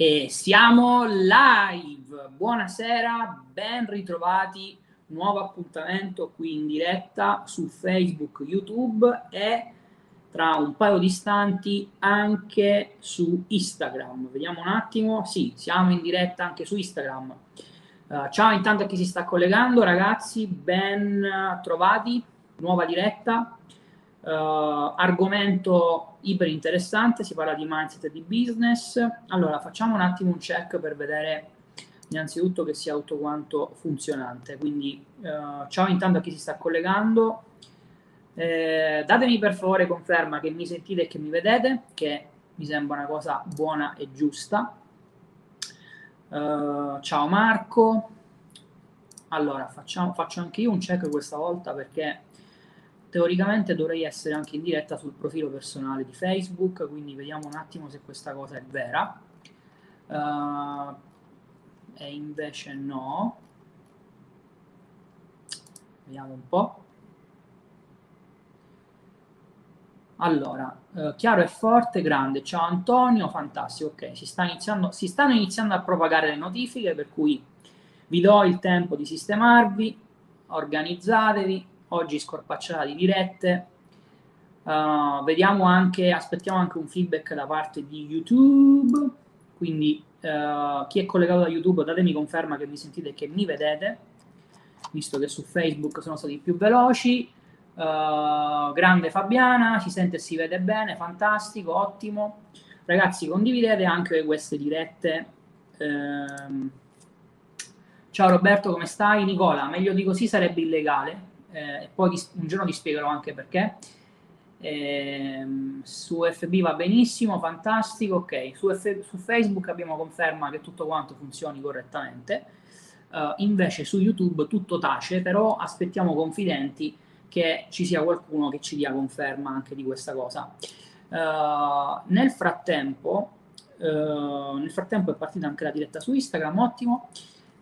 E siamo live. Buonasera, ben ritrovati. Nuovo appuntamento qui in diretta su Facebook, YouTube e tra un paio di istanti anche su Instagram. Vediamo un attimo. Sì, siamo in diretta anche su Instagram. Uh, ciao intanto a chi si sta collegando, ragazzi, ben trovati. Nuova diretta. Uh, argomento iper interessante, si parla di mindset e di business. Allora, facciamo un attimo un check per vedere innanzitutto che sia tutto quanto funzionante. Quindi, uh, ciao intanto a chi si sta collegando. Eh, datemi per favore conferma che mi sentite e che mi vedete, che mi sembra una cosa buona e giusta. Uh, ciao Marco. Allora, facciamo, faccio anche io un check questa volta perché teoricamente dovrei essere anche in diretta sul profilo personale di Facebook, quindi vediamo un attimo se questa cosa è vera. Uh, e invece no. Vediamo un po'. Allora, eh, chiaro e forte, grande. Ciao Antonio, fantastico. Ok, si, sta iniziando, si stanno iniziando a propagare le notifiche, per cui vi do il tempo di sistemarvi, organizzatevi, oggi scorpacciata di dirette. Uh, vediamo anche, aspettiamo anche un feedback da parte di YouTube. Quindi uh, chi è collegato da YouTube datemi conferma che mi sentite e che mi vedete, visto che su Facebook sono stati più veloci. Uh, grande Fabiana, si sente e si vede bene, fantastico, ottimo. Ragazzi, condividete anche queste dirette. Uh, ciao Roberto, come stai? Nicola, meglio di così sarebbe illegale eh, poi un giorno ti spiegherò anche perché. Eh, su FB va benissimo, fantastico, ok. Su, F- su, Facebook abbiamo conferma che tutto quanto funzioni correttamente. Uh, invece su YouTube tutto tace, però aspettiamo confidenti che ci sia qualcuno che ci dia conferma anche di questa cosa. Uh, nel frattempo, uh, nel frattempo è partita anche la diretta su Instagram, ottimo.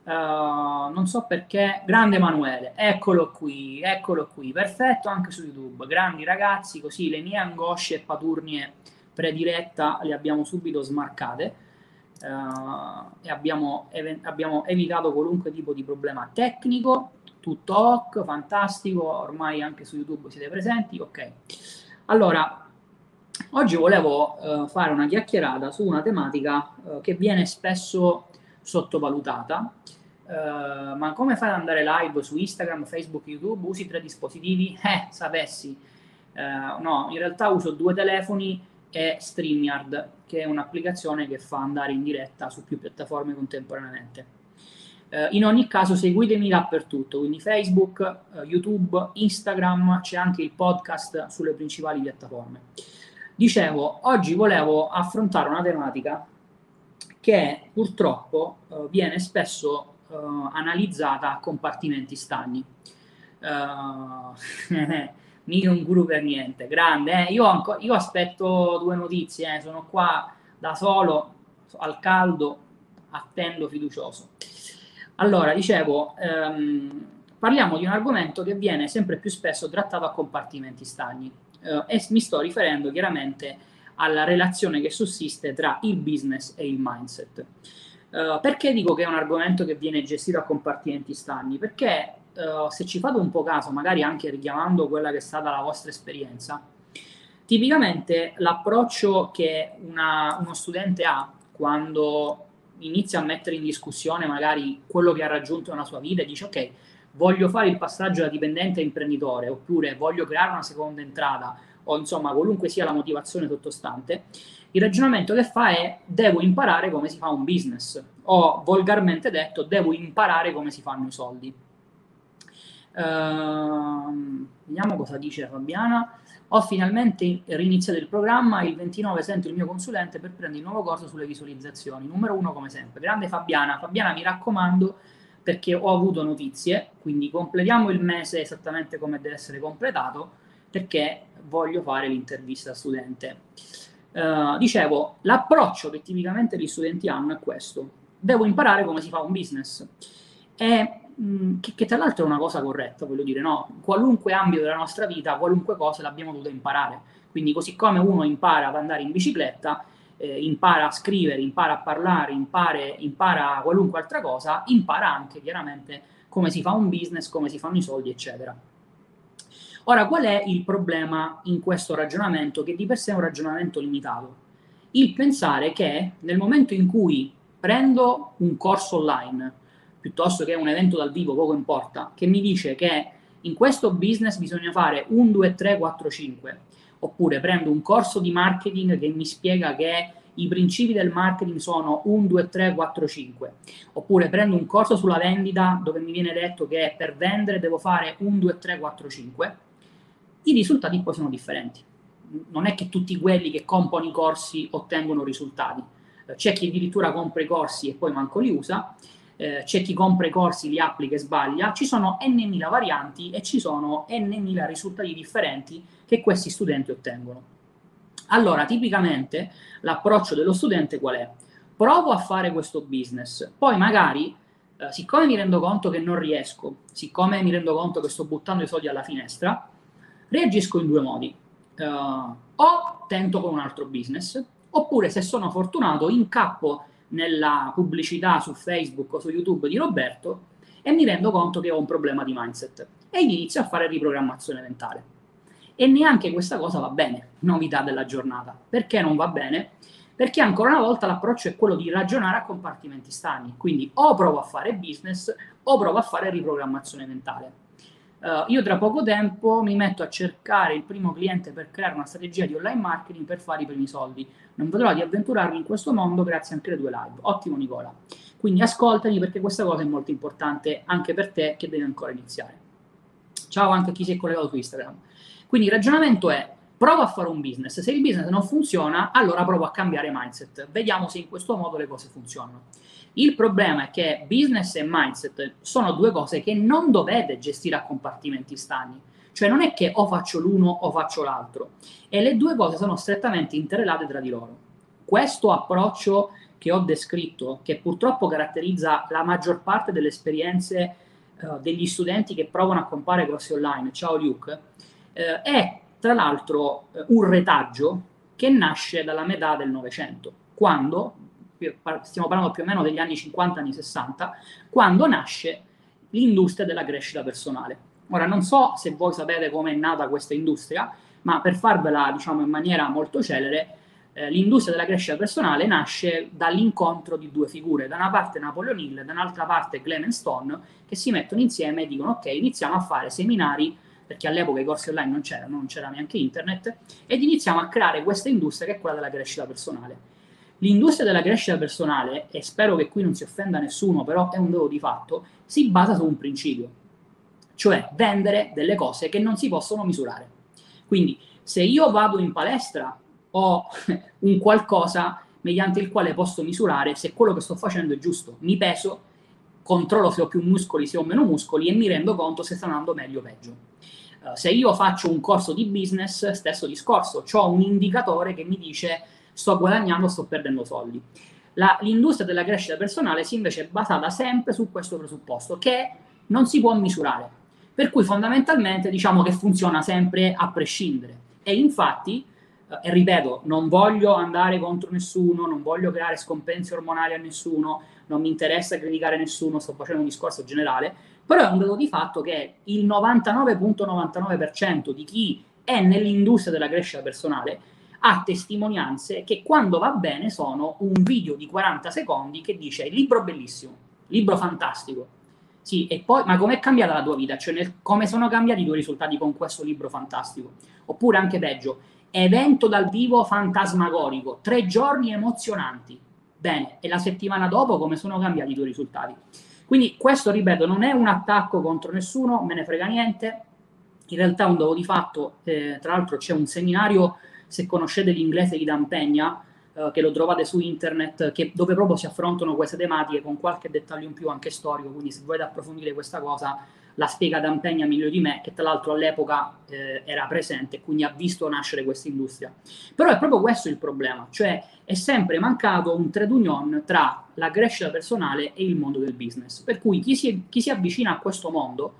Uh, non so perché, grande Emanuele, eccolo qui, eccolo qui, perfetto anche su YouTube, grandi ragazzi, così le mie angosce e paturnie prediretta le abbiamo subito smarcate uh, e abbiamo, ev- abbiamo, evitato qualunque tipo di problema tecnico, tutto ok, fantastico, ormai anche su YouTube siete presenti, ok. Allora, oggi volevo uh, fare una chiacchierata su una tematica che viene spesso sottovalutata Uh, ma come fai ad andare live su Instagram, Facebook, YouTube? Usi tre dispositivi? Eh, sapessi. Uh, no, in realtà uso due telefoni e StreamYard, che è un'applicazione che fa andare in diretta su più piattaforme contemporaneamente. Uh, in ogni caso seguitemi dappertutto, quindi Facebook, YouTube, Instagram, c'è anche il podcast sulle principali piattaforme. Dicevo, oggi volevo affrontare una tematica che purtroppo viene spesso uh, analizzata a compartimenti stagni. Uh, mica un guru per niente, grande. Eh? Io, anco, io, aspetto due notizie, eh? sono qua da solo, al caldo, attendo fiducioso. Allora, dicevo, um, parliamo di un argomento che viene sempre più spesso trattato a compartimenti stagni uh, e mi sto riferendo chiaramente alla relazione che sussiste tra il business e il mindset. Uh, perché dico che è un argomento che viene gestito a compartimenti stagni? Perché uh, se ci fate un po' caso, magari anche richiamando quella che è stata la vostra esperienza, tipicamente l'approccio che una, uno studente ha quando inizia a mettere in discussione magari quello che ha raggiunto nella sua vita e dice ok, voglio fare il passaggio da dipendente a imprenditore oppure voglio creare una seconda entrata o insomma qualunque sia la motivazione sottostante, il ragionamento che fa è devo imparare come si fa un business o volgarmente detto devo imparare come si fanno i soldi. Uh, vediamo cosa dice Fabiana. Ho finalmente riniziato il programma, il 29 sento il mio consulente per prendere il nuovo corso sulle visualizzazioni, numero uno come sempre. Grande Fabiana, Fabiana mi raccomando perché ho avuto notizie, quindi completiamo il mese esattamente come deve essere completato perché voglio fare l'intervista studente. Uh, dicevo, l'approccio che tipicamente gli studenti hanno è questo. Devo imparare come si fa un business. E, mh, mm, che, che, tra l'altro è una cosa corretta, voglio dire, no? Qualunque ambito della nostra vita, qualunque cosa l'abbiamo dovuta imparare. Quindi così come uno impara ad andare in bicicletta, eh, impara a scrivere, impara a parlare, impara, impara qualunque altra cosa, impara anche chiaramente come si fa un business, come si fanno i soldi, eccetera. Ora, qual è il problema in questo ragionamento, che di per sé è un ragionamento limitato? Il pensare che nel momento in cui prendo un corso online, piuttosto che un evento dal vivo, poco importa, che mi dice che in questo business bisogna fare un 2, 3, 4, 5, oppure prendo un corso di marketing che mi spiega che i principi del marketing sono 1, 2, 3, 4, 5, oppure prendo un corso sulla vendita dove mi viene detto che per vendere devo fare 1, 2, 3, 4, 5, i risultati poi sono differenti. Non è che tutti quelli che comprano i corsi ottengono risultati. C'è chi addirittura compra i corsi e poi manco li usa, eh, c'è chi compra i corsi, li applica e sbaglia, ci sono n mila varianti e ci sono n mila risultati differenti che questi studenti ottengono. Allora, tipicamente l'approccio dello studente qual è? Provo a fare questo business, poi magari, eh, siccome mi rendo conto che non riesco, siccome mi rendo conto che sto buttando i soldi alla finestra, reagisco in due modi. Uh, o tento con un altro business, oppure se sono fortunato incappo nella pubblicità su Facebook o su YouTube di Roberto e mi rendo conto che ho un problema di mindset e inizio a fare riprogrammazione mentale. E neanche questa cosa va bene, novità della giornata. Perché non va bene? Perché ancora una volta l'approccio è quello di ragionare a compartimenti stagni, quindi o provo a fare business o provo a fare riprogrammazione mentale. Uh, io tra poco tempo mi metto a cercare il primo cliente per creare una strategia di online marketing per fare i primi soldi. Non vedrò di avventurarmi in questo mondo grazie anche alle due live. Ottimo Nicola. Quindi ascoltami perché questa cosa è molto importante anche per te che devi ancora iniziare. Ciao anche a chi si è collegato su Instagram. Quindi il ragionamento è provo a fare un business, se il business non funziona, allora provo a cambiare mindset, vediamo se in questo modo le cose funzionano. Il problema è che business e mindset sono due cose che non dovete gestire a compartimenti stagni, cioè non è che o faccio l'uno o faccio l'altro, e le due cose sono strettamente interrelate tra di loro. Questo approccio che ho descritto, che purtroppo caratterizza la maggior parte delle esperienze uh, degli studenti che provano a comprare corsi online, ciao Luke, uh, è tra l'altro uh, un retaggio che nasce dalla metà del Novecento, quando stiamo parlando più o meno degli anni 50, anni 60, quando nasce l'industria della crescita personale. Ora, non so se voi sapete come è nata questa industria, ma per farvela, diciamo, in maniera molto celere, eh, l'industria della crescita personale nasce dall'incontro di due figure, da una parte Napoleon Hill, da un'altra parte Clement Stone, che si mettono insieme e dicono ok, iniziamo a fare seminari, perché all'epoca i corsi online non c'erano, non c'era neanche internet, ed iniziamo a creare questa industria che è quella della crescita personale. L'industria della crescita personale, e spero che qui non si offenda nessuno, però è un dato di fatto, si basa su un principio, cioè vendere delle cose che non si possono misurare. Quindi se io vado in palestra ho un qualcosa mediante il quale posso misurare se quello che sto facendo è giusto. Mi peso, controllo se ho più muscoli, se ho meno muscoli e mi rendo conto se sta andando meglio o peggio. Uh, se io faccio un corso di business, stesso discorso, ho un indicatore che mi dice sto guadagnando, sto perdendo soldi. La, l'industria della crescita personale si invece è basata sempre su questo presupposto che non si può misurare, per cui fondamentalmente diciamo che funziona sempre a prescindere. E infatti, eh, ripeto, non voglio andare contro nessuno, non voglio creare scompensi ormonali a nessuno, non mi interessa criticare nessuno, sto facendo un discorso generale, però è un dato di fatto che il 99.99% di chi è nell'industria della crescita personale ha testimonianze che quando va bene sono un video di 40 secondi che dice libro bellissimo, libro fantastico. Sì, e poi, ma com'è cambiata la tua vita? Cioè, nel, come sono cambiati i tuoi risultati con questo libro fantastico? Oppure anche peggio, evento dal vivo fantasmagorico, tre giorni emozionanti. Bene, e la settimana dopo come sono cambiati i tuoi risultati? Quindi questo, ripeto, non è un attacco contro nessuno, me ne frega niente. In realtà è un dato di fatto, eh, tra l'altro c'è un seminario se conoscete l'inglese di Dan Pegna, eh, che lo trovate su internet, che, dove proprio si affrontano queste tematiche con qualche dettaglio in più anche storico, quindi se volete approfondire questa cosa la spiega Dan Pegna meglio di me, che tra l'altro all'epoca eh, era presente e quindi ha visto nascere questa industria. Però è proprio questo il problema, cioè è sempre mancato un trade union tra la crescita personale e il mondo del business, per cui chi si, chi si avvicina a questo mondo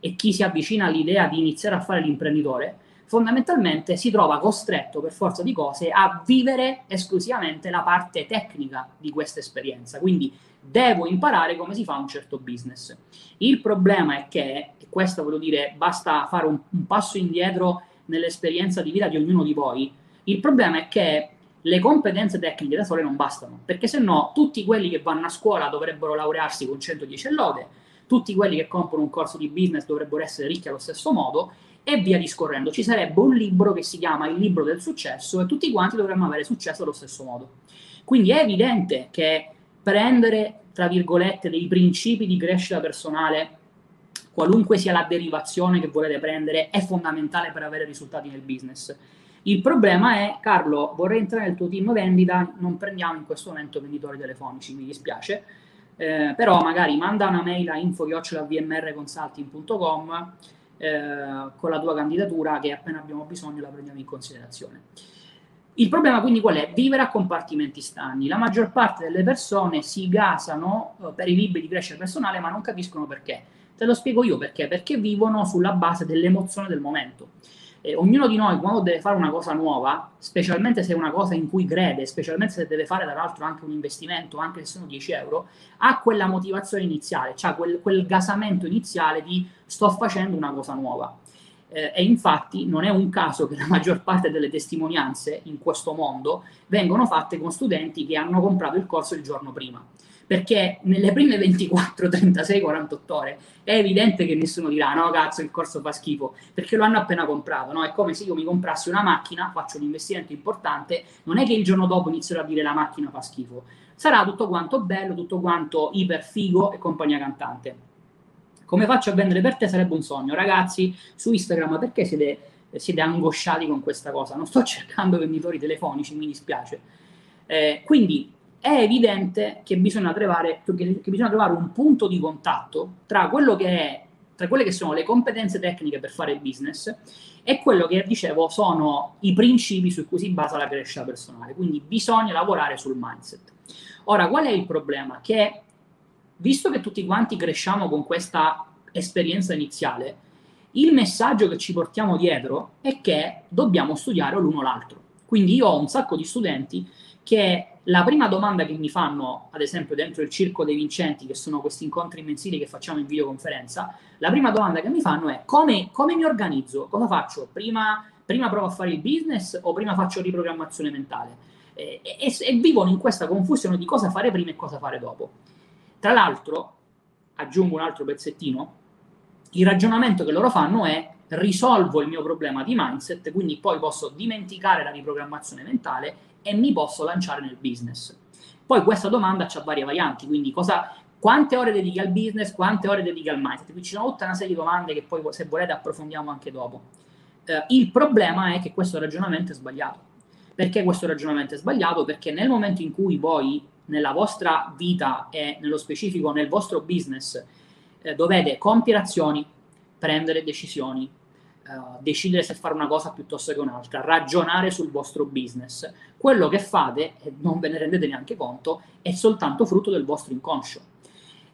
e chi si avvicina all'idea di iniziare a fare l'imprenditore, fondamentalmente si trova costretto per forza di cose a vivere esclusivamente la parte tecnica di questa esperienza. Quindi devo imparare come si fa un certo business. Il problema è che, e questo voglio dire, basta fare un, un passo indietro nell'esperienza di vita di ognuno di voi, il problema è che le competenze tecniche da sole non bastano, perché se no tutti quelli che vanno a scuola dovrebbero laurearsi con 110 lode, tutti quelli che comprano un corso di business dovrebbero essere ricchi allo stesso modo e via discorrendo. Ci sarebbe un libro che si chiama Il libro del successo e tutti quanti dovremmo avere successo allo stesso modo. Quindi è evidente che prendere, tra virgolette, dei principi di crescita personale, qualunque sia la derivazione che volete prendere, è fondamentale per avere risultati nel business. Il problema è, Carlo, vorrei entrare nel tuo team vendita, non prendiamo in questo momento venditori telefonici, mi dispiace, eh, però magari manda una mail a info-vmrconsulting.com eh, con la tua candidatura che appena abbiamo bisogno la prendiamo in considerazione. Il problema quindi qual è? Vivere a compartimenti stagni. La maggior parte delle persone si gasano eh, per i libri di crescita personale ma non capiscono perché. Te lo spiego io perché. Perché vivono sulla base dell'emozione del momento eh, ognuno di noi quando deve fare una cosa nuova, specialmente se è una cosa in cui crede, specialmente se deve fare dall'altro anche un investimento, anche se sono 10 euro, ha quella motivazione iniziale, cioè quel, quel gasamento iniziale di sto facendo una cosa nuova. Eh, e infatti non è un caso che la maggior parte delle testimonianze in questo mondo vengono fatte con studenti che hanno comprato il corso il giorno prima perché nelle prime 24, 36, 48 ore è evidente che nessuno dirà no cazzo il corso fa schifo, perché lo hanno appena comprato, no? È come se io mi comprassi una macchina, faccio un investimento importante, non è che il giorno dopo inizierò a dire la macchina fa schifo, sarà tutto quanto bello, tutto quanto iper figo e compagnia cantante. Come faccio a vendere per te sarebbe un sogno, ragazzi, su Instagram perché siete, siete angosciati con questa cosa? Non sto cercando venditori telefonici, mi dispiace. Eh, quindi è evidente che bisogna, trovare, che bisogna trovare un punto di contatto tra quello che è tra quelle che sono le competenze tecniche per fare business e quello che dicevo sono i principi su cui si basa la crescita personale. Quindi bisogna lavorare sul mindset. Ora, qual è il problema? Che visto che tutti quanti cresciamo con questa esperienza iniziale, il messaggio che ci portiamo dietro è che dobbiamo studiare l'uno l'altro. Quindi io ho un sacco di studenti che la prima domanda che mi fanno, ad esempio dentro il Circo dei Vincenti, che sono questi incontri mensili che facciamo in videoconferenza, la prima domanda che mi fanno è come, come mi organizzo? Cosa faccio? Prima, prima, provo a fare il business o prima faccio riprogrammazione mentale? E, e, e vivono in questa confusione di cosa fare prima e cosa fare dopo. Tra l'altro, aggiungo un altro pezzettino, il ragionamento che loro fanno è risolvo il mio problema di mindset, quindi poi posso dimenticare la riprogrammazione mentale e mi posso lanciare nel business. Poi questa domanda ha varie varianti, quindi cosa, quante ore dedichi al business, quante ore dedichi al mindset. Qui ci sono tutta una serie di domande che poi se volete approfondiamo anche dopo. Eh, il problema è che questo ragionamento è sbagliato. Perché questo ragionamento è sbagliato? Perché nel momento in cui voi nella vostra vita e nello specifico nel vostro business eh, dovete compiere azioni, prendere decisioni, uh, decidere se fare una cosa piuttosto che un'altra, ragionare sul vostro business. Quello che fate, e non ve ne rendete neanche conto, è soltanto frutto del vostro inconscio.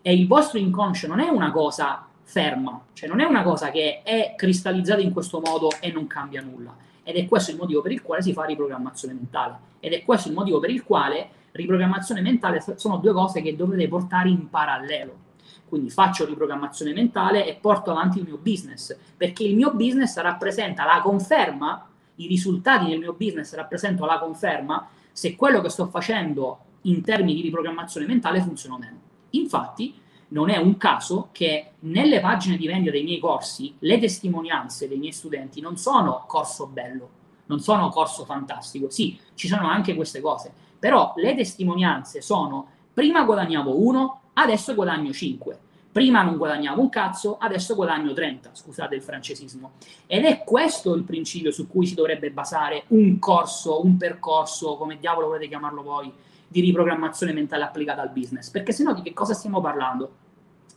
E il vostro inconscio non è una cosa ferma, cioè non è una cosa che è cristallizzata in questo modo e non cambia nulla. Ed è questo il motivo per il quale si fa riprogrammazione mentale. Ed è questo il motivo per il quale riprogrammazione mentale sono due cose che dovete portare in parallelo quindi faccio riprogrammazione mentale e porto avanti il mio business, perché il mio business rappresenta la conferma, i risultati del mio business rappresentano la conferma se quello che sto facendo in termini di riprogrammazione mentale funziona o meno. Infatti, non è un caso che nelle pagine di vendita dei miei corsi le testimonianze dei miei studenti non sono corso bello, non sono corso fantastico. Sì, ci sono anche queste cose, però le testimonianze sono prima guadagnavo 1, adesso guadagno 5. Prima non guadagnavo un cazzo, adesso guadagno 30, scusate il francesismo. Ed è questo il principio su cui si dovrebbe basare un corso, un percorso, come diavolo volete chiamarlo voi, di riprogrammazione mentale applicata al business. Perché se no di che cosa stiamo parlando?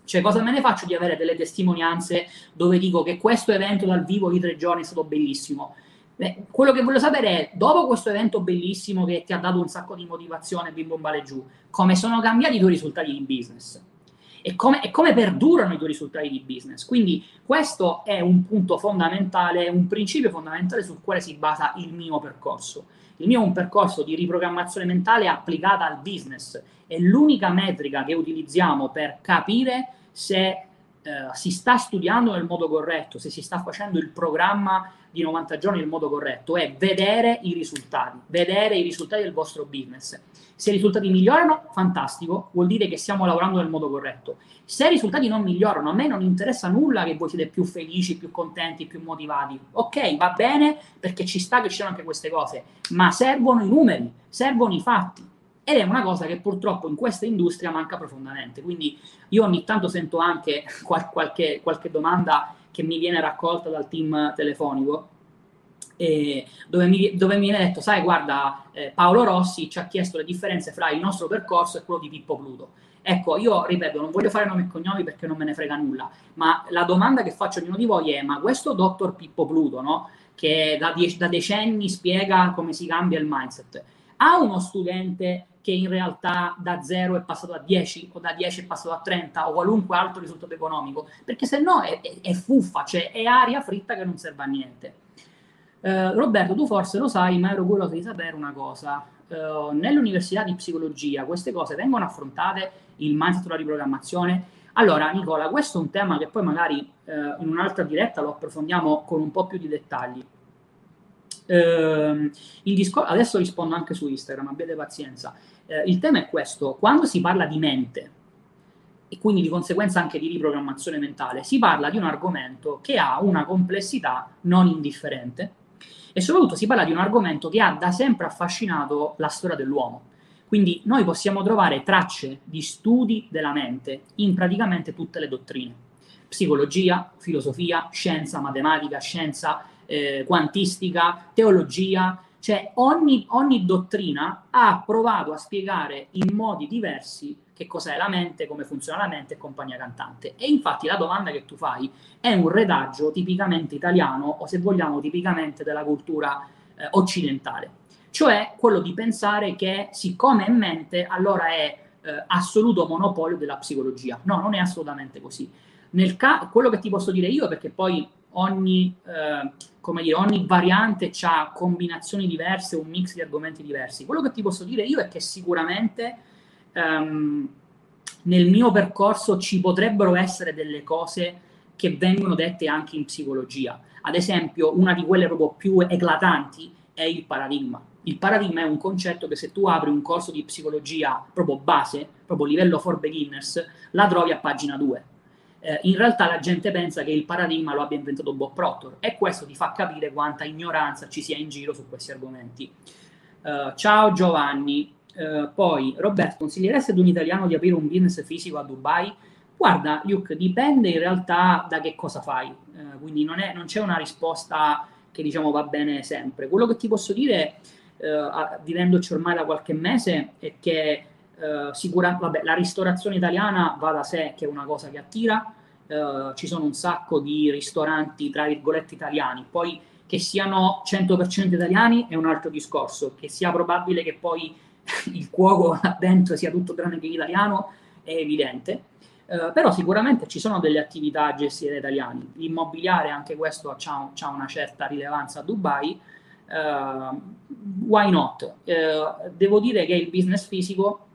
Cioè, cosa me ne faccio di avere delle testimonianze dove dico che questo evento dal vivo di tre giorni è stato bellissimo? Beh, quello che voglio sapere è, dopo questo evento bellissimo che ti ha dato un sacco di motivazione, bim bom vale giù, come sono cambiati i tuoi risultati di business? e come, e come perdurano i tuoi risultati di business. Quindi questo è un punto fondamentale, un principio fondamentale sul quale si basa il mio percorso. Il mio è un percorso di riprogrammazione mentale applicata al business. È l'unica metrica che utilizziamo per capire se eh, si sta studiando nel modo corretto, se si sta facendo il programma di 90 giorni nel modo corretto, è vedere i risultati, vedere i risultati del vostro business. Se i risultati migliorano, fantastico, vuol dire che stiamo lavorando nel modo corretto. Se i risultati non migliorano, a me non interessa nulla che voi siete più felici, più contenti, più motivati. Ok, va bene perché ci sta che ci siano anche queste cose, ma servono i numeri, servono i fatti. Ed è una cosa che purtroppo in questa industria manca profondamente. Quindi io ogni tanto sento anche qual- qualche, qualche domanda che mi viene raccolta dal team telefonico dove, mi, dove, mi, viene detto, sai, guarda, eh, Paolo Rossi ci ha chiesto le differenze fra il nostro percorso e quello di Pippo Pluto. Ecco, io ripeto, non voglio fare nomi e cognomi perché non me ne frega nulla, ma la domanda che faccio a ognuno di voi è, ma questo dottor Pippo Pluto, no? che da, die- da decenni spiega come si cambia il mindset, ha uno studente che in realtà da 0 è passato a 10 o da 10 è passato a 30 o qualunque altro risultato economico, perché se no è, è, è fuffa, cioè è aria fritta che non serve a niente. Uh, Roberto, tu forse lo sai, ma ero curioso di sapere una cosa. Uh, nell'università di psicologia queste cose vengono affrontate, il mindset sulla riprogrammazione. Allora, Nicola, questo è un tema che poi magari uh, in un'altra diretta lo approfondiamo con un po' più di dettagli. Uh, discor- adesso rispondo anche su Instagram, abbiate pazienza eh, il tema è questo, quando si parla di mente e quindi di conseguenza anche di riprogrammazione mentale, si parla di un argomento che ha una complessità non indifferente e soprattutto si parla di un argomento che ha da sempre affascinato la storia dell'uomo. Quindi noi possiamo trovare tracce di studi della mente in praticamente tutte le dottrine. Psicologia, filosofia, scienza, matematica, scienza eh, quantistica, teologia, cioè ogni, ogni dottrina ha provato a spiegare in modi diversi che cos'è la mente, come funziona la mente e compagnia cantante. E infatti la domanda che tu fai è un redaggio tipicamente italiano o se vogliamo tipicamente della cultura eh, occidentale, cioè quello di pensare che siccome è mente allora è eh, assoluto monopolio della psicologia. No, non è assolutamente così. Ca- quello che ti posso dire io, perché poi ogni, eh, come dire, ogni variante ha combinazioni diverse, un mix di argomenti diversi. Quello che ti posso dire io è che sicuramente ehm, nel mio percorso ci potrebbero essere delle cose che vengono dette anche in psicologia. Ad esempio, una di quelle proprio più eclatanti è il paradigma. Il paradigma è un concetto che se tu apri un corso di psicologia proprio base, proprio livello for beginners, la trovi a pagina 2 eh, in realtà la gente pensa che il paradigma lo abbia inventato Bob Proctor e questo ti fa capire quanta ignoranza ci sia in giro su questi argomenti. Uh, ciao Giovanni, uh, poi Roberto, consiglieresti ad un italiano di aprire un business fisico a Dubai? Guarda, Luke, dipende in realtà da che cosa fai, uh, quindi non, è, non, c'è una risposta che diciamo va bene sempre. Quello che ti posso dire, vivendoci ormai da qualche mese, è che sicura, vabbè, la ristorazione italiana va da sé che è una cosa che attira, uh, ci sono un sacco di ristoranti tra virgolette italiani, poi che siano 100% italiani è un altro discorso, che sia probabile che poi il cuoco là dentro sia tutto tranne che italiano è evidente, uh, però sicuramente ci sono delle attività gestite da italiani, l'immobiliare anche questo ha una certa rilevanza a Dubai, why not? devo dire che il business fisico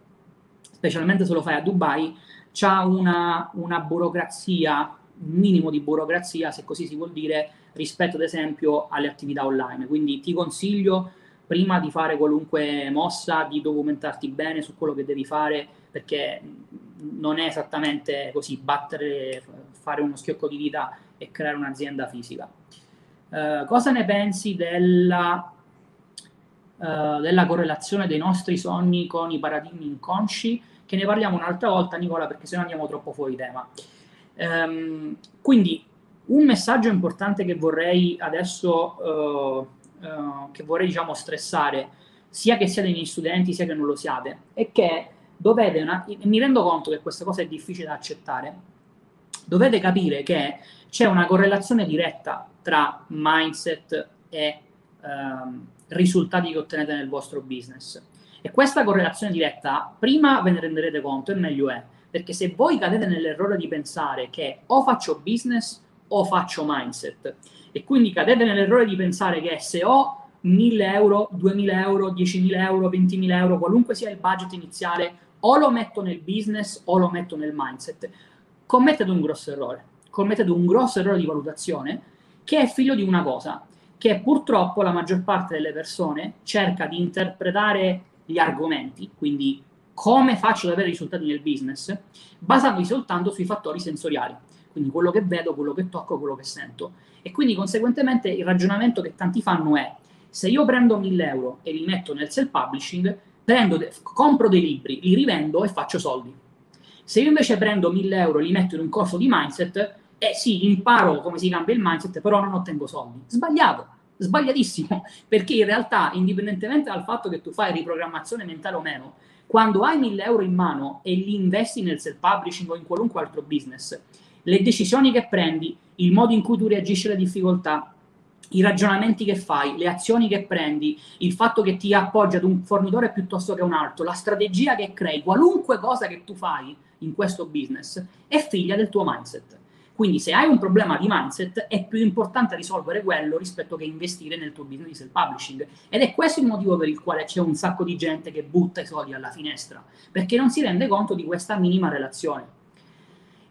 specialmente se lo fai a Dubai, c'ha una, una burocrazia, un minimo di burocrazia, se così si vuol dire, rispetto ad esempio alle attività online. Quindi ti consiglio prima di fare qualunque mossa di documentarti bene su quello che devi fare perché non è esattamente così battere, fare uno schiocco di dita e creare un'azienda fisica. Uh, cosa ne pensi della Uh, della correlazione dei nostri sogni con i paradigmi inconsci, che ne parliamo un'altra volta, Nicola, perché se no andiamo troppo fuori tema. Um, quindi, un messaggio importante che vorrei adesso, uh, uh, che vorrei diciamo stressare, sia che siate miei studenti, sia che non lo siate, è che dovete, una, mi rendo conto che questa cosa è difficile da accettare, dovete capire che c'è una correlazione diretta tra mindset e um, risultati che ottenete nel vostro business. E questa correlazione diretta, prima ve ne renderete conto e meglio è, Perché se voi cadete nell'errore di pensare che o faccio business o faccio mindset, e quindi cadete nell'errore di pensare che se ho 1000 euro, 2000 euro, 10.000 euro, 20.000 euro, qualunque sia il budget iniziale, o lo metto nel business o lo metto nel mindset, commettete un grosso errore. Commettete un grosso errore di valutazione che è figlio di una cosa, che purtroppo la maggior parte delle persone cerca di interpretare gli argomenti, quindi come faccio ad avere risultati nel business, basandosi soltanto sui fattori sensoriali, quindi quello che vedo, quello che tocco, quello che sento. E quindi conseguentemente il ragionamento che tanti fanno è, se io prendo 1000 euro e li metto nel self-publishing, de- compro dei libri, li rivendo e faccio soldi. Se io invece prendo 1000 euro e li metto in un corso di mindset, eh sì, imparo come si cambia il mindset, però non ottengo soldi. Sbagliato, sbagliatissimo, perché in realtà, indipendentemente dal fatto che tu fai riprogrammazione mentale o meno, quando hai 1000 euro in mano e li investi nel self-publishing o in qualunque altro business, le decisioni che prendi, il modo in cui tu reagisci alle difficoltà, i ragionamenti che fai, le azioni che prendi, il fatto che ti appoggi ad un fornitore piuttosto che a un altro, la strategia che crei, qualunque cosa che tu fai in questo business è figlia del tuo mindset. Quindi se hai un problema di mindset è più importante risolvere quello rispetto che investire nel tuo business di self-publishing. Ed è questo il motivo per il quale c'è un sacco di gente che butta i soldi alla finestra, perché non si rende conto di questa minima relazione.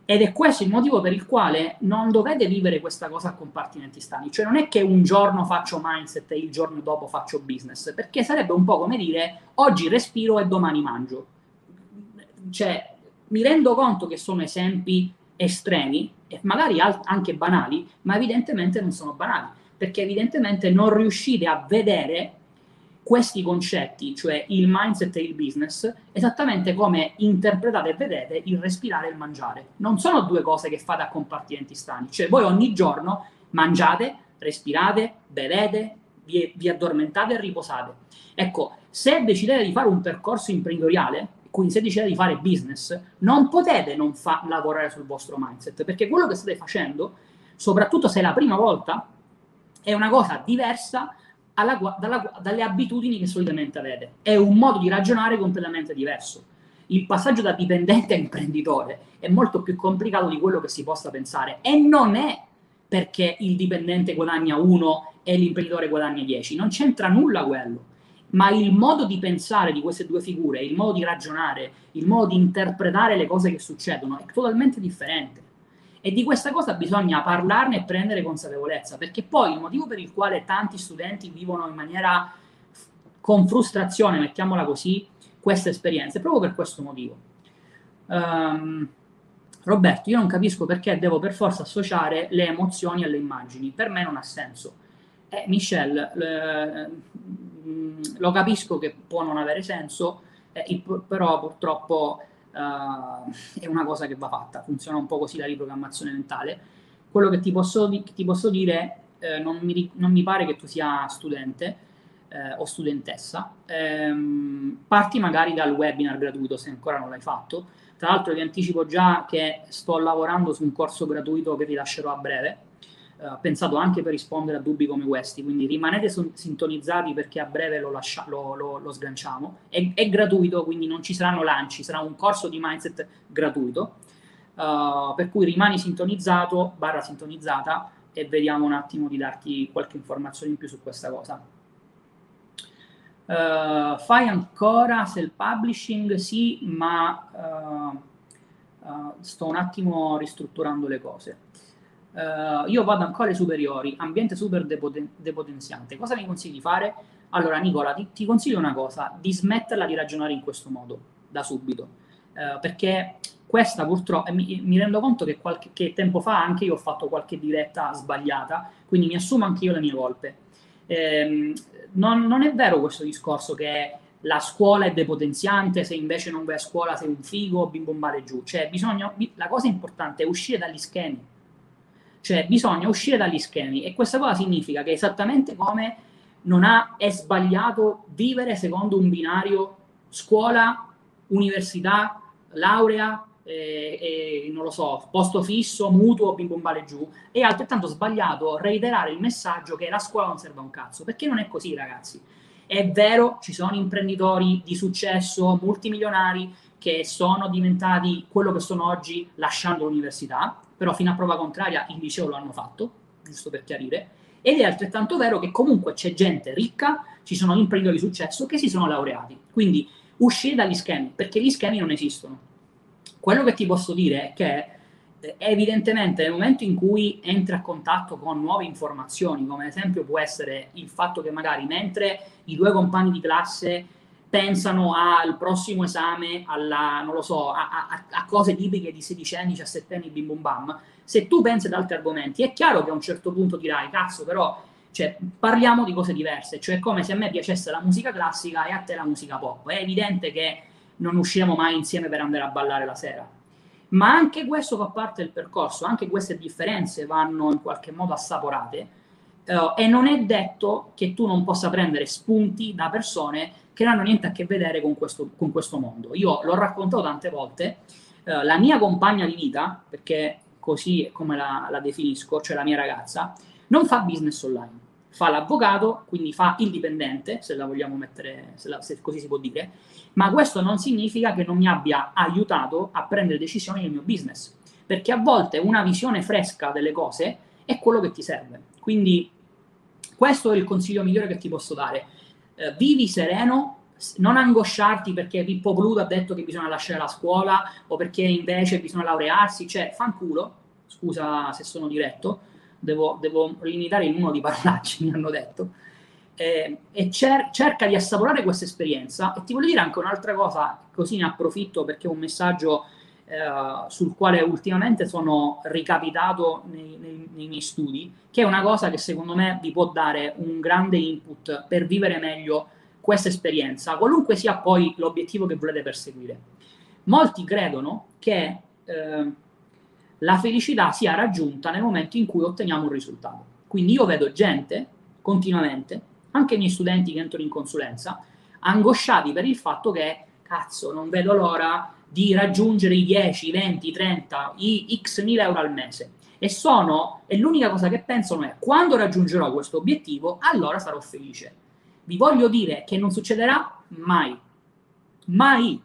Ed è questo il motivo per il quale non dovete vivere questa cosa a compartimenti stagni. Cioè non è che un giorno faccio mindset e il giorno dopo faccio business, perché sarebbe un po' come dire oggi respiro e domani mangio. Cioè mi rendo conto che sono esempi estremi, magari anche banali, ma evidentemente non sono banali, perché evidentemente non riuscite a vedere questi concetti, cioè il mindset e il business, esattamente come interpretate e vedete il respirare e il mangiare. Non sono due cose che fate a compartimenti stani, cioè voi ogni giorno mangiate, respirate, bevete, vi, vi addormentate e riposate. Ecco, se decidete di fare un percorso imprenditoriale, quindi se decidete di fare business, non potete non fa- lavorare sul vostro mindset, perché quello che state facendo, soprattutto se è la prima volta, è una cosa diversa alla, dalla, dalle abitudini che solitamente avete. È un modo di ragionare completamente diverso. Il passaggio da dipendente a imprenditore è molto più complicato di quello che si possa pensare e non è perché il dipendente guadagna 1 e l'imprenditore guadagna 10, non c'entra nulla quello ma il modo di pensare di queste due figure, il modo di ragionare, il modo di interpretare le cose che succedono è totalmente differente. E di questa cosa bisogna parlarne e prendere consapevolezza, perché poi il motivo per il quale tanti studenti vivono in maniera con frustrazione, mettiamola così, questa esperienza, è proprio per questo motivo. Um, Roberto, io non capisco perché devo per forza associare le emozioni alle immagini, per me non ha senso. Eh, Michelle, eh, lo capisco che può non avere senso, eh, il, però purtroppo eh, è una cosa che va fatta, funziona un po' così la riprogrammazione mentale. Quello che ti posso, di, ti posso dire, eh, non mi, non, mi, pare che tu sia studente eh, o studentessa, ehm, parti magari dal webinar gratuito se ancora non l'hai fatto. Tra l'altro vi anticipo già che sto lavorando su un corso gratuito che rilascerò a breve, eh, pensato anche per rispondere a dubbi come questi, quindi rimanete son- sintonizzati perché a breve lo, lascia- lo, lo, lo sganciamo. È, è, gratuito, quindi non ci saranno lanci, sarà un corso di mindset gratuito, uh, per cui rimani sintonizzato, barra sintonizzata, e vediamo un attimo di darti qualche informazione in più su questa cosa. Uh, fai ancora self-publishing? Sì, ma uh, sto un attimo ristrutturando le cose uh, io vado ancora alle superiori, ambiente super depoten- depotenziante, cosa mi consigli di fare? Allora Nicola, ti, ti, consiglio una cosa, di smetterla di ragionare in questo modo, da subito, uh, perché questa purtroppo, mi, mi, rendo conto che qualche tempo fa anche io ho fatto qualche diretta sbagliata, quindi mi assumo anche io le mie colpe. Eh, non, non, è vero questo discorso che la scuola è depotenziante, se invece non vai a scuola sei un figo, bim bombare giù. Cioè, bisogna, la cosa importante è uscire dagli schemi cioè bisogna uscire dagli schemi e questa cosa significa che esattamente come non ha, è sbagliato vivere secondo un binario scuola, università, laurea, eh, eh, non lo so, posto fisso, mutuo, bim bombale giù, è altrettanto sbagliato reiterare il messaggio che la scuola non serve a un cazzo, perché non è così ragazzi. È vero, ci sono imprenditori di successo, multimilionari, che sono diventati quello che sono oggi lasciando l'università, però fino a prova contraria il liceo lo hanno fatto, giusto per chiarire, ed è altrettanto vero che comunque c'è gente ricca, ci sono imprenditori di successo che si sono laureati. Quindi uscire dagli schemi, perché gli schemi non esistono. Quello che ti posso dire è che eh, evidentemente nel momento in cui entri a contatto con nuove informazioni, come ad esempio può essere il fatto che magari mentre i due compagni di classe pensano al prossimo esame, alla, non lo so, a, a, a cose tipiche di 16 anni, 17 anni, bim bum bam, se tu pensi ad altri argomenti, è chiaro che a un certo punto dirai, cazzo, però cioè, parliamo di cose diverse, cioè è come se a me piacesse la musica classica e a te la musica pop. È evidente che non usciremo mai insieme per andare a ballare la sera. Ma anche questo fa parte del percorso, anche queste differenze vanno in qualche modo assaporate uh, e non è detto che tu non possa prendere spunti da persone che non hanno niente a che vedere con questo, con questo mondo. Io l'ho raccontato tante volte, uh, la mia compagna di vita, perché così è come la, la definisco, cioè la mia ragazza, non fa business online fa l'avvocato, quindi fa il dipendente, se la vogliamo mettere, se, la, se, così si può dire, ma questo non significa che non mi abbia aiutato a prendere decisioni nel mio business, perché a volte una visione fresca delle cose è quello che ti serve. Quindi questo è il consiglio migliore che ti posso dare. Eh, vivi sereno, non angosciarti perché Pippo Pluto ha detto che bisogna lasciare la scuola o perché invece bisogna laurearsi, cioè fanculo, scusa se sono diretto, devo, devo limitare il numero di parlacci, mi hanno detto, eh, e cer- cerca di assaporare questa esperienza. E ti voglio dire anche un'altra cosa, così ne approfitto perché è un messaggio eh, sul quale ultimamente sono ricapitato nei, nei, nei, miei studi, che è una cosa che secondo me vi può dare un grande input per vivere meglio questa esperienza, qualunque sia poi l'obiettivo che volete perseguire. Molti credono che eh, la felicità sia raggiunta nel momento in cui otteniamo un risultato. Quindi io vedo gente continuamente, anche i miei studenti che entrano in consulenza, angosciati per il fatto che, cazzo, non vedo l'ora di raggiungere i 10, 20, 30, i x mila euro al mese. E sono, e l'unica cosa che pensano è, quando raggiungerò questo obiettivo, allora sarò felice. Vi voglio dire che non succederà mai. Mai.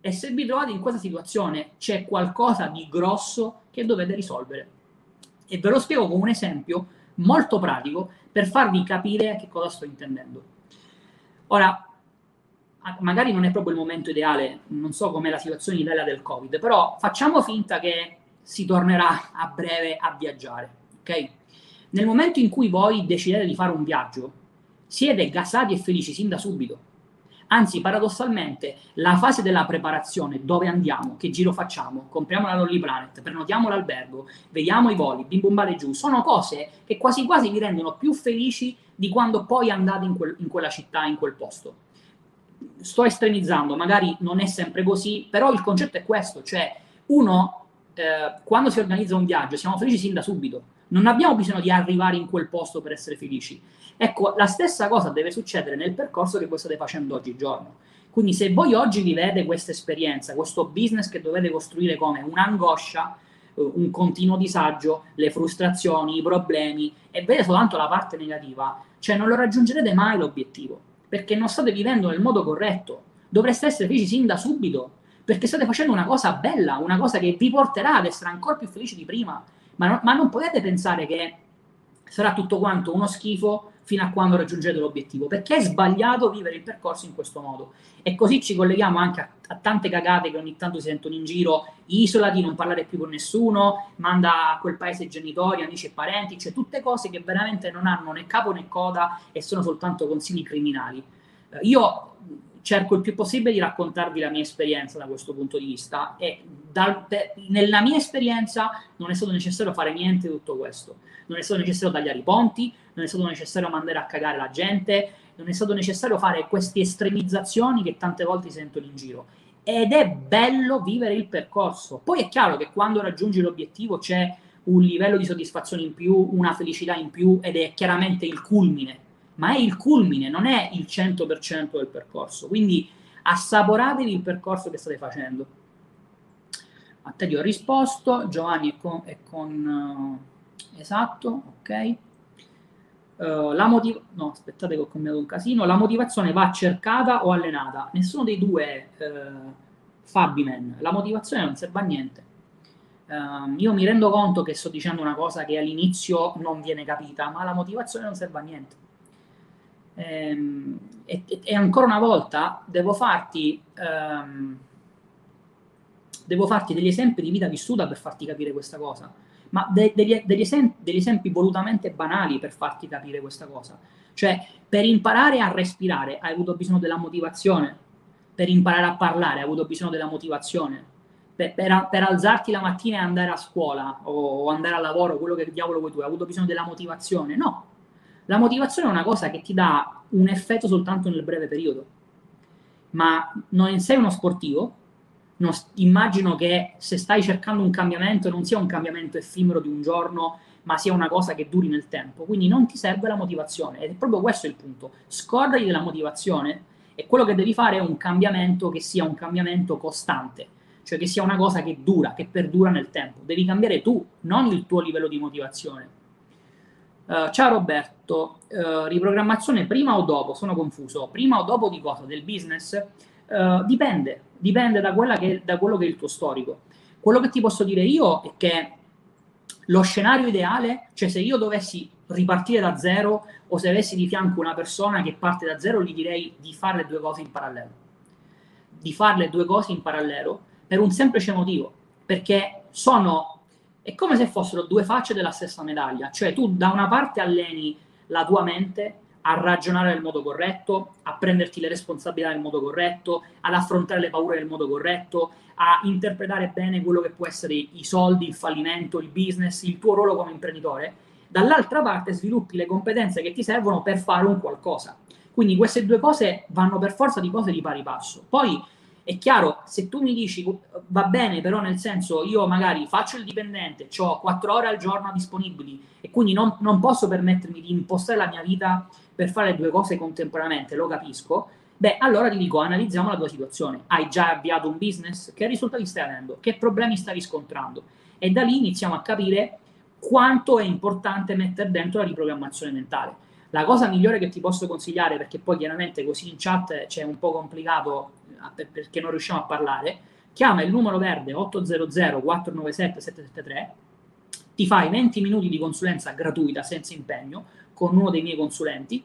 E se vi trovate in questa situazione, c'è qualcosa di grosso che dovete risolvere. E ve lo spiego con un esempio molto pratico per farvi capire che cosa sto intendendo. Ora, magari non è proprio il momento ideale, non so com'è la situazione in Italia del Covid, però facciamo finta che si tornerà a breve a viaggiare, ok? Nel momento in cui voi decidete di fare un viaggio, siete gasati e felici sin da subito Anzi, paradossalmente, la fase della preparazione, dove andiamo, che giro facciamo, compriamo la Lolly Planet, prenotiamo l'albergo, vediamo i voli, bim bum giù, sono cose che quasi quasi vi rendono più felici di quando poi andate in, quel, in quella città, in quel posto. Sto estremizzando, magari non è sempre così, però il concetto è questo, cioè uno, eh, quando si organizza un viaggio, siamo felici sin da subito, non abbiamo bisogno di arrivare in quel posto per essere felici. Ecco, la stessa cosa deve succedere nel percorso che voi state facendo oggigiorno. Quindi se voi oggi vivete questa esperienza, questo business che dovete costruire come un'angoscia, eh, un continuo disagio, le frustrazioni, i problemi e vedete soltanto la parte negativa, cioè non lo raggiungerete mai l'obiettivo, perché non state vivendo nel modo corretto. Dovreste essere felici sin da subito, perché state facendo una cosa bella, una cosa che vi porterà ad essere ancora più felici di prima. Ma, no, ma non potete pensare che sarà tutto quanto uno schifo fino a quando raggiungete l'obiettivo, perché è sbagliato vivere il percorso in questo modo. E così ci colleghiamo anche a, a tante cagate che ogni tanto si sentono in giro, isola di non parlare più con nessuno, manda a quel paese genitori, amici e parenti, cioè tutte cose che veramente non hanno né capo né coda e sono soltanto consigli criminali. Eh, io cerco il più possibile di raccontarvi la mia esperienza da questo punto di vista e da, de, nella mia esperienza non è stato necessario fare niente di tutto questo, non è stato necessario tagliare i ponti, non è stato necessario mandare a cagare la gente, non è stato necessario fare queste estremizzazioni che tante volte si sentono in giro. Ed è bello vivere il percorso. Poi è chiaro che quando raggiungi l'obiettivo c'è un livello di soddisfazione in più, una felicità in più ed è chiaramente il culmine, ma è il culmine, non è il 100% del percorso. Quindi assaporatevi il percorso che state facendo. A te ti ho risposto, Giovanni è con, è con uh, esatto, ok. Uh, la motiv- no, aspettate che ho cambiato un casino. La motivazione va cercata o allenata? Nessuno dei due uh, Fabimen. La motivazione non serve a niente. Uh, io mi rendo conto che sto dicendo una cosa che all'inizio non viene capita, ma la motivazione non serve a niente. Ehm, e, e, ancora una volta devo farti, um, devo farti degli esempi di vita vissuta per farti capire questa cosa ma de- degli, degli, esempi, degli esempi volutamente banali per farti capire questa cosa. Cioè, per imparare a respirare hai avuto bisogno della motivazione, per imparare a parlare hai avuto bisogno della motivazione, per, per, per, alzarti la mattina e andare a scuola o andare al lavoro, quello che diavolo vuoi tu, hai avuto bisogno della motivazione? No. La motivazione è una cosa che ti dà un effetto soltanto nel breve periodo. Ma non sei uno sportivo, non, immagino che se stai cercando un cambiamento non sia un cambiamento effimero di un giorno, ma sia una cosa che duri nel tempo. Quindi non ti serve la motivazione ed è proprio questo il punto. Scordati della motivazione e quello che devi fare è un cambiamento che sia un cambiamento costante, cioè che sia una cosa che dura, che perdura nel tempo. Devi cambiare tu, non il tuo livello di motivazione. Uh, ciao Roberto, uh, riprogrammazione prima o dopo? Sono confuso. Prima o dopo di cosa? Del business? Uh, dipende, dipende da, che, da quello che è il tuo storico. Quello che ti posso dire io è che lo scenario ideale, cioè se io dovessi ripartire da zero o se avessi di fianco una persona che parte da zero, gli direi di fare le due cose in parallelo. Di fare le due cose in parallelo per un semplice motivo, perché sono è come se fossero due facce della stessa medaglia, cioè tu da una parte alleni la tua mente a ragionare nel modo corretto, a prenderti le responsabilità nel modo corretto, ad affrontare le paure nel modo corretto, a interpretare bene quello che può essere i soldi, il fallimento, il business, il tuo ruolo come imprenditore. Dall'altra parte sviluppi le competenze che ti servono per fare un qualcosa. Quindi queste due cose vanno per forza di cose di pari passo. Poi è chiaro, se tu mi dici va bene, però nel senso io magari faccio il dipendente, ho quattro ore al giorno disponibili e quindi non, non posso permettermi di impostare la mia vita per fare due cose contemporaneamente, lo capisco, beh, allora ti dico, analizziamo la tua situazione. Hai già avviato un business? Che risultati stai avendo? Che problemi stai riscontrando? E da lì iniziamo a capire quanto è importante mettere dentro la riprogrammazione mentale. La cosa migliore che ti posso consigliare, perché poi chiaramente così in chat c'è un po' complicato perché non riusciamo a parlare, chiama il numero verde 800 497 773, ti fai 20 minuti di consulenza gratuita senza impegno, con uno dei miei consulenti,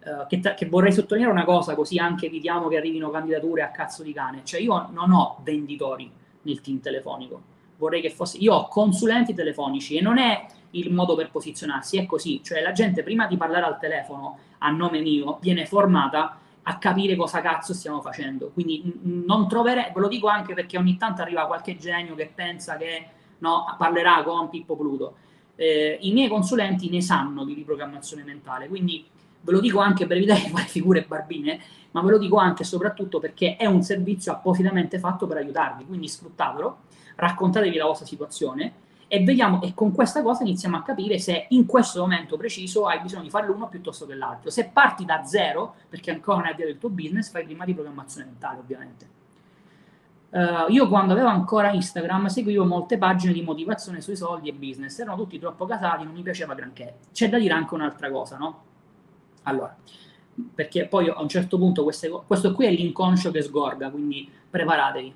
eh, che, che, vorrei sottolineare una cosa, così anche evitiamo che arrivino candidature a cazzo di cane. Cioè io non ho venditori nel team telefonico, vorrei che fosse... Io ho consulenti telefonici e non è il modo per posizionarsi, è così. Cioè la gente prima di parlare al telefono a nome mio viene formata a capire cosa cazzo stiamo facendo. Quindi non troverei, ve lo dico anche perché ogni tanto arriva qualche genio che pensa che no, parlerà con Pippo Pluto eh, i miei consulenti ne sanno di riprogrammazione mentale, quindi ve lo dico anche per evitare di fare figure barbine, ma ve lo dico anche e soprattutto perché è un servizio appositamente fatto per aiutarvi, quindi sfruttatelo, raccontatevi la vostra situazione e vediamo e con questa cosa iniziamo a capire se in questo momento preciso hai bisogno di fare l'uno piuttosto che l'altro. Se parti da zero, perché ancora non hai avviato il tuo business, fai prima di programmazione mentale, ovviamente. Uh, io quando avevo ancora Instagram seguivo molte pagine di motivazione sui soldi e business, erano tutti troppo casati, non mi piaceva granché. C'è da dire anche un'altra cosa, no? Allora, perché poi a un certo punto queste, questo qui è l'inconscio che sgorga, quindi preparatevi.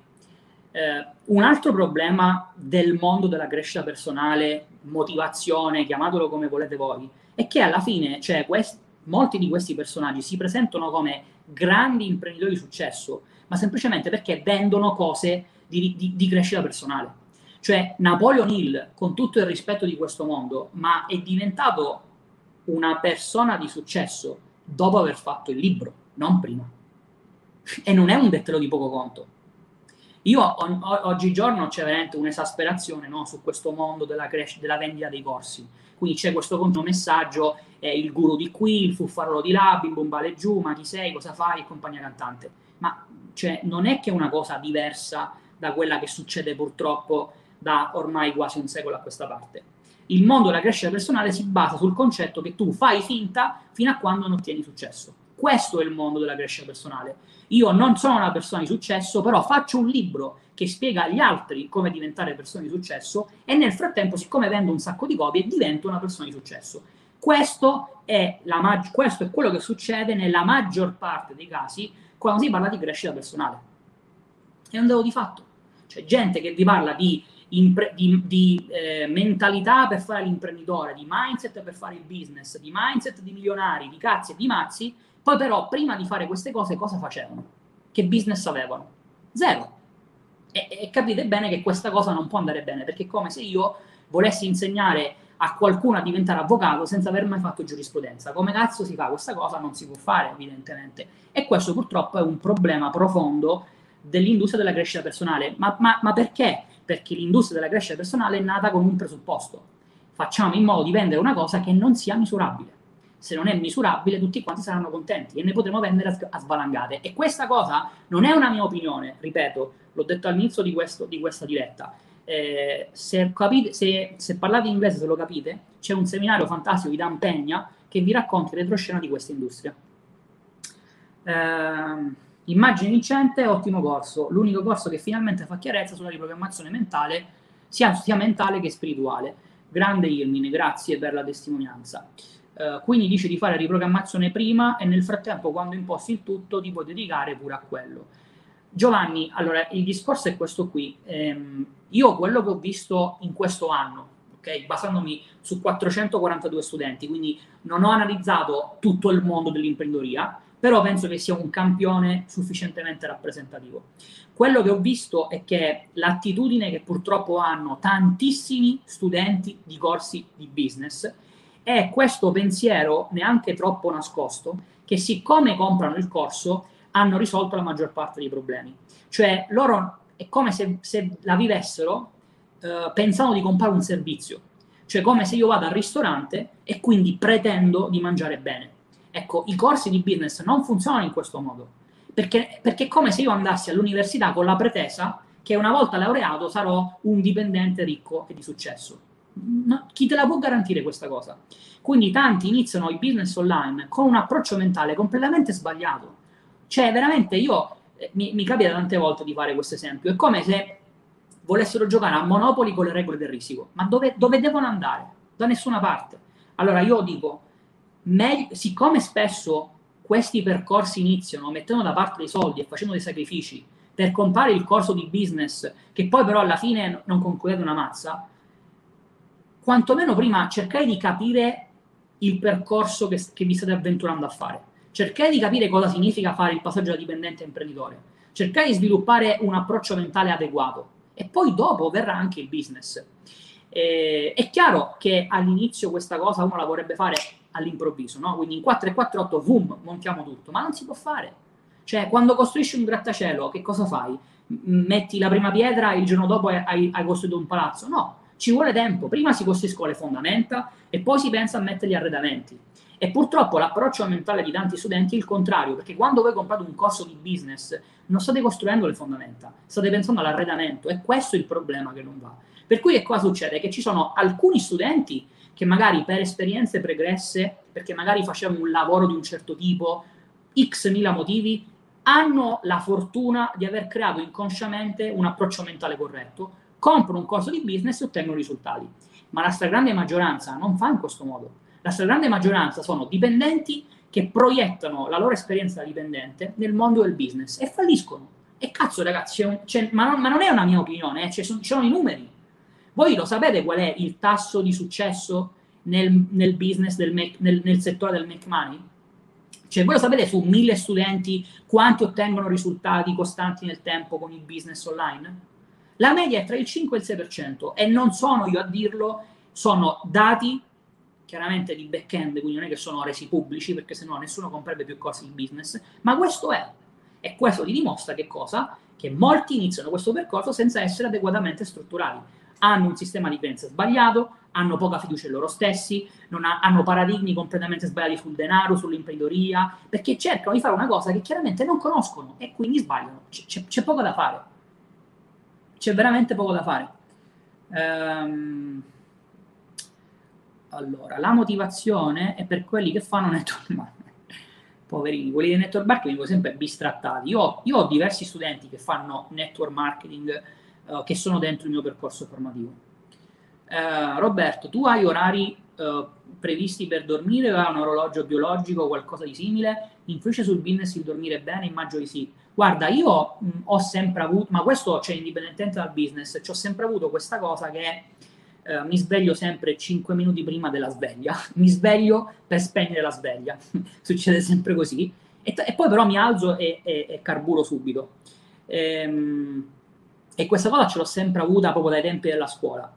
Uh, un altro problema del mondo della crescita personale, motivazione, chiamatelo come volete voi, è che alla fine, cioè, quest- molti di questi personaggi si presentano come grandi imprenditori di successo, ma semplicemente perché vendono cose di, di, di crescita personale. Cioè Napoleon Hill, con tutto il rispetto di questo mondo, ma è diventato una persona di successo dopo aver fatto il libro, non prima. E non è un dettero di poco conto. Io o, oggigiorno c'è veramente un'esasperazione no, su questo mondo della, cres- della vendita dei corsi. Quindi c'è questo messaggio, eh, il guru di qui, il fuffarolo di là, bim giù, ma chi sei, cosa fai e compagnia cantante. Ma cioè, non è che è una cosa diversa da quella che succede purtroppo da ormai quasi un secolo a questa parte. Il mondo della crescita personale si basa sul concetto che tu fai finta fino a quando non ottieni successo. Questo è il mondo della crescita personale. Io non sono una persona di successo, però faccio un libro che spiega agli altri come diventare persone di successo e nel frattempo, siccome vendo un sacco di copie, divento una persona di successo. Questo è, mag- questo è quello che succede nella maggior parte dei casi quando si parla di crescita personale. È un dato di fatto. C'è gente che vi parla di, impre- di, di eh, mentalità per fare l'imprenditore, di mindset per fare il business, di mindset di milionari, di cazzi e di mazzi, poi però prima di fare queste cose cosa facevano? Che business avevano? Zero. E, e capite bene che questa cosa non può andare bene, perché è come se io volessi insegnare a qualcuno a diventare avvocato senza aver mai fatto giurisprudenza. Come cazzo si fa questa cosa? Non si può fare, evidentemente. E questo purtroppo è un problema profondo dell'industria della crescita personale. Ma, ma, ma perché? Perché l'industria della crescita personale è nata con un presupposto. Facciamo in modo di vendere una cosa che non sia misurabile. Se non è misurabile, tutti quanti saranno contenti e ne potremo vendere a, svalangate. E questa cosa non è una mia opinione, ripeto, l'ho detto all'inizio di, questo, di questa diretta eh, se, capite, se, se, parlate inglese, se lo capite, c'è un seminario fantastico di Dan Pegna che vi racconta retroscena di questa industria. Eh, immagine vincente, ottimo corso, l'unico corso che finalmente fa chiarezza sulla riprogrammazione mentale, sia, sia mentale che spirituale. Grande Irmine, grazie per la testimonianza. Uh, quindi dice di fare riprogrammazione prima e nel frattempo, quando imposti il tutto, ti puoi dedicare pure a quello. Giovanni, allora il discorso è questo qui. Ehm, io quello che ho visto in questo anno, okay, basandomi su 442 studenti, quindi non ho analizzato tutto il mondo dell'imprenditoria, però penso che sia un campione sufficientemente rappresentativo. Quello che ho visto è che l'attitudine che purtroppo hanno tantissimi studenti di corsi di business è questo pensiero neanche troppo nascosto che siccome comprano il corso hanno risolto la maggior parte dei problemi. Cioè loro è come se, se la vivessero eh, pensando di comprare un servizio, cioè come se io vado al ristorante e quindi pretendo di mangiare bene. Ecco, i corsi di business non funzionano in questo modo, perché, perché è come se io andassi all'università con la pretesa che una volta laureato sarò un dipendente ricco e di successo. No, chi te la può garantire questa cosa? Quindi tanti iniziano i business online con un approccio mentale completamente sbagliato cioè, veramente io eh, mi, mi capita tante volte di fare questo esempio. È come se volessero giocare a Monopoli con le regole del risico. Ma dove, dove devono andare? Da nessuna parte. Allora io dico, meglio, siccome spesso questi percorsi iniziano mettendo da parte dei soldi e facendo dei sacrifici per comprare il corso di business, che poi però alla fine non concludete una mazza, quantomeno prima cercate di capire il percorso che, che vi state avventurando a fare cercare di capire cosa significa fare il passaggio da dipendente a imprenditore, cercare di sviluppare un approccio mentale adeguato e poi dopo verrà anche il business. Eh, è chiaro che all'inizio questa cosa uno la vorrebbe fare all'improvviso, no? quindi in 4 e 4 8 boom, montiamo tutto, ma non si può fare. Cioè, quando costruisci un grattacielo, che cosa fai? Metti la prima pietra e il giorno dopo hai, hai costruito un palazzo? No, ci vuole tempo. Prima si costruiscono le fondamenta e poi si pensa a mettere gli arredamenti. E purtroppo l'approccio mentale di tanti studenti è il contrario, perché quando voi comprate un corso di business non state costruendo le fondamenta, state pensando all'arredamento e questo è il problema che non va. Per cui che cosa succede? Che ci sono alcuni studenti che magari per esperienze pregresse, perché magari facevano un lavoro di un certo tipo, x mila motivi, hanno la fortuna di aver creato inconsciamente un approccio mentale corretto, comprano un corso di business e ottengono risultati. Ma la stragrande maggioranza non fa in questo modo la stragrande maggioranza sono dipendenti che proiettano la loro esperienza dipendente nel mondo del business e falliscono. E cazzo ragazzi, c'è c'è, ma, non, ma, non, è una mia opinione, eh, ci sono, sono, i numeri. Voi lo sapete qual è il tasso di successo nel, nel business, del make, nel, nel settore del make money? Cioè, voi lo sapete su mille studenti quanti ottengono risultati costanti nel tempo con il business online? La media è tra il 5 e il 6% e non sono io a dirlo, sono dati chiaramente di back-end, quindi non è che sono resi pubblici, perché sennò nessuno comprerebbe più corsi di business, ma questo è. E questo ti dimostra che cosa? Che molti iniziano questo percorso senza essere adeguatamente strutturati. Hanno un sistema di pensa sbagliato, hanno poca fiducia in loro stessi, ha, hanno paradigmi completamente sbagliati sul denaro, sull'imprenditoria, perché cercano di fare una cosa che chiaramente non conoscono e quindi sbagliano. C'è, c'è poco da fare. C'è veramente poco da fare. Ehm allora, la motivazione è per quelli che fanno network marketing. Poverini, quelli di network marketing vengono sempre bistrattati. Io, io, ho diversi studenti che fanno network marketing uh, che sono dentro il mio percorso formativo. Uh, Roberto, tu hai orari uh, previsti per dormire o hai un orologio biologico o qualcosa di simile? Influisce sul business il dormire bene? Immagino di sì. Guarda, io mh, ho sempre avuto, ma questo c'è cioè, indipendentemente dal business, ho sempre avuto questa cosa che eh, mi sveglio sempre 5 minuti prima della sveglia, mi sveglio per spegnere la sveglia, succede sempre così, e, e, poi però mi alzo e, e, e carburo subito. Ehm, e questa cosa ce l'ho sempre avuta proprio dai tempi della scuola.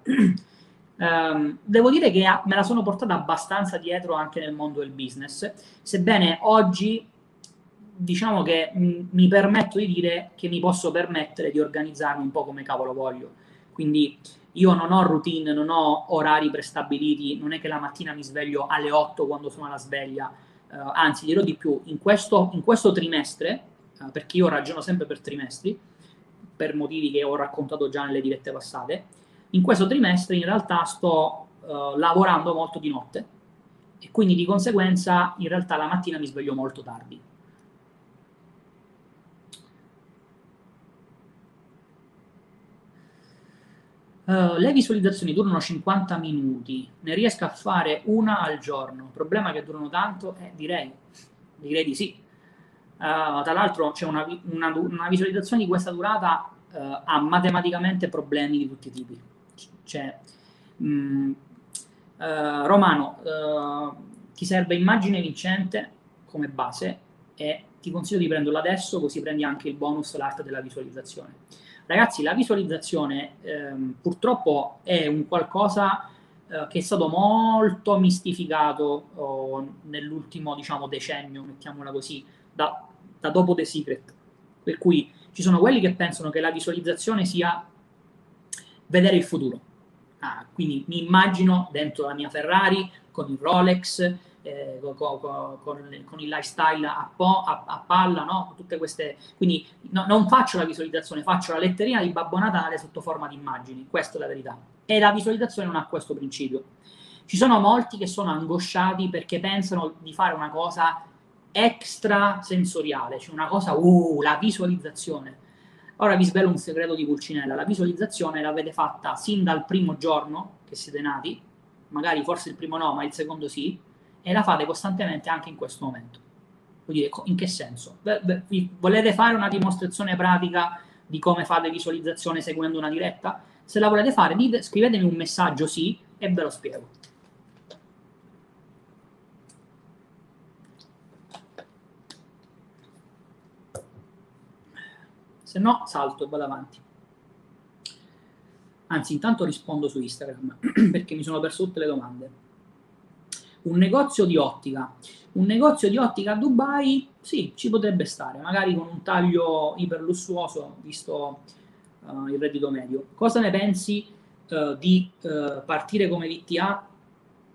Um, devo dire che me la sono portata abbastanza dietro anche nel mondo del business, sebbene oggi diciamo che mi permetto di dire che mi posso permettere di organizzarmi un po' come cavolo voglio. Quindi io non ho routine, non ho orari prestabiliti, non è che la mattina mi sveglio alle 8 quando sono alla sveglia, uh, anzi dirò di più, in questo, in questo trimestre, uh, perché io ragiono sempre per trimestri, per motivi che ho raccontato già nelle dirette passate, in questo trimestre in realtà sto uh, lavorando molto di notte e quindi di conseguenza in realtà la mattina mi sveglio molto tardi. Uh, le visualizzazioni durano 50 minuti, ne riesco a fare una al giorno. Il problema è che durano tanto? Eh, direi, direi di sì. Uh, tra l'altro c'è una, una, una, visualizzazione di questa durata uh, ha matematicamente problemi di tutti i tipi. Cioè, mh, mm, Romano, ti serve immagine vincente come base e ti consiglio di prenderlo adesso così prendi anche il bonus l'arte della visualizzazione Ragazzi, la visualizzazione ehm, purtroppo è un qualcosa eh, che è stato molto mistificato oh, nell'ultimo, diciamo, decennio, mettiamola così, da, da dopo The Secret. Per cui ci sono quelli che pensano che la visualizzazione sia vedere il futuro. Ah, quindi mi immagino dentro la mia Ferrari con il Rolex, eh, con, con, con, il lifestyle a, po, a, a palla, no? Tutte queste... Quindi no, non faccio la visualizzazione, faccio la letterina di Babbo Natale sotto forma di immagini, questa è la verità. E la visualizzazione non ha questo principio. Ci sono molti che sono angosciati perché pensano di fare una cosa extra sensoriale, cioè una cosa, uh, la visualizzazione. Ora vi svelo un segreto di Pulcinella, la visualizzazione l'avete fatta sin dal primo giorno che siete nati, magari forse il primo no, ma il secondo sì, e la fate costantemente anche in questo momento. Vuol dire, in che senso? Volete fare una dimostrazione pratica di come fate visualizzazione seguendo una diretta? Se la volete fare, dite, scrivetemi un messaggio sì e ve lo spiego. Se no, salto e vado avanti. Anzi, intanto rispondo su Instagram perché mi sono perso tutte le domande un negozio di ottica. Un negozio di ottica a Dubai, sì, ci potrebbe stare, magari con un taglio iperlussuoso, visto uh, il reddito medio. Cosa ne pensi uh, di uh, partire come VTA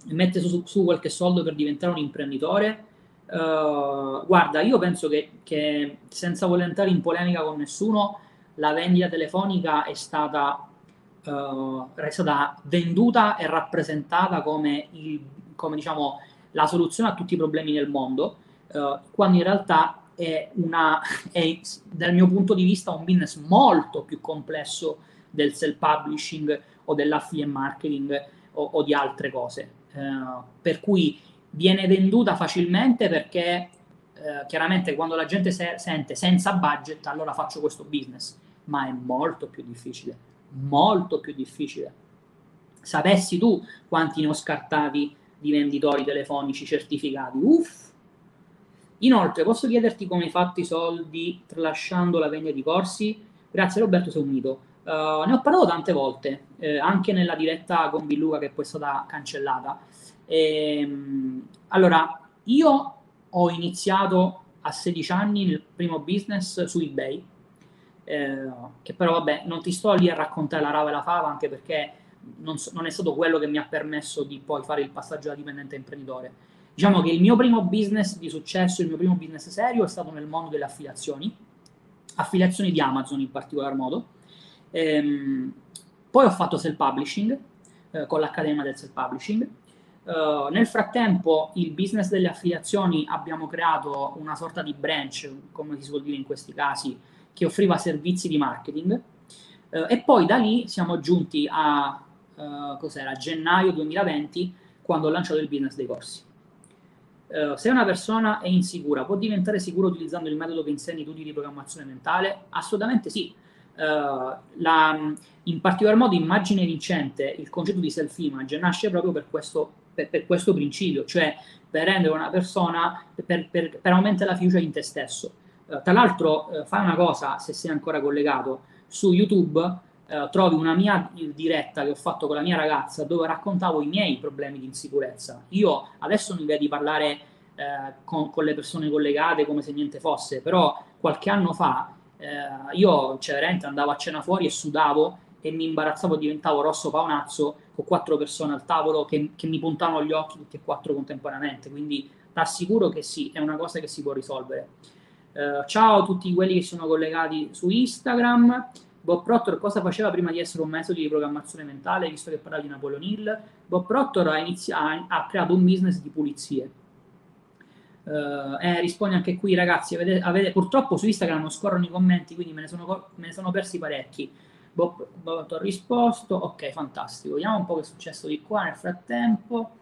e mettere su, su, qualche soldo per diventare un imprenditore? guarda, io penso che, che, senza voler entrare in polemica con nessuno, la vendita telefonica è stata, è stata venduta e rappresentata come il come diciamo la soluzione a tutti i problemi nel mondo, eh, quando in realtà è, una, è dal mio punto di vista un business molto più complesso del self-publishing o dell'affiliate marketing o, o di altre cose. Eh, per cui viene venduta facilmente perché eh, chiaramente quando la gente se- sente senza budget allora faccio questo business, ma è molto più difficile, molto più difficile. Sapessi tu quanti ne ho scartati di venditori telefonici certificati. Uff! Inoltre, posso chiederti come hai fatto i soldi tralasciando la vendita di corsi? Grazie Roberto, sei un mito. Uh, ne ho parlato tante volte, eh, anche nella diretta con Billuca che poi è stata cancellata. Ehm, allora, io ho iniziato a 16 anni il primo business su eBay, eh, che però vabbè, non ti sto lì a raccontare la rava e la fava, anche perché non, so, non, è stato quello che mi ha permesso di poi fare il passaggio da dipendente a imprenditore. Diciamo che il mio primo business di successo, il mio primo business serio è stato nel mondo delle affiliazioni, affiliazioni di Amazon in particolar modo. Ehm, poi ho fatto self-publishing eh, con l'Accademia del Self-Publishing. Uh, nel frattempo, il business delle affiliazioni abbiamo creato una sorta di branch, come si vuol dire in questi casi, che offriva servizi di marketing. Uh, e poi da lì siamo giunti a uh, cos'era, gennaio 2020, quando ho lanciato il business dei corsi. Uh, se una persona è insicura, può diventare sicura utilizzando il metodo che insegni tu di riprogrammazione mentale? Assolutamente sì. Uh, la, in particolar modo immagine vincente, il concetto di self-image nasce proprio per questo, per, per questo principio, cioè per rendere una persona, per, per, per aumentare la fiducia in te stesso. Uh, tra l'altro, uh, fai una cosa, se sei ancora collegato, su YouTube Uh, trovi una mia diretta che ho fatto con la mia ragazza dove raccontavo i miei problemi di insicurezza. Io adesso mi vedi parlare uh, con, con, le persone collegate come se niente fosse, però qualche anno fa uh, io cioè, veramente andavo a cena fuori e sudavo e mi imbarazzavo, diventavo rosso paonazzo con quattro persone al tavolo che, che mi puntavano gli occhi tutti e quattro contemporaneamente. Quindi ti assicuro che sì, è una cosa che si può risolvere. ciao a tutti quelli che sono collegati su Instagram. Bob Proctor cosa faceva prima di essere un metodo di programmazione mentale, visto che parlava di Napoleon Hill? Bob Proctor ha, inizi- ha, ha creato un business di pulizie. Uh, eh, risponde anche qui, ragazzi. Avete, avete, purtroppo su Instagram non scorrono i commenti, quindi me ne sono, me ne sono persi parecchi. Bob, Bob ha risposto. Ok, fantastico. Vediamo un po' che è successo di qua nel frattempo.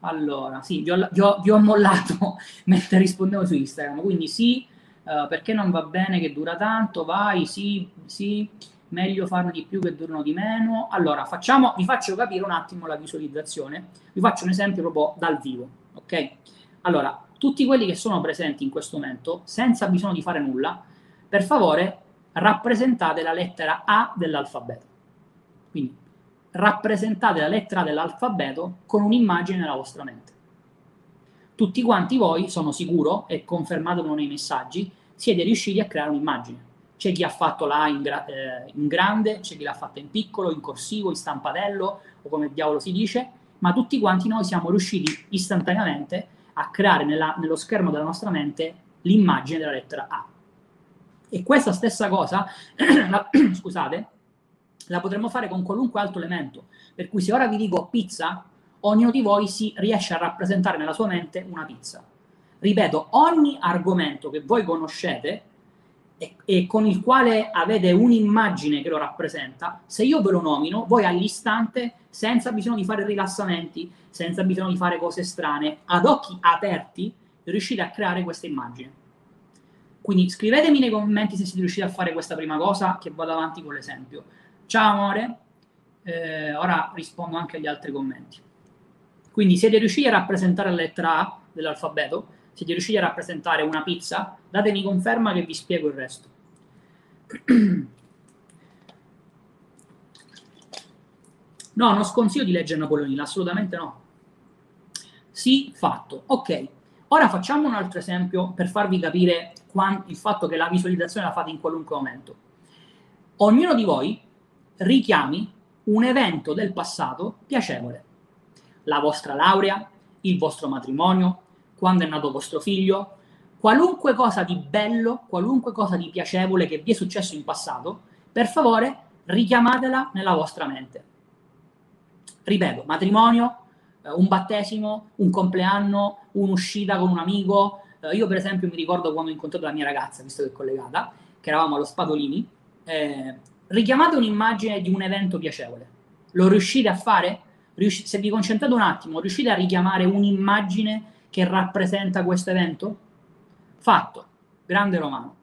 Allora, sì, vi ho, vi ho, vi ho mollato mentre rispondevo su Instagram. Quindi sì, uh, perché non va bene che dura tanto, vai, sì, sì, meglio farne di più che durano di meno. Allora, facciamo, vi faccio capire un attimo la visualizzazione, vi faccio un esempio proprio dal vivo, ok? Allora, tutti quelli che sono presenti in questo momento, senza bisogno di fare nulla, per favore rappresentate la lettera A dell'alfabeto. Quindi rappresentate la lettera A dell'alfabeto con un'immagine nella vostra mente tutti quanti voi, sono sicuro, e confermatelo nei messaggi, siete riusciti a creare un'immagine. C'è chi ha fatto la in, gra- eh, in grande, c'è chi l'ha fatta in piccolo, in corsivo, in stampadello, o come diavolo si dice, ma tutti quanti noi siamo riusciti istantaneamente a creare nella, nello schermo della nostra mente l'immagine della lettera A. E questa stessa cosa, la, scusate, la potremmo fare con qualunque altro elemento. Per cui se ora vi dico pizza, ognuno di voi si riesce a rappresentare nella sua mente una pizza. Ripeto, ogni argomento che voi conoscete e, e, con il quale avete un'immagine che lo rappresenta, se io ve lo nomino, voi all'istante, senza bisogno di fare rilassamenti, senza bisogno di fare cose strane, ad occhi aperti, riuscite a creare questa immagine. Quindi scrivetemi nei commenti se siete riusciti a fare questa prima cosa, che vado avanti con l'esempio. Ciao amore, eh, ora rispondo anche agli altri commenti. Quindi siete riusciti a rappresentare la lettera A dell'alfabeto? Siete riusciti a rappresentare una pizza? Datemi conferma che vi spiego il resto. No, non sconsiglio di leggere Napoleonina, assolutamente no. Sì, fatto. Ok, ora facciamo un altro esempio per farvi capire il fatto che la visualizzazione la fate in qualunque momento. Ognuno di voi richiami un evento del passato piacevole la vostra laurea, il vostro matrimonio, quando è nato vostro figlio, qualunque cosa di bello, qualunque cosa di piacevole che vi è successo in passato, per favore richiamatela nella vostra mente. Ripeto, matrimonio, eh, un battesimo, un compleanno, un'uscita con un amico. Eh, io per esempio mi ricordo quando ho incontrato la mia ragazza, visto che è collegata, che eravamo allo Spadolini, eh, richiamate un'immagine di un evento piacevole. Lo riuscite a fare? Riusci- se vi concentrate un attimo, riuscite a richiamare un'immagine che rappresenta questo evento? Fatto, grande romano.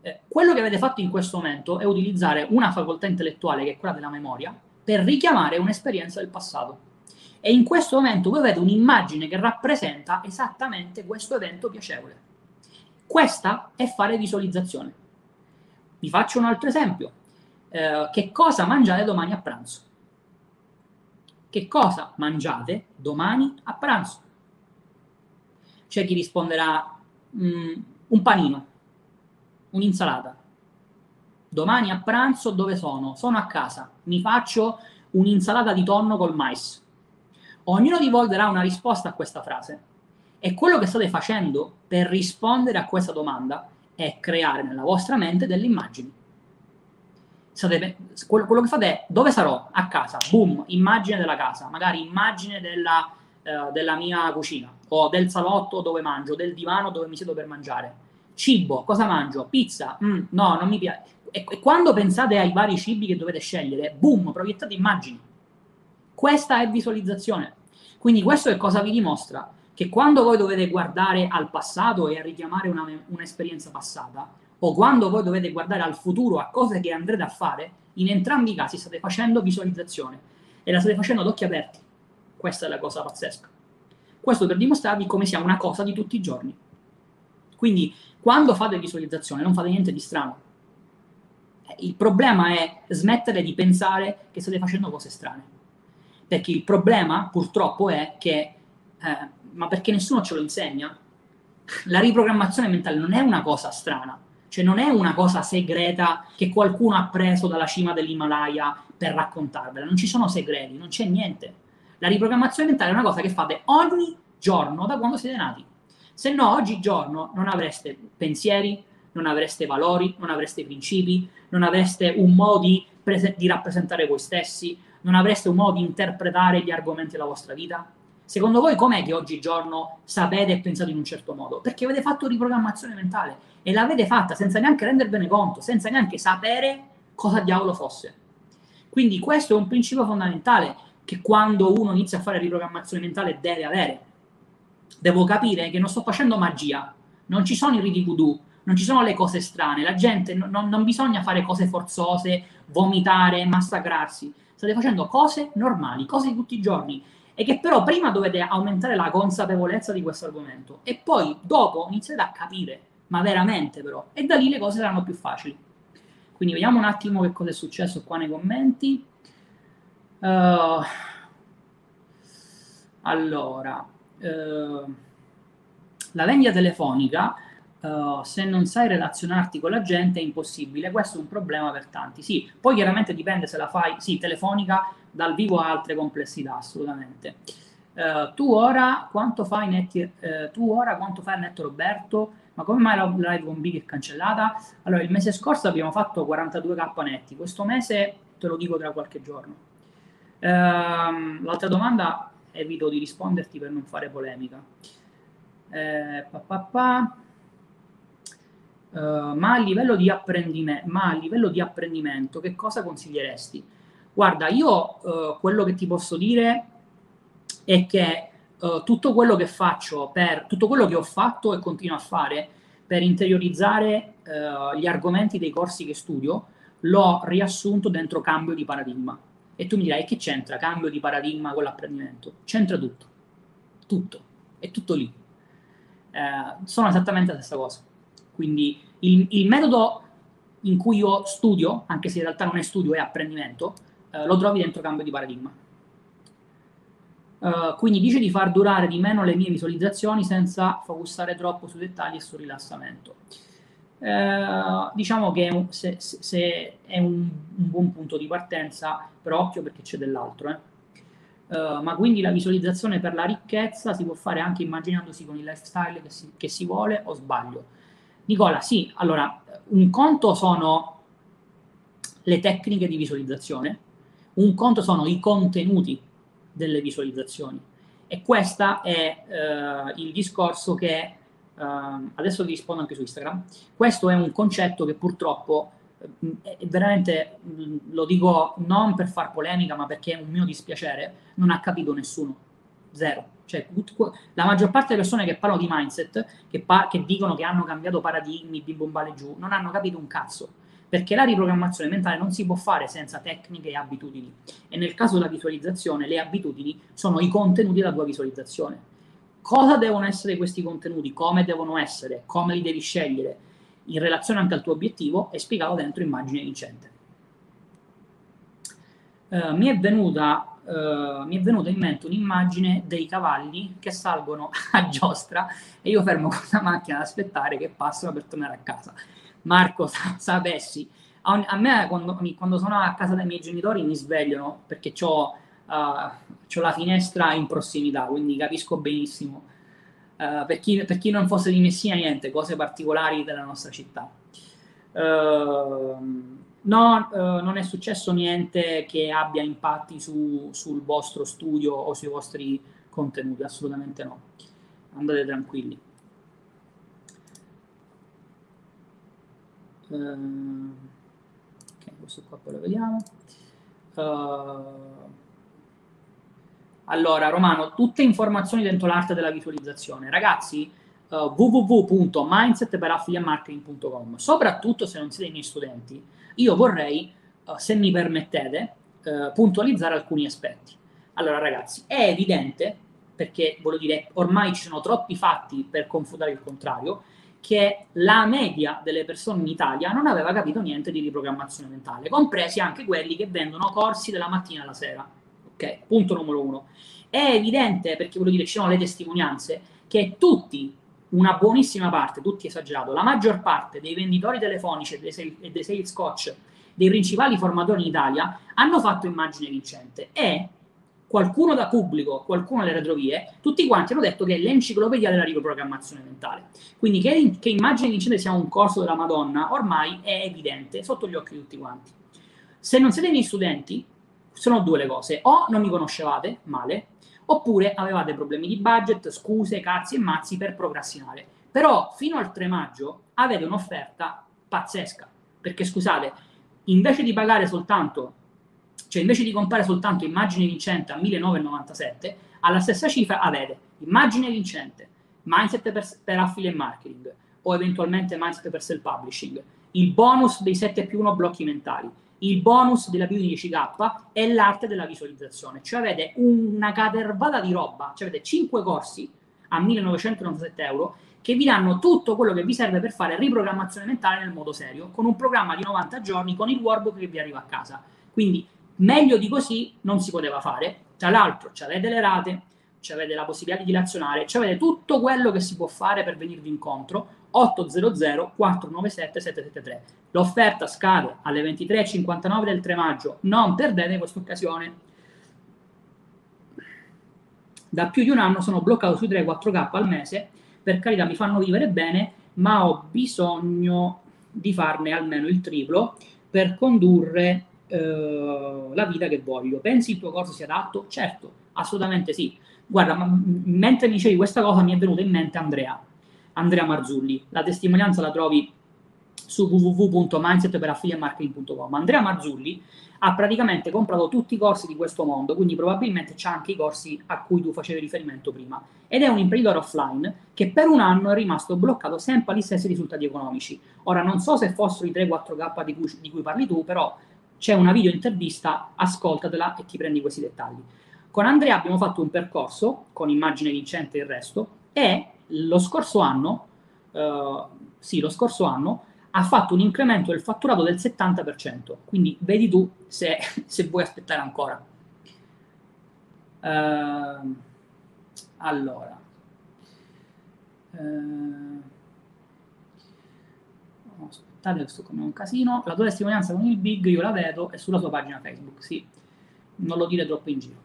Eh, quello che avete fatto in questo momento è utilizzare una facoltà intellettuale che è quella della memoria per richiamare un'esperienza del passato. E in questo momento voi avete un'immagine che rappresenta esattamente questo evento piacevole. Questa è fare visualizzazione. Vi faccio un altro esempio. Eh, che cosa mangiate domani a pranzo? Che cosa mangiate domani a pranzo? C'è chi risponderà mm, un panino, un'insalata. Domani a pranzo dove sono? Sono a casa, mi faccio un'insalata di tonno col mais. Ognuno di voi darà una risposta a questa frase e quello che state facendo per rispondere a questa domanda è creare nella vostra mente delle immagini state, quello, quello, che fate è dove sarò? A casa, boom, immagine della casa, magari immagine della, eh, della mia cucina o del salotto dove mangio, del divano dove mi siedo per mangiare. Cibo, cosa mangio? Pizza? Mm, no, non mi piace. E, e, quando pensate ai vari cibi che dovete scegliere, boom, proiettate immagini. Questa è visualizzazione. Quindi questo che cosa vi dimostra? Che quando voi dovete guardare al passato e richiamare una, un'esperienza passata, o quando voi dovete guardare al futuro, a cose che andrete a fare, in entrambi i casi state facendo visualizzazione e la state facendo ad occhi aperti. Questa è la cosa pazzesca. Questo per dimostrarvi come sia una cosa di tutti i giorni. Quindi, quando fate visualizzazione, non fate niente di strano. Il problema è smettere di pensare che state facendo cose strane. Perché il problema, purtroppo, è che, eh, ma perché nessuno ce lo insegna? La riprogrammazione mentale non è una cosa strana, cioè non è una cosa segreta che qualcuno ha preso dalla cima dell'Himalaya per raccontarvela, non ci sono segreti, non c'è niente. La riprogrammazione mentale è una cosa che fate ogni giorno da quando siete nati. Se no, oggigiorno non avreste pensieri, non avreste valori, non avreste principi, non avreste un modo di, prese- di rappresentare voi stessi, non avreste un modo di interpretare gli argomenti della vostra vita? Secondo voi com'è che oggigiorno sapete e pensate in un certo modo? Perché avete fatto riprogrammazione mentale e l'avete fatta senza neanche rendervene conto, senza neanche sapere cosa diavolo fosse. Quindi questo è un principio fondamentale che quando uno inizia a fare riprogrammazione mentale deve avere. Devo capire che non sto facendo magia, non ci sono i riti voodoo, non ci sono le cose strane, la gente non, non bisogna fare cose forzose, vomitare, massacrarsi state facendo cose normali, cose di tutti i giorni e che però prima dovete aumentare la consapevolezza di questo argomento e poi dopo iniziate a capire, ma veramente però, e da lì le cose saranno più facili. Quindi vediamo un attimo che cosa è successo qua nei commenti. Uh, allora, uh, la vendita telefonica Uh, se non sai relazionarti con la gente è impossibile, questo è un problema per tanti. Sì, poi chiaramente dipende se la fai, sì, telefonica, dal vivo ha altre complessità, assolutamente. Uh, tu ora quanto fai netti, uh, tu ora quanto fai netto Roberto? Ma come mai la live con Big è cancellata? Allora, il mese scorso abbiamo fatto 42k netti, questo mese te lo dico tra qualche giorno. Ehm, l'altra domanda evito di risponderti per non fare polemica. Eh, pa, pa, pa. Uh, ma, a livello di apprendimento, ma a livello di apprendimento che cosa consiglieresti? Guarda, io uh, quello che ti posso dire è che uh, tutto quello che faccio per tutto quello che ho fatto e continuo a fare per interiorizzare gli argomenti dei corsi che studio l'ho riassunto dentro cambio di paradigma. E tu mi dirai che c'entra cambio di paradigma con l'apprendimento? C'entra tutto, tutto, è tutto lì. sono esattamente la stessa cosa. Quindi il, il, metodo in cui io studio, anche se in realtà non è studio, è apprendimento, eh, lo trovi dentro cambio di paradigma. Uh, quindi dice di far durare di meno le mie visualizzazioni senza focussare troppo sui dettagli e sul rilassamento. Uh, diciamo che se, se è un, un, buon punto di partenza, però occhio perché c'è dell'altro. Eh. Uh, ma quindi la visualizzazione per la ricchezza si può fare anche immaginandosi con il lifestyle che si, che si vuole o sbaglio? Nicola, sì, allora, un conto sono le tecniche di visualizzazione, un conto sono i contenuti delle visualizzazioni. E questo è eh, il discorso che, eh, adesso vi rispondo anche su Instagram, questo è un concetto che purtroppo, eh, veramente, lo dico non per far polemica, ma perché è un mio dispiacere, non ha capito nessuno. Zero. Cioè, la maggior parte delle persone che parlano di mindset, che, par- che dicono che hanno cambiato paradigmi, di bombale giù, non hanno capito un cazzo. Perché la riprogrammazione mentale non si può fare senza tecniche e abitudini. E nel caso della visualizzazione, le abitudini sono i contenuti della tua visualizzazione. Cosa devono essere questi contenuti? Come devono essere? Come li devi scegliere? In relazione anche al tuo obiettivo è spiegato dentro immagine vincente. Uh, mi è venuta Uh, mi è venuta in mente un'immagine dei cavalli che salgono a giostra e io fermo con la macchina ad aspettare che passano per tornare a casa. Marco, sa- sapessi, a, me quando, quando, sono a casa dei miei genitori mi svegliano perché ho uh, la finestra in prossimità, quindi capisco benissimo. Uh, per, chi, per, chi, non fosse di Messina, niente, cose particolari della nostra città. Uh, No, eh, non è successo niente che abbia impatti su, sul vostro studio o sui vostri contenuti, assolutamente no. Andate tranquilli. Uh, ok, questo qua poi lo vediamo. Uh, Allora, Romano, tutte informazioni dentro l'arte della visualizzazione. Ragazzi, uh, www.mindsetperaffiliamarketing.com soprattutto se non siete i miei studenti, io vorrei, uh, se mi permettete, uh, puntualizzare alcuni aspetti. Allora, ragazzi, è evidente, perché voglio dire, ormai ci sono troppi fatti per confutare il contrario, che la media delle persone in Italia non aveva capito niente di riprogrammazione mentale, compresi anche quelli che vendono corsi dalla mattina alla sera. Ok, punto numero uno. È evidente, perché voglio dire, ci sono le testimonianze, che tutti, una buonissima parte, tutti esagerato, la maggior parte dei venditori telefonici e dei sales coach, dei principali formatori in Italia, hanno fatto immagine vincente e qualcuno da pubblico, qualcuno alle retrovie, tutti quanti hanno detto che è l'enciclopedia della riprogrammazione mentale. Quindi che, che Immagine Vincente sia un corso della Madonna ormai è evidente, sotto gli occhi di tutti quanti. Se non siete miei studenti, sono due le cose. O non mi conoscevate male, oppure avevate problemi di budget, scuse, cazzi e mazzi per procrastinare. Però fino al 3 maggio avete un'offerta pazzesca. Perché scusate, invece di pagare soltanto cioè invece di comprare soltanto immagine vincente a 1997, alla stessa cifra avete immagine vincente, mindset per, per affiliate marketing o eventualmente mindset per self publishing, il bonus dei 7 più 1 blocchi mentali, il bonus della più di 10k e l'arte della visualizzazione. Cioè avete una catervata di roba, cioè avete 5 corsi a 1997 euro che vi danno tutto quello che vi serve per fare riprogrammazione mentale nel modo serio, con un programma di 90 giorni, con il workbook che vi arriva a casa. Quindi Meglio di così non si poteva fare. Tra l'altro, avete le rate, avete la possibilità di dilazionare, avete tutto quello che si può fare per venirvi incontro. 800 497 773. L'offerta scade alle 23.59 del 3 maggio. Non perdete questa occasione. Da più di un anno sono bloccato sui 3-4k al mese. Per carità, mi fanno vivere bene, ma ho bisogno di farne almeno il triplo per condurre eh, la vita che voglio. Pensi il tuo corso sia adatto? Certo, assolutamente sì. Guarda, ma, mentre mi dicevi questa cosa mi è venuta in mente Andrea, Andrea Marzulli. La testimonianza la trovi su www.mindsetperaffiliamarketing.com. Andrea Marzulli ha praticamente comprato tutti i corsi di questo mondo, quindi probabilmente c'ha anche i corsi a cui tu facevi riferimento prima. Ed è un imprenditore offline che per un anno è rimasto bloccato sempre agli stessi risultati economici. Ora non so se fossero i 3-4K di cui, di cui parli tu, però c'è una video intervista, ascoltatela e ti prendi questi dettagli. Con Andrea abbiamo fatto un percorso con immagine vincente e il resto e lo scorso anno, eh, sì, lo scorso anno ha fatto un incremento del fatturato del 70%, quindi vedi tu se, se vuoi aspettare ancora. Uh, allora, uh, aspettate che sto come un casino, la tua testimonianza con il big io la vedo è sulla tua pagina Facebook, sì, non lo dire troppo in giro.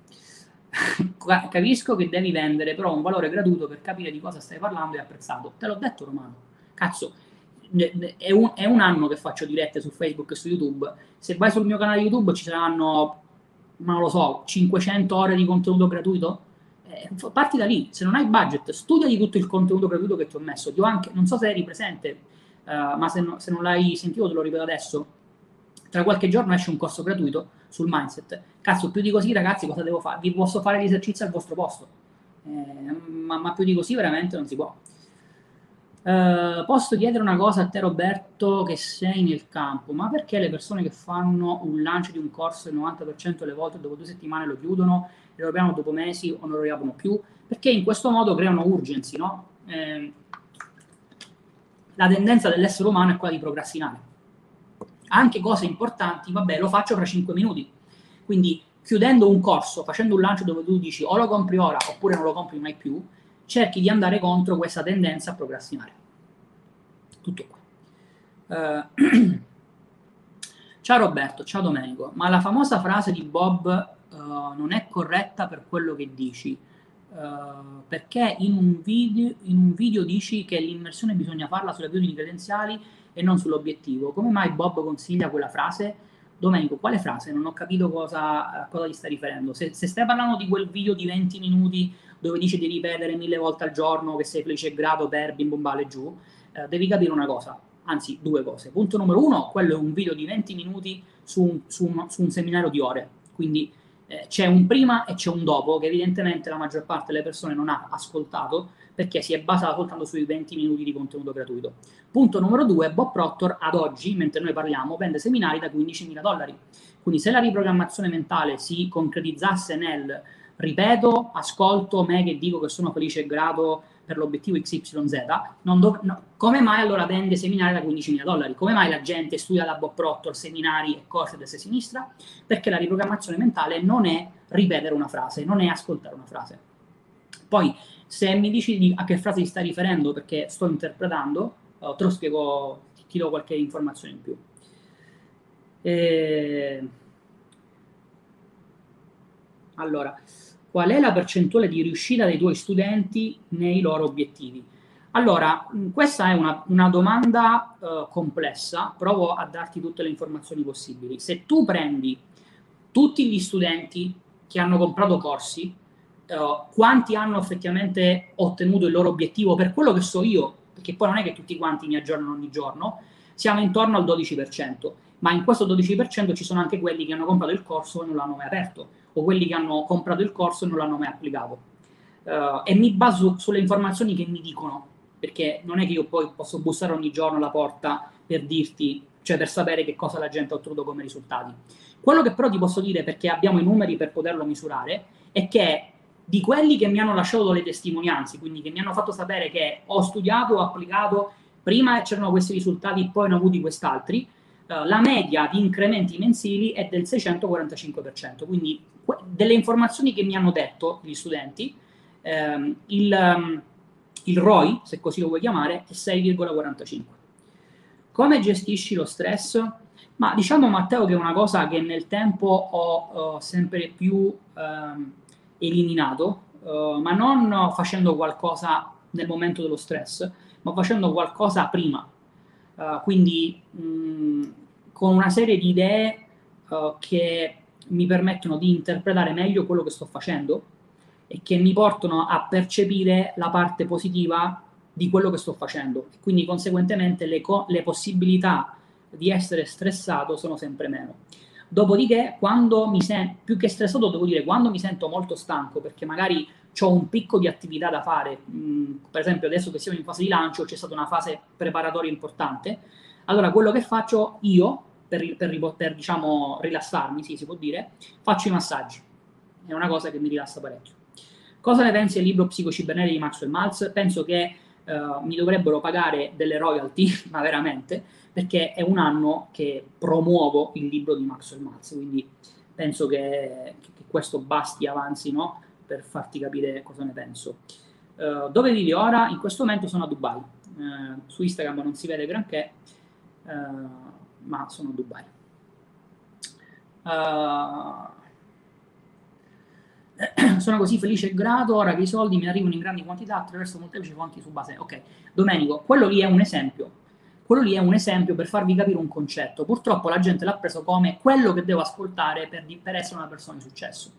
Capisco che devi vendere però un valore gratuito per capire di cosa stai parlando e apprezzato. Te l'ho detto Romano, cazzo, è un, è un, anno che faccio dirette su Facebook e su YouTube. Se vai sul mio canale YouTube ci saranno, non lo so, 500 ore di contenuto gratuito. Eh, parti da lì, se non hai budget, studia di tutto il contenuto gratuito che ti ho messo. Ti ho anche, non so se eri presente, uh, ma se, no, se, non l'hai sentito te lo ripeto adesso, tra qualche giorno esce un corso gratuito sul mindset. Cazzo, più di così ragazzi cosa devo fare? Vi posso fare gli esercizi al vostro posto, eh, ma, ma, più di così veramente non si può. Uh, posso chiedere una cosa a te Roberto che sei nel campo, ma perché le persone che fanno un lancio di un corso il 90% delle volte dopo due settimane lo chiudono lo riaprono dopo mesi o non lo riaprono più? Perché in questo modo creano urgency, no? Eh, la tendenza dell'essere umano è quella di procrastinare. Anche cose importanti, vabbè, lo faccio fra 5 minuti. Quindi chiudendo un corso, facendo un lancio dove tu dici o lo compri ora oppure non lo compri mai più, cerchi di andare contro questa tendenza a procrastinare. Tutto qua. Uh, ciao Roberto, ciao Domenico, ma la famosa frase di Bob uh, non è corretta per quello che dici Uh, perché in un, video, in un, video, dici che l'immersione bisogna farla sulle abitudini credenziali e non sull'obiettivo. Come mai Bob consiglia quella frase? Domenico, quale frase? Non ho capito cosa, a cosa ti stai riferendo. Se, se, stai parlando di quel video di 20 minuti dove dice di ripetere mille volte al giorno che sei felice e grato per bim bum bale giù, uh, devi capire una cosa, anzi due cose. Punto numero uno, quello è un video di 20 minuti su un, su un, su un seminario di ore, quindi eh, c'è un prima e c'è un dopo che evidentemente la maggior parte delle persone non ha ascoltato perché si è basata soltanto sui 20 minuti di contenuto gratuito. Punto numero due, Bob Proctor ad oggi, mentre noi parliamo, vende seminari da 15.000 dollari. Quindi se la riprogrammazione mentale si concretizzasse nel ripeto, ascolto me che dico che sono felice e grato per l'obiettivo XYZ, dov- no, come mai allora vende seminari da 15.000 dollari? Come mai la gente studia da Bob Proctor seminari e corsi destra e sinistra? Perché la riprogrammazione mentale non è ripetere una frase, non è ascoltare una frase. Poi, se mi dici di a che frase ti stai riferendo perché sto interpretando, uh, te lo spiego, ti do qualche informazione in più. E... Allora, qual è la percentuale di riuscita dei tuoi studenti nei loro obiettivi? Allora, questa è una, una domanda uh, complessa, provo a darti tutte le informazioni possibili. Se tu prendi tutti gli studenti che hanno comprato corsi, uh, quanti hanno effettivamente ottenuto il loro obiettivo, per quello che so io, perché poi non è che tutti quanti mi aggiornano ogni giorno, siamo intorno al 12%, ma in questo 12% ci sono anche quelli che hanno comprato il corso e non l'hanno mai aperto o quelli che hanno comprato il corso e non l'hanno mai applicato. Uh, e mi baso sulle informazioni che mi dicono, perché non è che io poi posso bussare ogni giorno alla porta per dirti, cioè per sapere che cosa la gente ha ottenuto come risultati. Quello che però ti posso dire, perché abbiamo i numeri per poterlo misurare, è che di quelli che mi hanno lasciato le testimonianze, quindi che mi hanno fatto sapere che ho studiato, ho applicato, prima c'erano questi risultati, poi ne ho avuti quest'altri, uh, la media di incrementi mensili è del 645%, quindi delle informazioni che mi hanno detto gli studenti, ehm, il, um, il ROI, se così lo vuoi chiamare, è 6,45. Come gestisci lo stress? Ma diciamo Matteo che è una cosa che nel tempo ho uh, sempre più um, eliminato, uh, ma non facendo qualcosa nel momento dello stress, ma facendo qualcosa prima. Uh, quindi mh, con una serie di idee che mi permettono di interpretare meglio quello che sto facendo e che mi portano a percepire la parte positiva di quello che sto facendo. Quindi conseguentemente le, co- le possibilità di essere stressato sono sempre meno. Dopodiché, quando mi sento più che stressato, devo dire quando mi sento molto stanco perché magari ho un picco di attività da fare, mm, per esempio adesso che siamo in fase di lancio, c'è stata una fase preparatoria importante. Allora, quello che faccio io per, per, per diciamo, rilassarmi, sì, si può dire, faccio i massaggi. È una cosa che mi rilassa parecchio. Cosa ne pensi del libro Psicocibernetico di Maxwell Maltz? Penso che uh, mi dovrebbero pagare delle royalty, ma veramente, perché è un anno che promuovo il libro di Maxwell Maltz, quindi penso che, che questo basti avanzi no? per farti capire cosa ne penso. Uh, dove vivi ora? In questo momento sono a Dubai. Uh, su Instagram non si vede granché. Uh, ma sono a Dubai. Uh, sono così felice e grato ora che i soldi mi arrivano in grandi quantità attraverso molteplici fonti su base. Ok, Domenico, quello lì è un esempio. Quello lì è un esempio per farvi capire un concetto. Purtroppo la gente l'ha preso come quello che devo ascoltare per, per essere una persona di successo.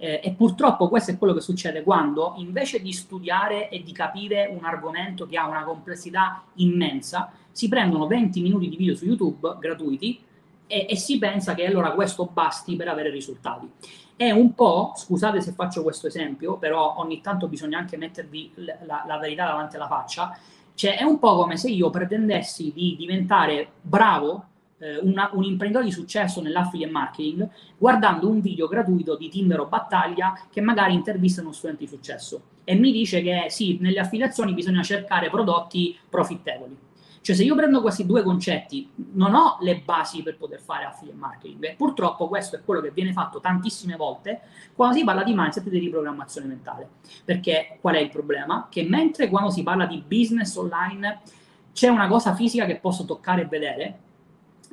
Eh, e purtroppo questo è quello che succede quando invece di studiare e di capire un argomento che ha una complessità immensa, si prendono 20 minuti di video su YouTube gratuiti e, e si pensa che allora questo basti per avere risultati. È un po', scusate se faccio questo esempio, però ogni tanto bisogna anche mettervi la, la verità davanti alla faccia, cioè è un po' come se io pretendessi di diventare bravo eh, una, un imprenditore di successo nell'affiliate marketing guardando un video gratuito di Tinder o Battaglia che magari intervista uno studente di successo e mi dice che sì, nelle affiliazioni bisogna cercare prodotti profittevoli. Cioè, se io prendo questi due concetti, non ho le basi per poter fare affiliate marketing. E purtroppo questo è quello che viene fatto tantissime volte quando si parla di mindset e di riprogrammazione mentale. Perché qual è il problema? Che mentre quando si parla di business online c'è una cosa fisica che posso toccare e vedere,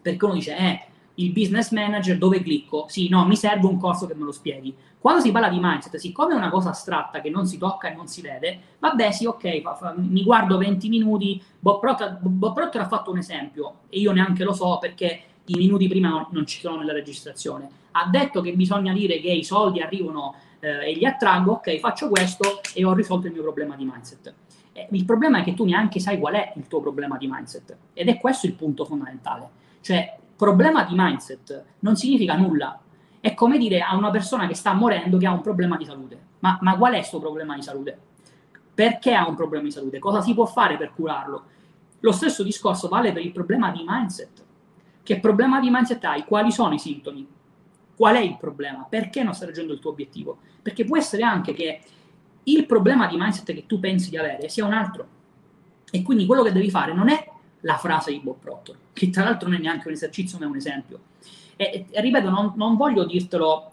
perché uno dice, eh, il business manager dove clicco? Sì, no, mi serve un corso che me lo spieghi. Quando si parla di mindset, siccome è una cosa astratta che non si tocca e non si vede, vabbè, sì, ok, fa, fa, mi guardo 20 minuti, Bob Proctor, ha fatto un esempio e io neanche lo so perché i minuti prima non ci sono nella registrazione. Ha detto che bisogna dire che i soldi arrivano eh, e li attraggo, ok, faccio questo e ho risolto il mio problema di mindset. Eh, il problema è che tu neanche sai qual è il tuo problema di mindset ed è questo il punto fondamentale cioè, problema di mindset non significa nulla. È come dire a una persona che sta morendo che ha un problema di salute. Ma, ma qual è questo problema di salute? Perché ha un problema di salute? Cosa si può fare per curarlo? Lo stesso discorso vale per il problema di mindset. Che problema di mindset hai? Quali sono i sintomi? Qual è il problema? Perché non stai raggiungendo il tuo obiettivo? Perché può essere anche che il problema di mindset che tu pensi di avere sia un altro. E quindi quello che devi fare non è la frase di Bob Proctor, che tra l'altro non è neanche un esercizio, ma è un esempio. E, e ripeto, non, non, voglio dirtelo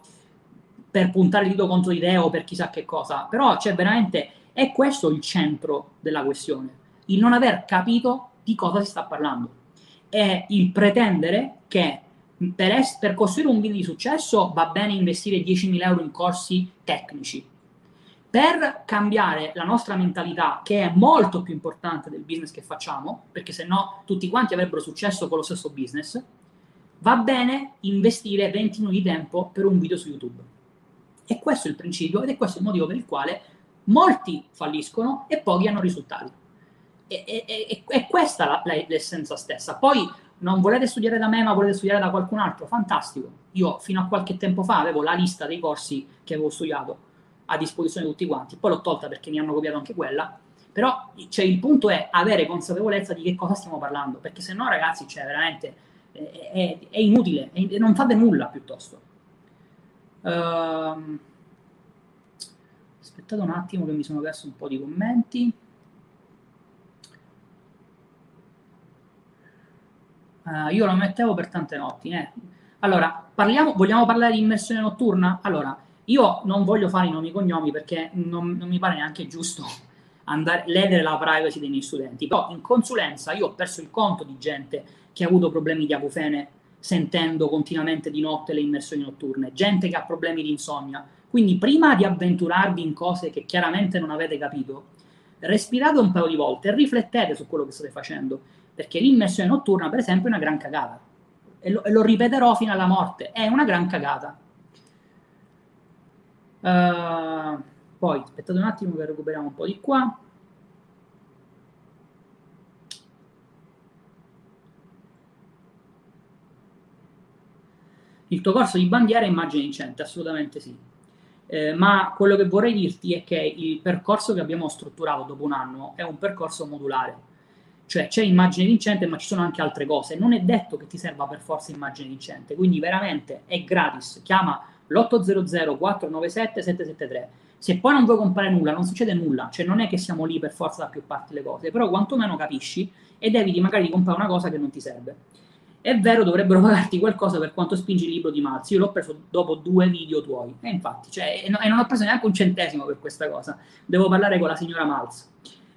per puntare il dito contro di te o per chissà che cosa, però c'è veramente, è questo il centro della questione, il non aver capito di cosa si sta parlando. È il pretendere che per, es- per costruire un video di successo va bene investire 10.000 euro in corsi tecnici, per cambiare la nostra mentalità, che è molto più importante del business che facciamo, perché se no tutti quanti avrebbero successo con lo stesso business, va bene investire 20 minuti di tempo per un video su YouTube. E questo è il principio ed è questo il motivo per il quale molti falliscono e pochi hanno risultati. E, e, e, è questa la, la, l'essenza stessa. Poi non volete studiare da me, ma volete studiare da qualcun altro? Fantastico. Io fino a qualche tempo fa avevo la lista dei corsi che avevo studiato a disposizione di tutti quanti. Poi l'ho tolta perché mi hanno copiato anche quella. Però cioè, il punto è avere consapevolezza di che cosa stiamo parlando, perché se no, ragazzi, cioè, veramente è, è, è inutile, è, non fate nulla piuttosto. Uh, aspettate un attimo che mi sono perso un po' di commenti. Uh, io lo mettevo per tante notti. Eh. Allora, parliamo, vogliamo parlare di immersione notturna? Allora, io non voglio fare i nomi e cognomi perché non, non mi pare neanche giusto andare, ledere la privacy dei miei studenti, però in consulenza io ho perso il conto di gente che ha avuto problemi di acufene sentendo continuamente di notte le immersioni notturne, gente che ha problemi di insonnia. Quindi prima di avventurarvi in cose che chiaramente non avete capito, respirate un paio di volte e riflettete su quello che state facendo, perché l'immersione notturna, per esempio, è una gran cagata. E lo, e lo ripeterò fino alla morte, è una gran cagata. Uh, poi aspettate un attimo che recuperiamo un po' di qua. Il tuo corso di bandiera è immagine vincente, assolutamente sì. Eh, ma quello che vorrei dirti è che il percorso che abbiamo strutturato dopo un anno è un percorso modulare. Cioè c'è immagine vincente, ma ci sono anche altre cose. Non è detto che ti serva per forza immagine vincente, quindi veramente è gratis. Chiama l'800 497 773. Se poi non vuoi comprare nulla, non succede nulla, cioè non è che siamo lì per forza da più parti le cose, però quantomeno capisci ed eviti magari di comprare una cosa che non ti serve. È vero, dovrebbero pagarti qualcosa per quanto spingi il libro di Malzi. Io l'ho preso dopo due video tuoi. E infatti, cioè, e, non ho preso neanche un centesimo per questa cosa. Devo parlare con la signora Malz.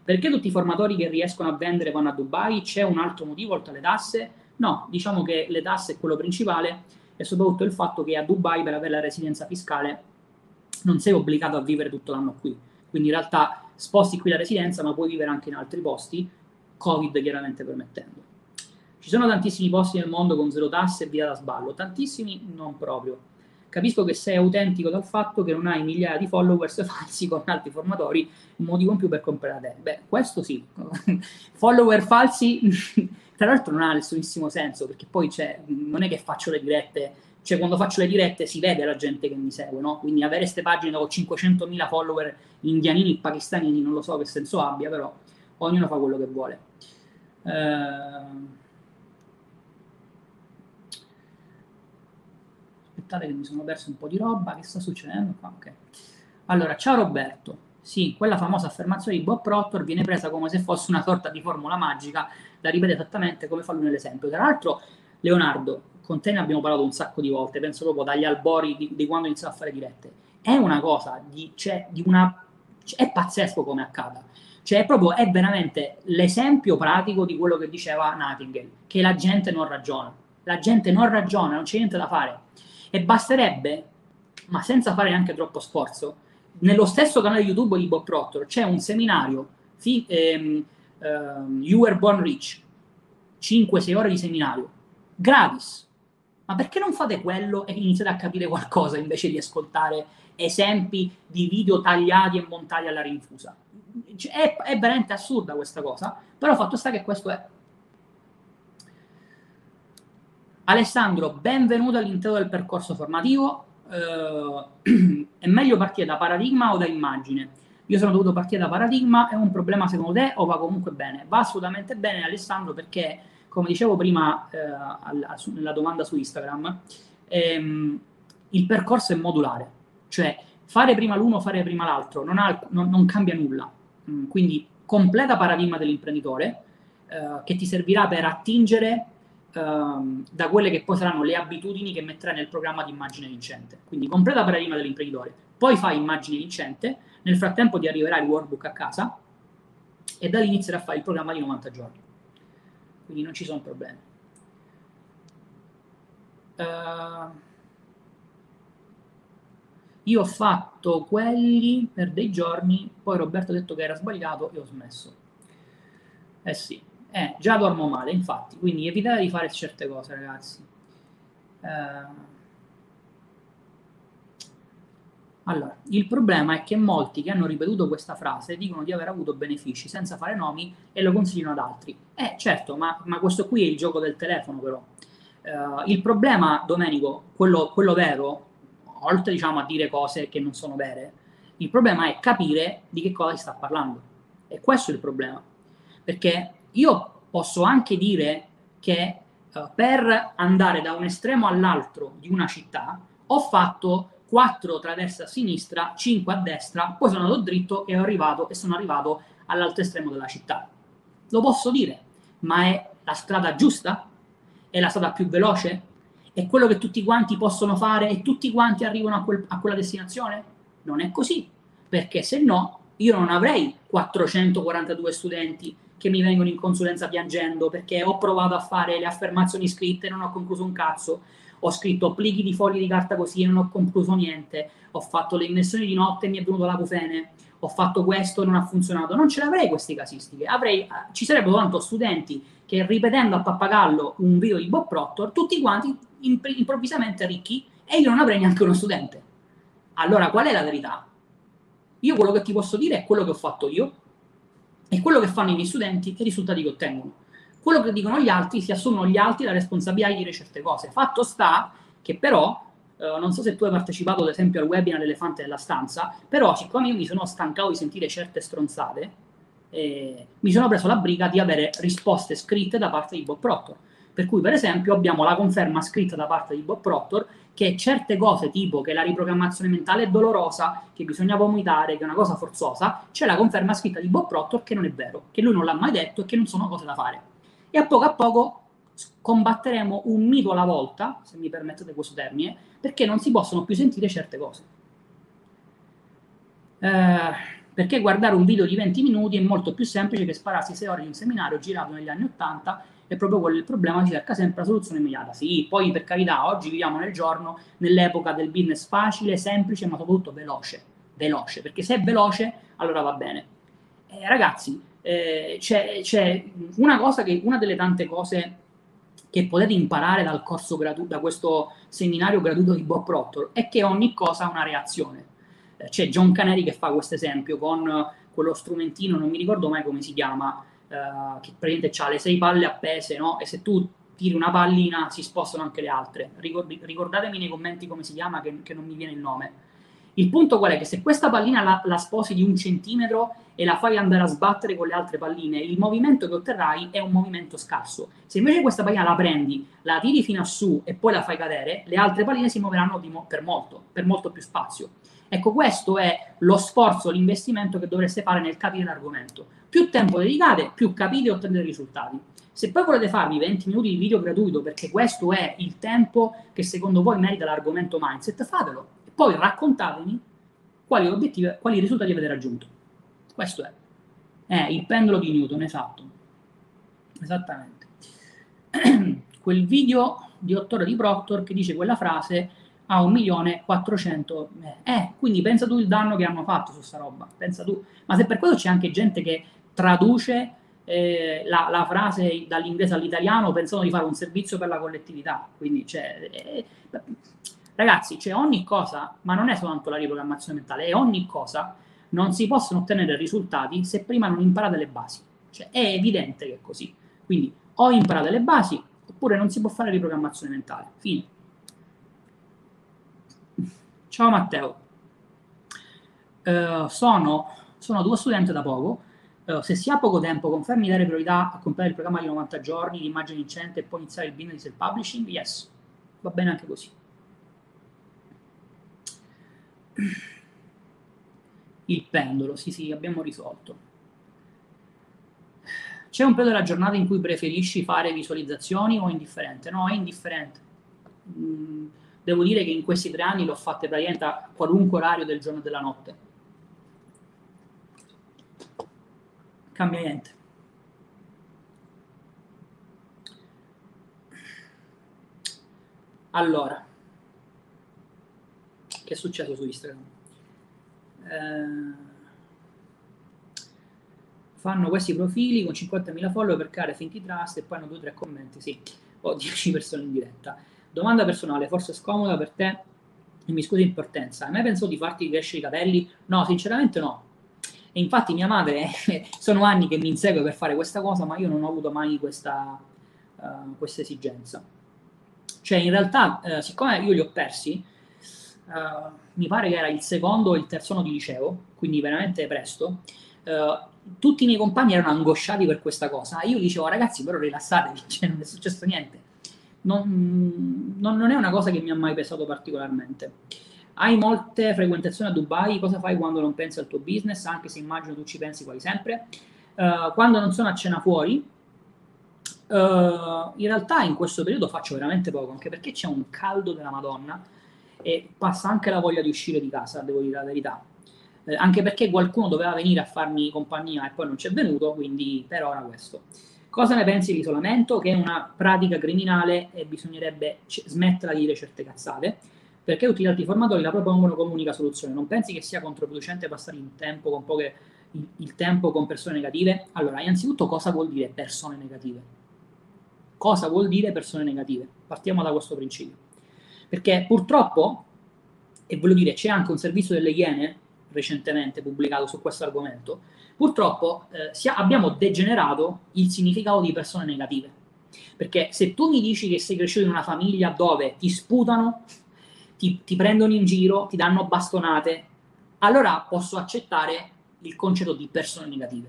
Perché tutti i formatori che riescono a vendere vanno a Dubai? C'è un altro motivo oltre alle tasse? No, diciamo che le tasse è quello principale e soprattutto il fatto che a Dubai per avere la residenza fiscale non sei obbligato a vivere tutto l'anno qui. Quindi in realtà sposti qui la residenza, ma puoi vivere anche in altri posti, Covid chiaramente permettendo. Ci sono tantissimi posti nel mondo con zero tasse e via da sballo, tantissimi non proprio. Capisco che sei autentico dal fatto che non hai migliaia di followers falsi con altri formatori, un motivo in più per comprare te. Beh, questo sì. Follower falsi tra l'altro non ha nessunissimo senso, perché poi non è che faccio le dirette, cioè quando faccio le dirette si vede la gente che mi segue, no? Quindi avere queste pagine con 500.000 follower indianini pakistanini, non lo so che senso abbia, però ognuno fa quello che vuole. Eh... Aspettate che mi sono perso un po' di roba, che sta succedendo qua? Ok. Allora, ciao Roberto. Sì, quella famosa affermazione di Bob Proctor viene presa come se fosse una sorta di formula magica da ripetere esattamente come fa lui nell'esempio. Tra l'altro, Leonardo, con te ne abbiamo parlato un sacco di volte, penso proprio dagli albori di, di quando iniziamo a fare dirette. È una cosa, di, cioè, di una, è pazzesco come accada. Cioè, è proprio, è veramente l'esempio pratico di quello che diceva Nightingale, che la gente non ragiona. La gente non ragiona, non c'è niente da fare. E basterebbe, ma senza fare neanche troppo sforzo, nello stesso canale YouTube di Bob Proctor c'è un seminario, fi, ehm, ehm, You Were Born Rich, 5-6 ore di seminario, gratis. Ma perché non fate quello e iniziate a capire qualcosa invece di ascoltare esempi di video tagliati e montati alla rinfusa? Cioè, è, è veramente assurda questa cosa, però fatto sta che questo è Alessandro, benvenuto all'interno del percorso formativo. Eh, è meglio partire da paradigma o da immagine? Io sono dovuto partire da paradigma, è un problema secondo te o va comunque bene? Va assolutamente bene Alessandro perché, come dicevo prima eh, alla, nella domanda su Instagram, ehm, il percorso è modulare, cioè fare prima l'uno, fare prima l'altro, non, ha, non, non cambia nulla. Mm, quindi completa paradigma dell'imprenditore eh, che ti servirà per attingere ehm, da quelle che poi saranno le abitudini che metterai nel programma di immagine vincente. Quindi completa paradigma dell'imprenditore, poi fai immagine vincente, nel frattempo ti arriverà il workbook a casa e da lì inizierai a fare il programma di 90 giorni. Quindi non ci sono problemi. Uh, io ho fatto quelli per dei giorni, poi Roberto ha detto che era sbagliato e ho smesso. Eh sì, eh, già dormo male, infatti, quindi evitate di fare certe cose, ragazzi. Uh, allora, il problema è che molti che hanno ripetuto questa frase dicono di aver avuto benefici senza fare nomi e lo consigliano ad altri. Eh, certo, ma, ma questo qui è il gioco del telefono, però. Uh, il problema, Domenico, quello, quello vero, oltre diciamo, a dire cose che non sono vere, il problema è capire di che cosa si sta parlando. E questo è il problema. Perché io posso anche dire che uh, per andare da un estremo all'altro di una città ho fatto 4 tra destra e sinistra, 5 a destra, poi sono andato dritto e, arrivato, e sono arrivato all'altro estremo della città. Lo posso dire, ma è la strada giusta? È la strada più veloce? È quello che tutti quanti possono fare e tutti quanti arrivano a, quel, a quella destinazione? Non è così, perché se no io non avrei 442 studenti che mi vengono in consulenza piangendo perché ho provato a fare le affermazioni scritte e non ho concluso un cazzo ho scritto plichi di fogli di carta così e non ho concluso niente, ho fatto le immersioni di notte e mi è venuto l'acufene, ho fatto questo e non ha funzionato. Non ce l'avrei queste casistiche. Avrei, ci sarebbero tanto studenti che ripetendo a pappagallo un video di Bob Proctor, tutti quanti improvvisamente ricchi e io non avrei neanche uno studente. Allora qual è la verità? Io quello che ti posso dire è quello che ho fatto io e quello che fanno i miei studenti e i risultati che ottengono quello che dicono gli altri si assumono gli altri la responsabilità di dire certe cose. Fatto sta che però, eh, non so se tu hai partecipato ad esempio al webinar dell'elefante della stanza, però siccome io mi sono stancato di sentire certe stronzate, eh, mi sono preso la briga di avere risposte scritte da parte di Bob Proctor. Per cui, per esempio, abbiamo la conferma scritta da parte di Bob Proctor che certe cose, tipo che la riprogrammazione mentale è dolorosa, che bisogna vomitare, che è una cosa forzosa, c'è la conferma scritta di Bob Proctor che non è vero, che lui non l'ha mai detto e che non sono cose da fare e a poco a poco combatteremo un mito alla volta, se mi permettete questo termine, perché non si possono più sentire certe cose. Eh, perché guardare un video di 20 minuti è molto più semplice che spararsi 6 ore di un seminario girato negli anni 80 e proprio quello è il problema, si cerca sempre la soluzione immediata. Sì, poi per carità, oggi viviamo nel giorno, nell'epoca del business facile, semplice, ma soprattutto veloce. Veloce, perché se è veloce, allora va bene. Eh, ragazzi, eh, c'è, c'è, una cosa che, una delle tante cose che potete imparare dal corso gratuito, da questo seminario gratuito di Bob Proctor, è che ogni cosa ha una reazione. Eh, c'è John Canary che fa questo esempio con quello strumentino, non mi ricordo mai come si chiama, eh, che praticamente ha le sei palle appese, no? E se tu tiri una pallina si spostano anche le altre. Ricordi, ricordatemi nei commenti come si chiama, che, che non mi viene il nome il punto qual è? Che se questa pallina la, la, sposi di un centimetro e la fai andare a sbattere con le altre palline, il movimento che otterrai è un movimento scarso. Se invece questa pallina la prendi, la tiri fino a su e poi la fai cadere, le altre palline si muoveranno mo- per molto, per molto più spazio. Ecco, questo è lo sforzo, l'investimento che dovreste fare nel capire l'argomento. Più tempo dedicate, più capite e ottenete risultati. Se poi volete farvi 20 minuti di video gratuito perché questo è il tempo che secondo voi merita l'argomento mindset, fatelo poi raccontatemi quali obiettivi, quali risultati avete raggiunto. Questo è. È il pendolo di Newton, esatto. Esattamente. Quel video di 8 ore di Proctor che dice quella frase a 1.400.000. Eh, quindi pensa tu il danno che hanno fatto su sta roba. Pensa tu. Ma se per questo c'è anche gente che traduce eh, la, la, frase dall'inglese all'italiano pensando di fare un servizio per la collettività. Quindi, cioè, eh, Ragazzi, c'è ogni cosa, ma non è soltanto la riprogrammazione mentale, è ogni cosa. Non si possono ottenere risultati se prima non imparate le basi. Cioè, è evidente che è così. Quindi, o imparate le basi, oppure non si può fare riprogrammazione mentale. Fine. Ciao Matteo. Uh, sono, sono tuo studente da poco. Uh, se si ha poco tempo, confermi dare priorità a comprare il programma di 90 giorni, di immagine vincente e poi iniziare il business del publishing? Yes, va bene anche così. Il pendolo, sì sì, abbiamo risolto. C'è un periodo della giornata in cui preferisci fare visualizzazioni o indifferente? No, è indifferente. Mm, devo dire che in questi tre anni l'ho fatte praticamente a qualunque orario del giorno e della notte. Cambia niente. Allora, che è successo su Instagram? Eh, fanno questi profili con 50.000 follower per creare finti trust e poi hanno 2-3 commenti, sì, ho 10 persone in diretta. Domanda personale, forse scomoda per te e mi scusi in partenza. Hai mai pensato di farti crescere i capelli? No, sinceramente no. E infatti mia madre, sono anni che mi insegue per fare questa cosa, ma io non ho avuto mai questa, uh, questa esigenza. Cioè, in realtà, uh, siccome io li ho persi, uh, mi pare che era il secondo o il terzo anno di liceo, quindi veramente presto, tutti i miei compagni erano angosciati per questa cosa. Io dicevo, ragazzi, però rilassatevi, cioè, non è successo niente. Non, non, non, è una cosa che mi ha mai pesato particolarmente. Hai molte frequentazioni a Dubai, cosa fai quando non pensi al tuo business, anche se immagino tu ci pensi quasi sempre? Uh, quando non sono a cena fuori, uh, in realtà in questo periodo faccio veramente poco, anche perché c'è un caldo della Madonna e passa anche la voglia di uscire di casa, devo dire la verità eh, anche perché qualcuno doveva venire a farmi compagnia e poi non c'è venuto, quindi per ora questo. Cosa ne pensi dell'isolamento? Che è una pratica criminale e bisognerebbe c- smetterla di dire certe cazzate, perché gli altri formatori la propongono come unica soluzione. Non pensi che sia controproducente passare il tempo con poche il, il tempo con persone negative? Allora, innanzitutto cosa vuol dire persone negative? Cosa vuol dire persone negative? Partiamo da questo principio. Perché purtroppo, e voglio dire, c'è anche un servizio delle Iene recentemente pubblicato su questo argomento, purtroppo eh, sia, abbiamo degenerato il significato di persone negative. Perché se tu mi dici che sei cresciuto in una famiglia dove ti sputano, ti, ti prendono in giro, ti danno bastonate, allora posso accettare il concetto di persone negative.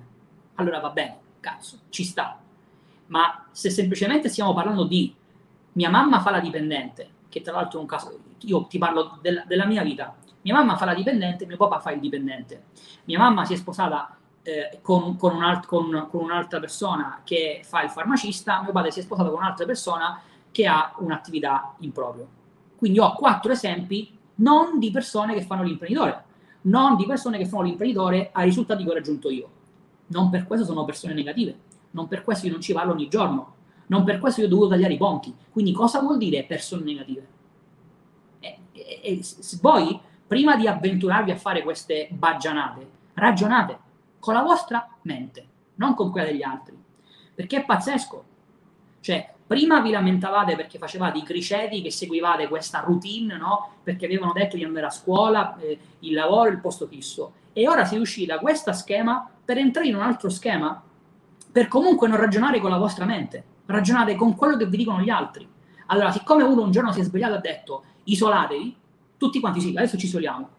Allora va bene, cazzo, ci sta. Ma se semplicemente stiamo parlando di mia mamma fa la dipendente, che tra l'altro è un caso, io ti parlo del, della mia vita, mia mamma fa la dipendente, mio papà fa il dipendente. Mia mamma si è sposata eh, con, con, un alt- con, con, un'altra persona che fa il farmacista, mio padre si è sposato con un'altra persona che ha un'attività in proprio. Quindi ho quattro esempi non di persone che fanno l'imprenditore, non di persone che fanno l'imprenditore ai risultati che ho raggiunto io. Non per questo sono persone negative, non per questo io non ci parlo ogni giorno, non per questo io ho dovuto tagliare i ponti. Quindi cosa vuol dire persone negative? E, e, e voi prima di avventurarvi a fare queste baggianate, ragionate con la vostra mente, non con quella degli altri. Perché è pazzesco. Cioè, prima vi lamentavate perché facevate i criceti che seguivate questa routine, no? Perché avevano detto di andare a scuola, eh, il lavoro, il posto fisso. E ora si uscì da questo schema per entrare in un altro schema, per comunque non ragionare con la vostra mente, ragionate con quello che vi dicono gli altri. Allora, siccome uno un giorno si è svegliato e ha detto isolatevi, tutti quanti sì, adesso ci isoliamo.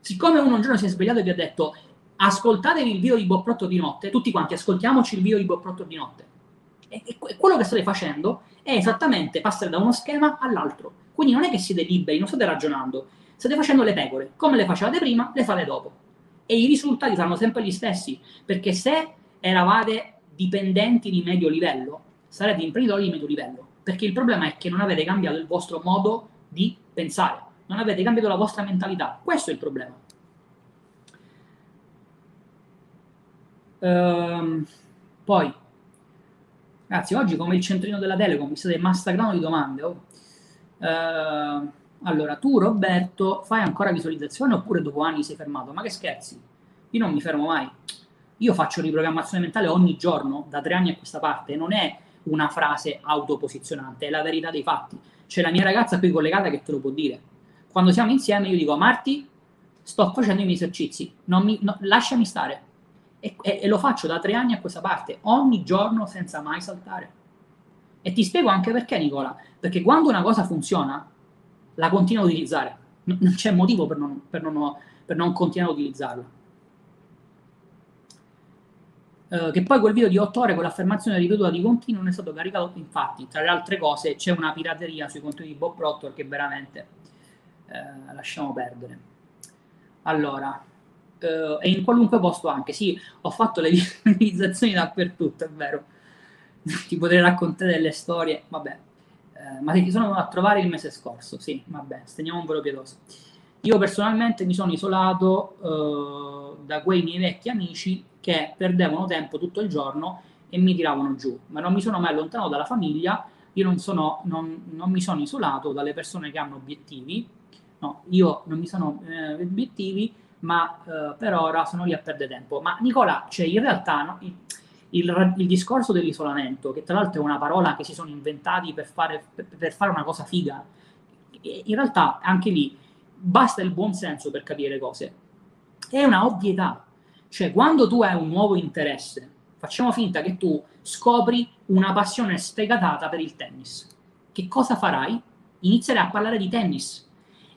Siccome uno un giorno si è svegliato e vi ha detto ascoltatevi il video di Boprotto di notte, tutti quanti ascoltiamoci il video di Boprotto di notte. E, e, quello che state facendo è esattamente passare da uno schema all'altro. Quindi non è che siete liberi, non state ragionando, state facendo le pecore. Come le facevate prima, le fate dopo. E i risultati saranno sempre gli stessi, perché se eravate dipendenti di medio livello, sarete imprenditori di medio livello. Perché il problema è che non avete cambiato il vostro modo di pensare non avete cambiato la vostra mentalità. Questo è il problema. Ehm, poi, ragazzi, oggi come il centrino della Telecom mi state massacrando di domande. Oh. Ehm, allora, tu Roberto fai ancora visualizzazione oppure dopo anni sei fermato? Ma che scherzi? Io non mi fermo mai. Io faccio riprogrammazione mentale ogni giorno, da tre anni a questa parte, non è una frase autoposizionante, è la verità dei fatti. C'è la mia ragazza qui collegata che te lo può dire quando siamo insieme io dico Marti, sto facendo i miei esercizi, mi, no, lasciami stare. E, e, e, lo faccio da tre anni a questa parte, ogni giorno senza mai saltare. E ti spiego anche perché, Nicola. Perché quando una cosa funziona, la continuo a utilizzare. non c'è motivo per non, per non, per non continuare a utilizzarla. Uh, che poi quel video di 8 ore con l'affermazione ripetuta di continuo non è stato caricato. Infatti, tra le altre cose, c'è una pirateria sui contenuti di Bob Proctor che veramente uh, lasciamo perdere. Allora, uh, e in qualunque posto anche, sì, ho fatto le visualizzazioni dappertutto, è vero. Ti potrei raccontare delle storie, vabbè. ma se ti sono a trovare il mese scorso, sì, vabbè, steniamo un velo pietoso. Io personalmente mi sono isolato da quei miei vecchi amici che perdevano tempo tutto il giorno e mi tiravano giù, ma non mi sono mai allontanato dalla famiglia, io non, sono, non, non mi sono isolato dalle persone che hanno obiettivi, no, io non mi sono eh, obiettivi, ma eh, per ora sono lì a perdere tempo. Ma Nicola, cioè in realtà no, il, il, discorso dell'isolamento, che tra l'altro è una parola che si sono inventati per fare, per, per fare una cosa figa, in realtà anche lì basta il buon senso per capire le cose. È una ovvietà cioè, quando tu hai un nuovo interesse, facciamo finta che tu scopri una passione sfegatata per il tennis. Che cosa farai? Inizierai a parlare di tennis.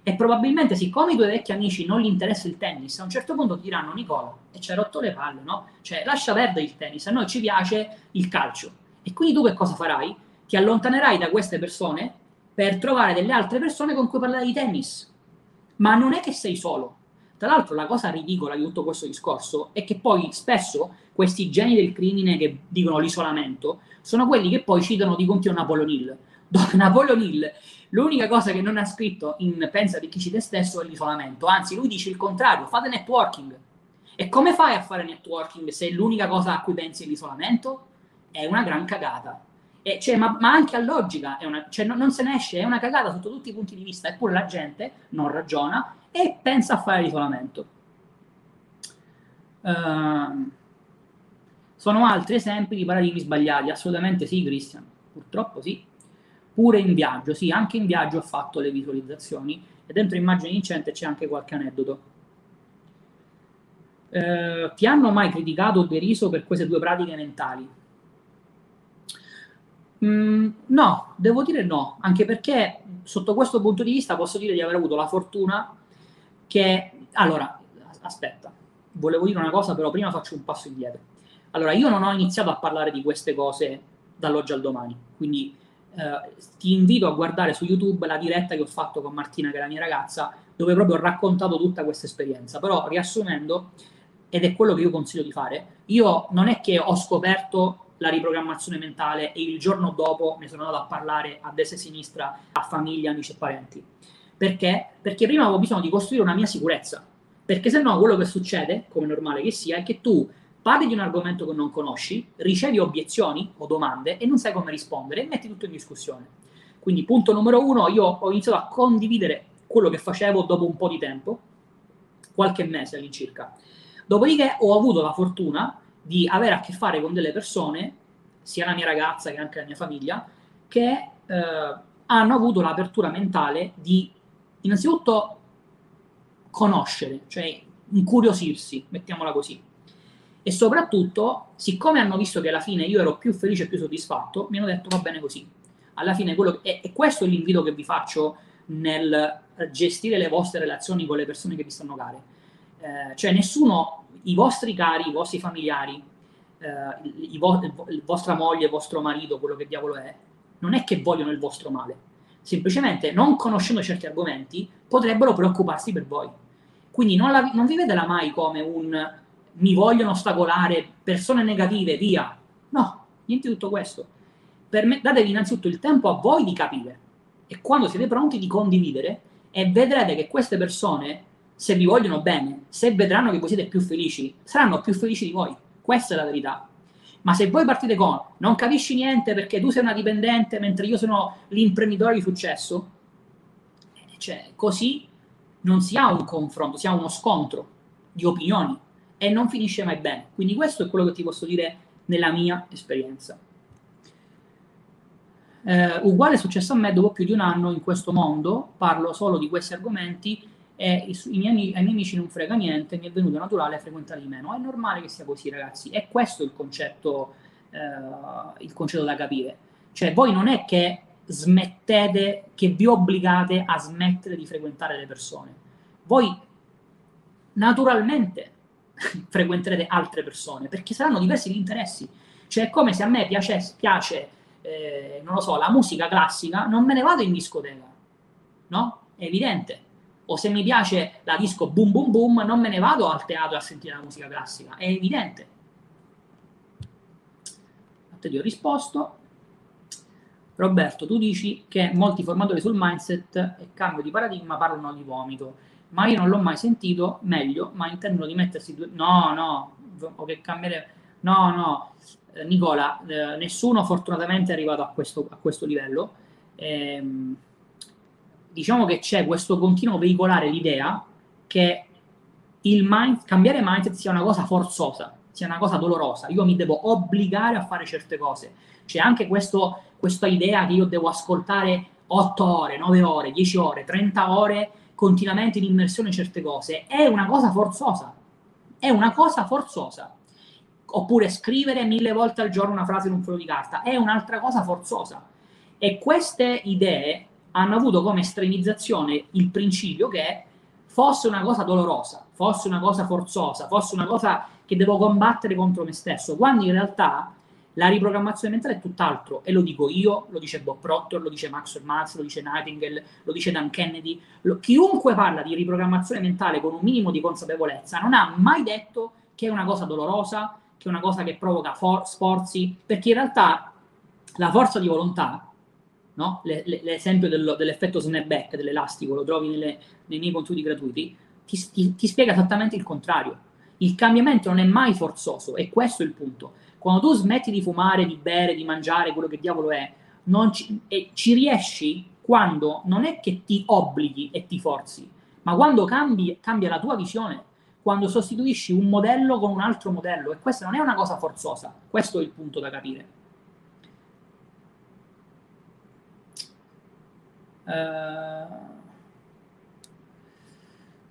E probabilmente, siccome i tuoi vecchi amici non gli interessa il tennis, a un certo punto diranno: Nicola, e ci hai rotto le palle, no? Cioè, lascia perdere il tennis, a noi ci piace il calcio. E quindi tu che cosa farai? Ti allontanerai da queste persone per trovare delle altre persone con cui parlare di tennis. Ma non è che sei solo, tra l'altro la cosa ridicola di tutto questo discorso è che poi spesso questi geni del crimine che dicono l'isolamento sono quelli che poi citano di continuo Napoleon Hill, dove Napoleon Hill l'unica cosa che non ha scritto in Pensa di chi ci te stesso è l'isolamento, anzi lui dice il contrario, fate networking. E come fai a fare networking se l'unica cosa a cui pensi è l'isolamento? È una gran cagata. E cioè, ma, ma, anche a logica, una, cioè, non, non, se ne esce, è una cagata sotto tutti i punti di vista, eppure la gente non ragiona e pensa a fare l'isolamento. Uh, sono altri esempi di paradigmi sbagliati, assolutamente sì, Cristian, purtroppo sì. Pure in viaggio, sì, anche in viaggio ho fatto le visualizzazioni e dentro immagini vincente c'è anche qualche aneddoto. Uh, ti hanno mai criticato o deriso per queste due pratiche mentali? Mm, no, devo dire no, anche perché sotto questo punto di vista posso dire di aver avuto la fortuna che... Allora, aspetta, volevo dire una cosa, però prima faccio un passo indietro. Allora, io non ho iniziato a parlare di queste cose dall'oggi al domani, quindi eh, ti invito a guardare su YouTube la diretta che ho fatto con Martina, che è la mia ragazza, dove proprio ho raccontato tutta questa esperienza. Però, riassumendo, ed è quello che io consiglio di fare, io non è che ho scoperto la riprogrammazione mentale e il giorno dopo ne sono andato a parlare a destra e sinistra, a famiglia, amici e parenti. Perché? Perché prima avevo bisogno di costruire una mia sicurezza. Perché se no quello che succede, come normale che sia, è che tu parli di un argomento che non conosci, ricevi obiezioni o domande e non sai come rispondere e metti tutto in discussione. Quindi punto numero uno, io ho iniziato a condividere quello che facevo dopo un po' di tempo, qualche mese all'incirca. Dopodiché ho avuto la fortuna di avere a che fare con delle persone, sia la mia ragazza che anche la mia famiglia, che eh, hanno avuto l'apertura mentale di innanzitutto conoscere, cioè incuriosirsi, mettiamola così. E soprattutto, siccome hanno visto che alla fine io ero più felice e più soddisfatto, mi hanno detto va bene così. Alla fine quello che, e, questo è l'invito che vi faccio nel gestire le vostre relazioni con le persone che vi stanno care. Eh, cioè nessuno, i vostri cari, i vostri familiari, eh, i vo- vostra moglie, vostro marito, quello che diavolo è, non è che vogliono il vostro male semplicemente non conoscendo certi argomenti potrebbero preoccuparsi per voi. Quindi non, la, non vivetela mai come un mi vogliono ostacolare, persone negative, via. No, niente di tutto questo. Me, datevi innanzitutto il tempo a voi di capire e quando siete pronti di condividere e vedrete che queste persone, se vi vogliono bene, se vedranno che voi siete più felici, saranno più felici di voi. Questa è la verità. Ma se voi partite con non capisci niente perché tu sei una dipendente mentre io sono l'imprenditore di successo, eh, cioè, così non si ha un confronto, si ha uno scontro di opinioni e non finisce mai bene. Quindi questo è quello che ti posso dire nella mia esperienza. Eh, uguale è successo a me dopo più di un anno in questo mondo, parlo solo di questi argomenti e i, i miei, ai miei amici non frega niente, mi è venuto naturale frequentare di meno. È normale che sia così, ragazzi. È questo il concetto, eh, il concetto da capire. Cioè, voi non è che smettete, che vi obbligate a smettere di frequentare le persone. Voi naturalmente frequenterete altre persone perché saranno diversi gli interessi. Cioè, è come se a me piace, piace eh, non lo so, la musica classica, non me ne vado in discoteca, no? È evidente. O se mi piace la disco boom boom boom, non me ne vado al teatro a sentire la musica classica, è evidente. A te ti ho risposto. Roberto, tu dici che molti formatori sul mindset e cambio di paradigma parlano di vomito, ma io non l'ho mai sentito, meglio, ma intendono di mettersi due... No, no, o che cambiare... No, no, eh, Nicola, eh, nessuno fortunatamente è arrivato a questo, a questo livello. Eh, diciamo che c'è questo continuo veicolare l'idea che il mind, cambiare mindset sia una cosa forzosa, sia una cosa dolorosa. Io mi devo obbligare a fare certe cose. C'è anche questo, questa idea che io devo ascoltare 8 ore, 9 ore, 10 ore, 30 ore continuamente in immersione certe cose. È una cosa forzosa. È una cosa forzosa oppure scrivere mille volte al giorno una frase in un foglio di carta, è un'altra cosa forzosa. E queste idee hanno avuto come estremizzazione il principio che fosse una cosa dolorosa, fosse una cosa forzosa, fosse una cosa che devo combattere contro me stesso, quando in realtà la riprogrammazione mentale è tutt'altro, e lo dico io, lo dice Bob Proctor, lo dice Maxwell Maltz, lo dice Nightingale, lo dice Dan Kennedy, lo, chiunque parla di riprogrammazione mentale con un minimo di consapevolezza non ha mai detto che è una cosa dolorosa, che è una cosa che provoca for- sforzi, perché in realtà la forza di volontà, no? le, le, l'esempio dello, dell'effetto snapback dell'elastico, lo trovi nelle, nei miei contenuti gratuiti, ti, ti, ti spiega esattamente il contrario. Il cambiamento non è mai forzoso, e questo è il punto. Quando tu smetti di fumare, di bere, di mangiare, quello che diavolo è, ci, e ci riesci quando non è che ti obblighi e ti forzi, ma quando cambi, cambia la tua visione quando sostituisci un modello con un altro modello e questa non è una cosa forzosa, questo è il punto da capire. Uh,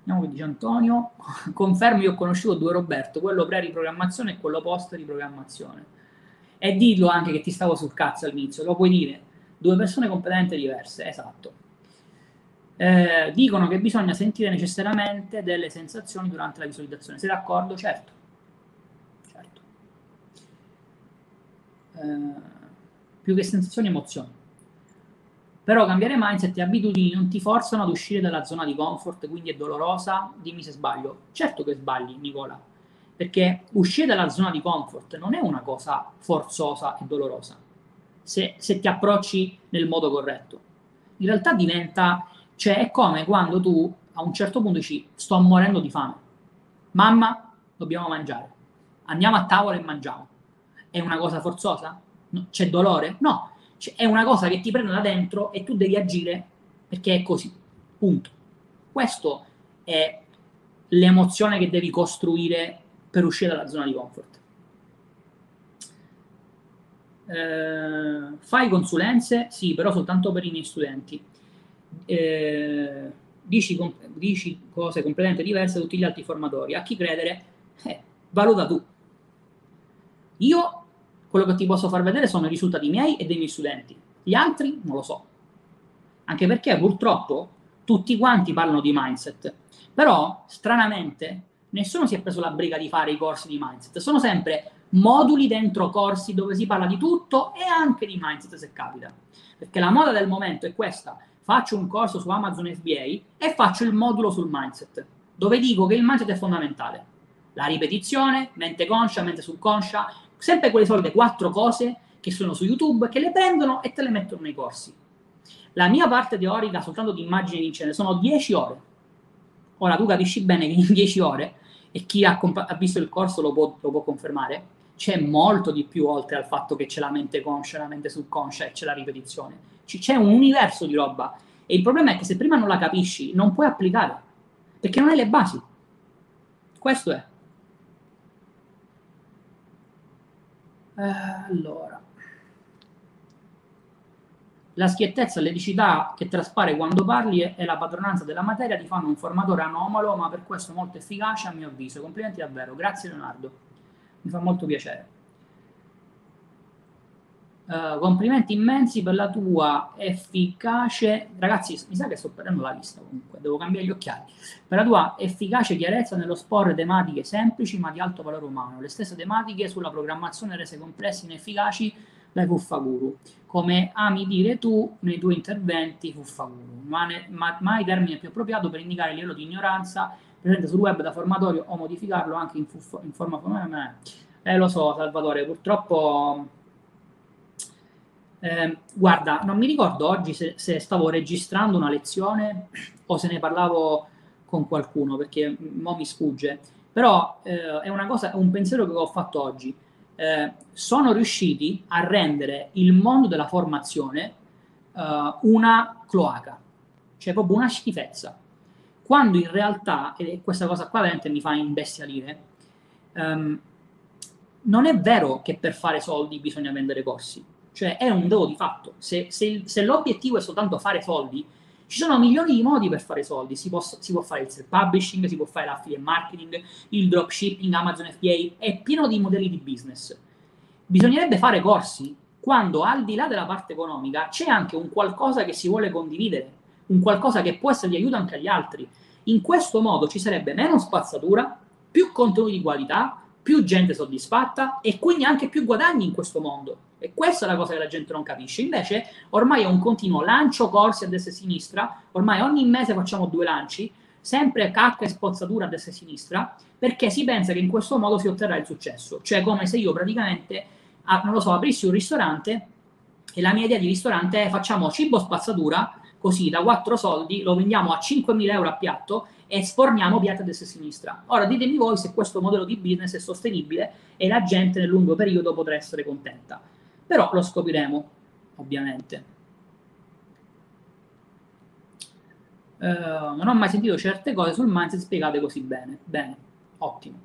Andiamo che dice Antonio, confermo io ho conosciuto due Roberto, quello pre-riprogrammazione e quello post-riprogrammazione. E dillo anche che ti stavo sul cazzo all'inizio, lo puoi dire, due persone completamente diverse, esatto eh, dicono che bisogna sentire necessariamente delle sensazioni durante la visualizzazione. Sei d'accordo? Certo. certo. Eh, più che sensazioni, emozioni. Però cambiare mindset e abitudini non ti forzano ad uscire dalla zona di comfort, quindi è dolorosa. Dimmi se sbaglio. Certo che sbagli, Nicola, perché uscire dalla zona di comfort non è una cosa forzosa e dolorosa, se, se ti approcci nel modo corretto. In realtà diventa cioè è come quando tu a un certo punto dici sto morendo di fame. Mamma, dobbiamo mangiare. Andiamo a tavola e mangiamo. È una cosa forzosa? No. C'è dolore? No. C'è, è una cosa che ti prende da dentro e tu devi agire perché è così. Punto. Questo è l'emozione che devi costruire per uscire dalla zona di comfort. Eh, fai consulenze? Sì, però soltanto per i miei studenti eh, dici, dici, cose completamente diverse da tutti gli altri formatori. A chi credere? Eh, valuta tu. Io quello che ti posso far vedere sono i risultati miei e dei miei studenti. Gli altri non lo so. Anche perché purtroppo tutti quanti parlano di mindset. Però, stranamente, nessuno si è preso la briga di fare i corsi di mindset. Sono sempre moduli dentro corsi dove si parla di tutto e anche di mindset se capita. Perché la moda del momento è questa faccio un corso su Amazon FBA e faccio il modulo sul mindset, dove dico che il mindset è fondamentale. La ripetizione, mente conscia, mente subconscia, sempre quelle solite quattro cose che sono su YouTube, che le prendono e te le mettono nei corsi. La mia parte teorica, soltanto di immagini di scene, sono 10 ore. Ora tu capisci bene che in 10 ore, e chi ha, comp- ha visto il corso lo può, lo può confermare, c'è molto di più oltre al fatto che c'è la mente conscia, la mente subconscia e c'è la ripetizione c'è un universo di roba. E il problema è che se prima non la capisci, non puoi applicare, perché non hai le basi. Questo è. Allora. La schiettezza e l'eticità che traspare quando parli e la padronanza della materia ti fanno un formatore anomalo, ma per questo molto efficace a mio avviso. Complimenti davvero. Grazie Leonardo. Mi fa molto piacere. Uh, complimenti immensi per la tua efficace. Ragazzi, mi sa che sto perdendo la vista comunque, devo cambiare gli occhiali. Per la tua efficace chiarezza nello sporre tematiche semplici ma di alto valore umano. Le stesse tematiche sulla programmazione rese complesse e inefficaci dai Fuffaguru. Come ami dire tu nei tuoi interventi Fuffaguru, ma, ne, ma mai termine più appropriato per indicare il livello di ignoranza presente sul web da formatorio o modificarlo anche in, fuffa, in forma. Eh, lo so, Salvatore, purtroppo eh, guarda, non mi ricordo oggi se, se, stavo registrando una lezione o se ne parlavo con qualcuno, perché mo mi sfugge. Però eh, è una cosa, un pensiero che ho fatto oggi. Eh, sono riusciti a rendere il mondo della formazione eh, una cloaca, cioè proprio una schifezza. Quando in realtà, e questa cosa qua veramente mi fa imbestialire, ehm, non è vero che per fare soldi bisogna vendere corsi cioè è un dato di fatto. Se, se, se, l'obiettivo è soltanto fare soldi, ci sono milioni di modi per fare soldi. Si può, si può fare il self-publishing, si può fare l'affiliate marketing, il dropshipping, Amazon FBA, è pieno di modelli di business. Bisognerebbe fare corsi quando al di là della parte economica c'è anche un qualcosa che si vuole condividere, un qualcosa che può essere di aiuto anche agli altri. In questo modo ci sarebbe meno spazzatura, più contenuti di qualità, più gente soddisfatta e quindi anche più guadagni in questo mondo. E questa è la cosa che la gente non capisce. Invece, ormai è un continuo lancio corsi a destra e a sinistra, ormai ogni mese facciamo due lanci, sempre cacca e spozzatura a destra e a sinistra, perché si pensa che in questo modo si otterrà il successo. Cioè, come se io praticamente, non lo so, aprissi un ristorante e la mia idea di ristorante è facciamo cibo spazzatura, così da quattro soldi lo vendiamo a 5.000 euro a piatto e sforniamo piatti a destra e a sinistra. Ora ditemi voi se questo modello di business è sostenibile e la gente nel lungo periodo potrà essere contenta. Però lo scopriremo, ovviamente. Uh, non ho mai sentito certe cose sul mindset spiegate così bene. Bene, ottimo.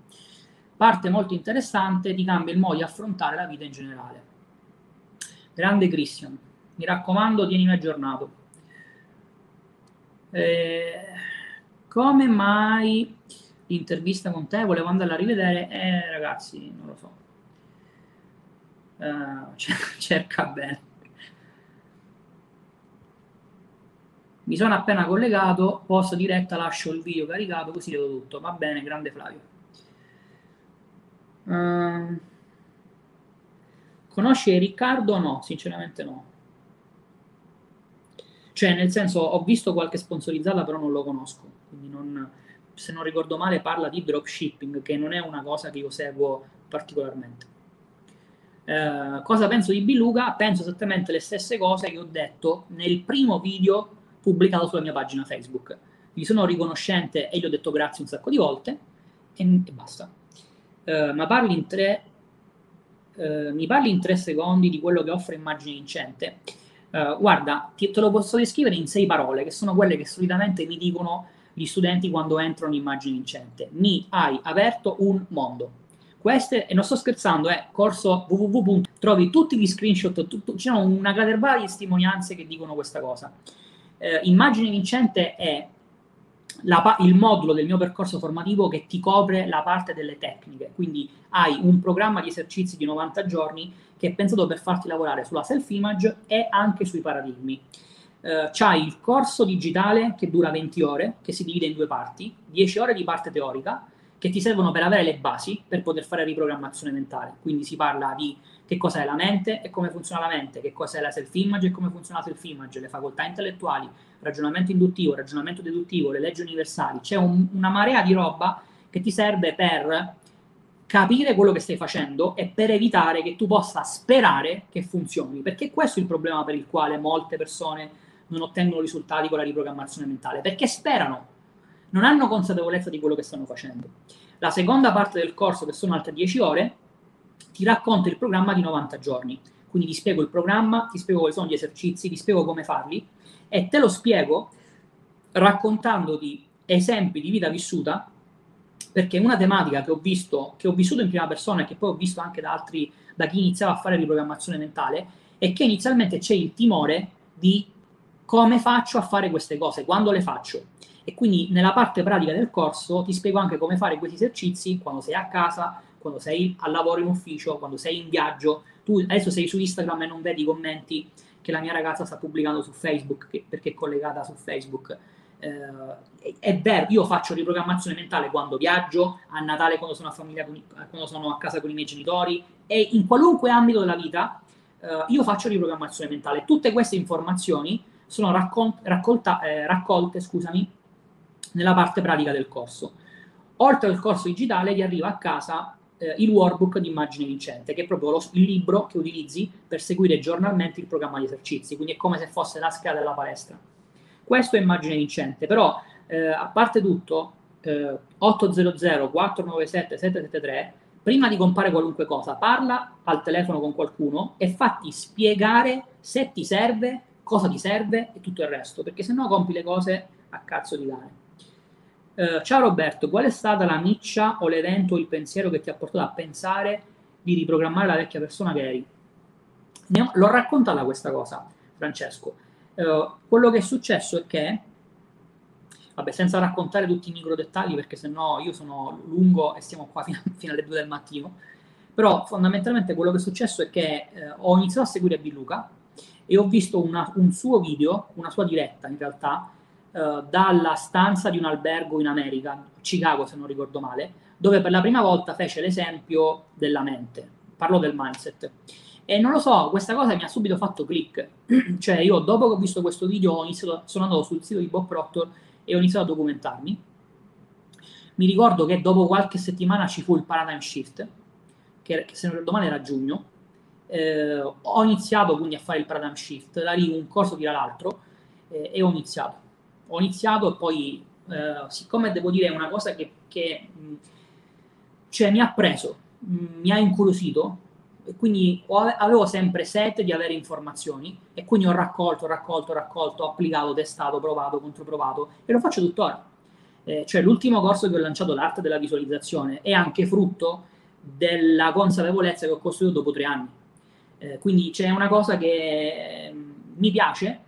Parte molto interessante, ti cambia il modo di affrontare la vita in generale. Grande Christian, mi raccomando, tienimi aggiornato. Eh, come mai l'intervista con te volevo andarla a rivedere? Eh, ragazzi, non lo so. Uh, cerca bene. Mi sono appena collegato, posto diretta, lascio il video caricato, così vedo tutto. Va bene, grande Flavio. Uh, conosci Riccardo no? Sinceramente no. Cioè, nel senso, ho visto qualche sponsorizzata, però non lo conosco. Quindi non, se non ricordo male parla di dropshipping, che non è una cosa che io seguo particolarmente. Eh, cosa penso di Biluga? Penso esattamente le stesse cose che ho detto nel primo video pubblicato sulla mia pagina Facebook. Gli sono riconoscente e gli ho detto grazie un sacco di volte e, e basta. Eh, ma parli in tre, eh, mi parli in tre secondi di quello che offre Immagine Vincente? Eh, guarda, ti, te lo posso descrivere in sei parole, che sono quelle che solitamente mi dicono gli studenti quando entrano in Immagine Vincente. Mi hai aperto un mondo queste, e non sto scherzando, è corso www. Trovi tutti gli screenshot, tutto, c'è una caterva di testimonianze che dicono questa cosa. Eh, immagine vincente è la, il modulo del mio percorso formativo che ti copre la parte delle tecniche. Quindi hai un programma di esercizi di 90 giorni che è pensato per farti lavorare sulla self-image e anche sui paradigmi. Uh, c'hai il corso digitale che dura 20 ore, che si divide in due parti, 10 ore di parte teorica che ti servono per avere le basi per poter fare riprogrammazione mentale. Quindi si parla di che cos'è la mente e come funziona la mente, che cos'è la self-image e come funziona la self-image, le facoltà intellettuali, ragionamento induttivo, ragionamento deduttivo, le leggi universali. C'è un, una marea di roba che ti serve per capire quello che stai facendo e per evitare che tu possa sperare che funzioni, perché questo è il problema per il quale molte persone non ottengono risultati con la riprogrammazione mentale, perché sperano non hanno consapevolezza di quello che stanno facendo. La seconda parte del corso, che sono altre 10 ore, ti racconta il programma di 90 giorni. Quindi ti spiego il programma, ti spiego quali sono gli esercizi, ti spiego come farli e te lo spiego raccontandoti esempi di vita vissuta, perché una tematica che ho visto, che ho vissuto in prima persona e che poi ho visto anche da altri, da chi iniziava a fare riprogrammazione mentale, è che inizialmente c'è il timore di come faccio a fare queste cose, quando le faccio. E quindi nella parte pratica del corso ti spiego anche come fare questi esercizi quando sei a casa, quando sei al lavoro in ufficio, quando sei in viaggio, tu adesso sei su Instagram e non vedi i commenti che la mia ragazza sta pubblicando su Facebook che, perché è collegata su Facebook. Eh, è vero, io faccio riprogrammazione mentale quando viaggio, a Natale quando sono a, famiglia quando sono a casa con i miei genitori e in qualunque ambito della vita eh, io faccio riprogrammazione mentale. Tutte queste informazioni sono raccol- raccolta, eh, raccolte scusami, nella parte pratica del corso. Oltre al corso digitale ti arriva a casa eh, il workbook di immagine vincente, che è proprio lo, il libro che utilizzi per seguire giornalmente il programma di esercizi, quindi è come se fosse la scheda della palestra. Questo è immagine vincente, però eh, a parte tutto, eh, 800 497 773, prima di comprare qualunque cosa, parla al telefono con qualcuno e fatti spiegare se ti serve, cosa ti serve e tutto il resto, perché se no compi le cose a cazzo di cane. Eh, ciao Roberto, qual è stata la miccia o l'evento o il pensiero che ti ha portato a pensare di riprogrammare la vecchia persona che eri? L'ho raccontata questa cosa, Francesco. Uh, quello che è successo è che, vabbè, senza raccontare tutti i micro dettagli, perché sennò io sono lungo e stiamo qua fino, fino alle 2 del mattino, però fondamentalmente quello che è successo è che uh, ho iniziato a seguire Biluca e ho visto una, un suo video, una sua diretta in realtà, eh, dalla stanza di un albergo in America, Chicago se non ricordo male, dove per la prima volta fece l'esempio della mente. Parlo del mindset. E non lo so, questa cosa mi ha subito fatto click. cioè, io dopo che ho visto questo video iniziato, sono andato sul sito di Bob Proctor e ho iniziato a documentarmi. Mi ricordo che dopo qualche settimana ci fu il paradigm shift, che, che se non ricordo male era giugno. Eh, ho iniziato quindi a fare il paradigm shift, da lì un corso tira l'altro eh, e ho iniziato ho iniziato e poi, eh, siccome devo dire una cosa che, che cioè, mi ha preso, mi ha incuriosito, e quindi avevo sempre sete di avere informazioni e quindi ho raccolto, raccolto, raccolto, applicato, testato, provato, controprovato e lo faccio tuttora. Eh, cioè l'ultimo corso che ho lanciato, l'arte della visualizzazione, è anche frutto della consapevolezza che ho costruito dopo tre anni. Eh, quindi c'è una cosa che mi piace,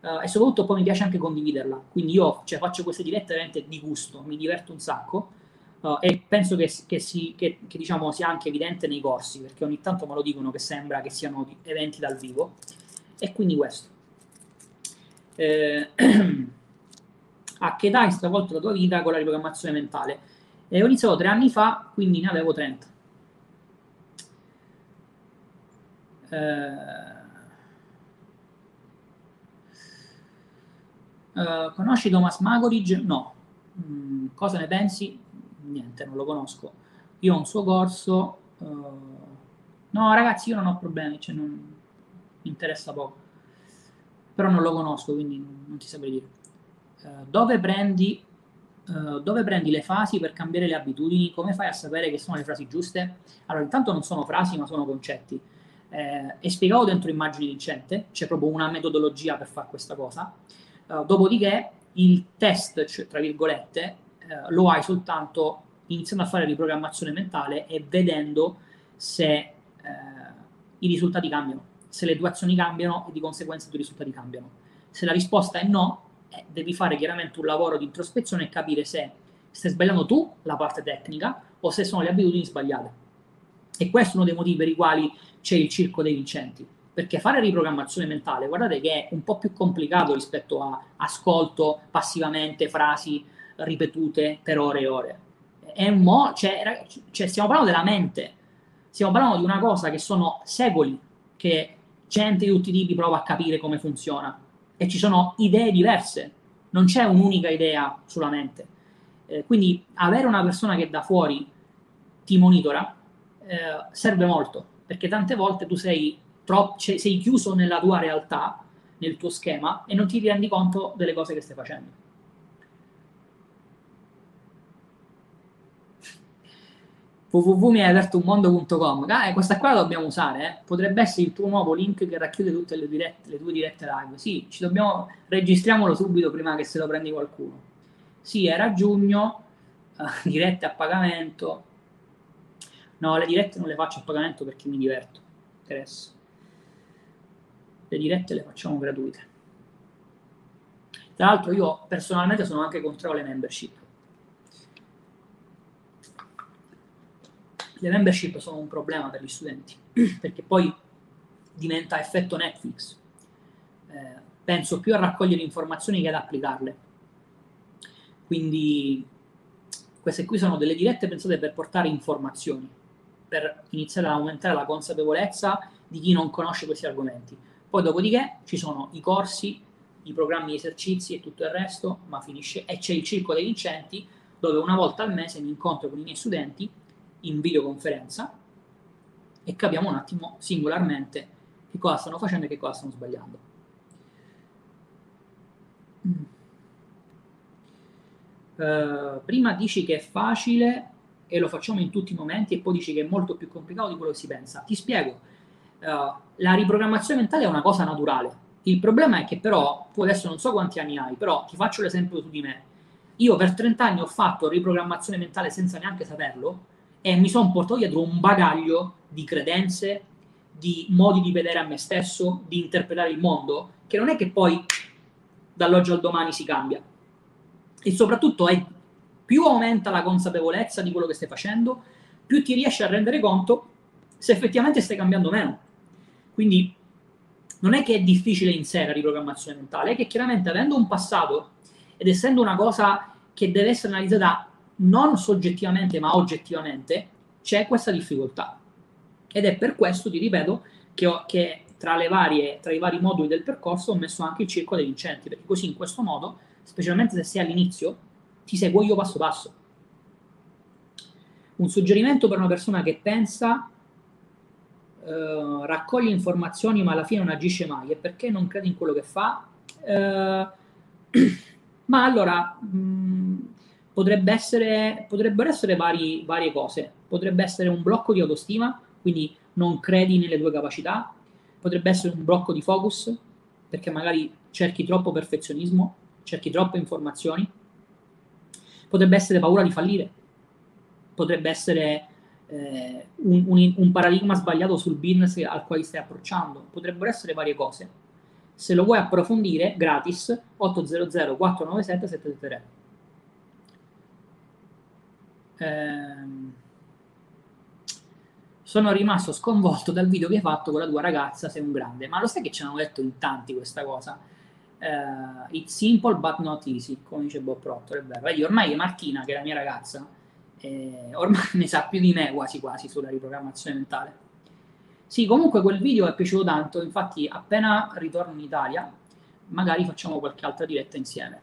Uh, e soprattutto poi mi piace anche condividerla. Quindi io cioè, faccio queste dirette veramente di gusto, mi diverto un sacco uh, e penso che, che, si, che, che diciamo, sia anche evidente nei corsi, perché ogni tanto me lo dicono che sembra che siano eventi dal vivo. E quindi questo. Eh, a che età hai stravolto la tua vita con la riprogrammazione mentale? E ho iniziato tre anni fa, quindi ne avevo 30. Eh, Uh, conosci Thomas Magoridge? No. Mm, cosa ne pensi? Niente, non lo conosco. Io ho un suo corso. Uh, no, ragazzi, io non ho problemi, cioè non mi interessa poco. Però non lo conosco, quindi non ti saprei dire. Uh, dove prendi dove prendi le fasi per cambiare le abitudini? Come fai a sapere che sono le frasi giuste? Allora, intanto non sono frasi, ma sono concetti. Eh, è spiegato dentro immagini vincente, c'è proprio una metodologia per fare questa cosa. Uh, dopodiché il test, cioè, tra virgolette, uh, lo hai soltanto iniziando a fare riprogrammazione mentale e vedendo se uh, i risultati cambiano, se le tue azioni cambiano e di conseguenza i tuoi risultati cambiano. Se la risposta è no, eh, devi fare chiaramente un lavoro di introspezione e capire se stai sbagliando tu la parte tecnica o se sono le abitudini sbagliate. E questo è uno dei motivi per i quali c'è il circo dei vincenti perché fare riprogrammazione mentale, guardate che è un po' più complicato rispetto a ascolto passivamente frasi ripetute per ore e ore. È un mo- cioè, cioè, stiamo parlando della mente, stiamo parlando di una cosa che sono secoli che gente di tutti i tipi prova a capire come funziona e ci sono idee diverse, non c'è un'unica idea sulla mente. Eh, quindi avere una persona che da fuori ti monitora eh, serve molto, perché tante volte tu sei troppo, cioè, sei chiuso nella tua realtà, nel tuo schema e non ti rendi conto delle cose che stai facendo. www.mihaiapertounmondo.com eh, questa qua la dobbiamo usare eh. potrebbe essere il tuo nuovo link che racchiude tutte le, dirette, le tue dirette live. Sì, ci dobbiamo registriamolo subito prima che se lo prendi qualcuno. Sì, era giugno uh, dirette a pagamento. No, le dirette non le faccio a pagamento perché mi diverto interessa le dirette le facciamo gratuite. Tra l'altro io personalmente sono anche contro le membership. Le membership sono un problema per gli studenti, perché poi diventa effetto Netflix. Eh, penso più a raccogliere informazioni che ad applicarle. Quindi queste qui sono delle dirette pensate per portare informazioni, per iniziare ad aumentare la consapevolezza di chi non conosce questi argomenti. Poi dopodiché ci sono i corsi, i programmi di esercizi e tutto il resto, ma finisce e c'è il circo dei vincenti dove una volta al mese mi incontro con i miei studenti in videoconferenza e capiamo un attimo singolarmente che cosa stanno facendo e che cosa stanno sbagliando. Uh, prima dici che è facile e lo facciamo in tutti i momenti e poi dici che è molto più complicato di quello che si pensa. Ti spiego, uh, la riprogrammazione mentale è una cosa naturale. Il problema è che però, tu adesso non so quanti anni hai, però ti faccio l'esempio su di me. Io per 30 anni ho fatto riprogrammazione mentale senza neanche saperlo e mi sono portato dietro un bagaglio di credenze, di modi di vedere a me stesso, di interpretare il mondo, che non è che poi dall'oggi al domani si cambia. E soprattutto è, più aumenta la consapevolezza di quello che stai facendo, più ti riesci a rendere conto se effettivamente stai cambiando meno. Quindi non è che è difficile in sé la riprogrammazione mentale, è che chiaramente avendo un passato ed essendo una cosa che deve essere analizzata non soggettivamente ma oggettivamente, c'è questa difficoltà. Ed è per questo, ti ripeto, che, ho, che tra, varie, tra, i vari moduli del percorso ho messo anche il circo dei vincenti, perché così in questo modo, specialmente se sei all'inizio, ti seguo io passo passo. Un suggerimento per una persona che pensa, eh, raccoglie informazioni ma alla fine non agisce mai, è perché non crede in quello che fa. Eh, ma allora mh, mm, potrebbe essere, potrebbero essere vari, varie cose. Potrebbe essere un blocco di autostima, quindi non credi nelle tue capacità. Potrebbe essere un blocco di focus, perché magari cerchi troppo perfezionismo, cerchi troppe informazioni. Potrebbe essere paura di fallire. Potrebbe essere eh, un, un, un paradigma sbagliato sul business al quale stai approcciando. Potrebbero essere varie cose se lo vuoi approfondire, gratis, 800 497 773. Ehm, sono rimasto sconvolto dal video che hai fatto con la tua ragazza, sei un grande. Ma lo sai che ci hanno detto in tanti questa cosa? Uh, it's simple but not easy, come dice Bob Proctor, è vero. Vedi, ormai Martina, che è la mia ragazza, eh, ormai ne sa più di me quasi quasi sulla riprogrammazione mentale sì, comunque quel video è piaciuto tanto, infatti appena ritorno in Italia magari facciamo qualche altra diretta insieme.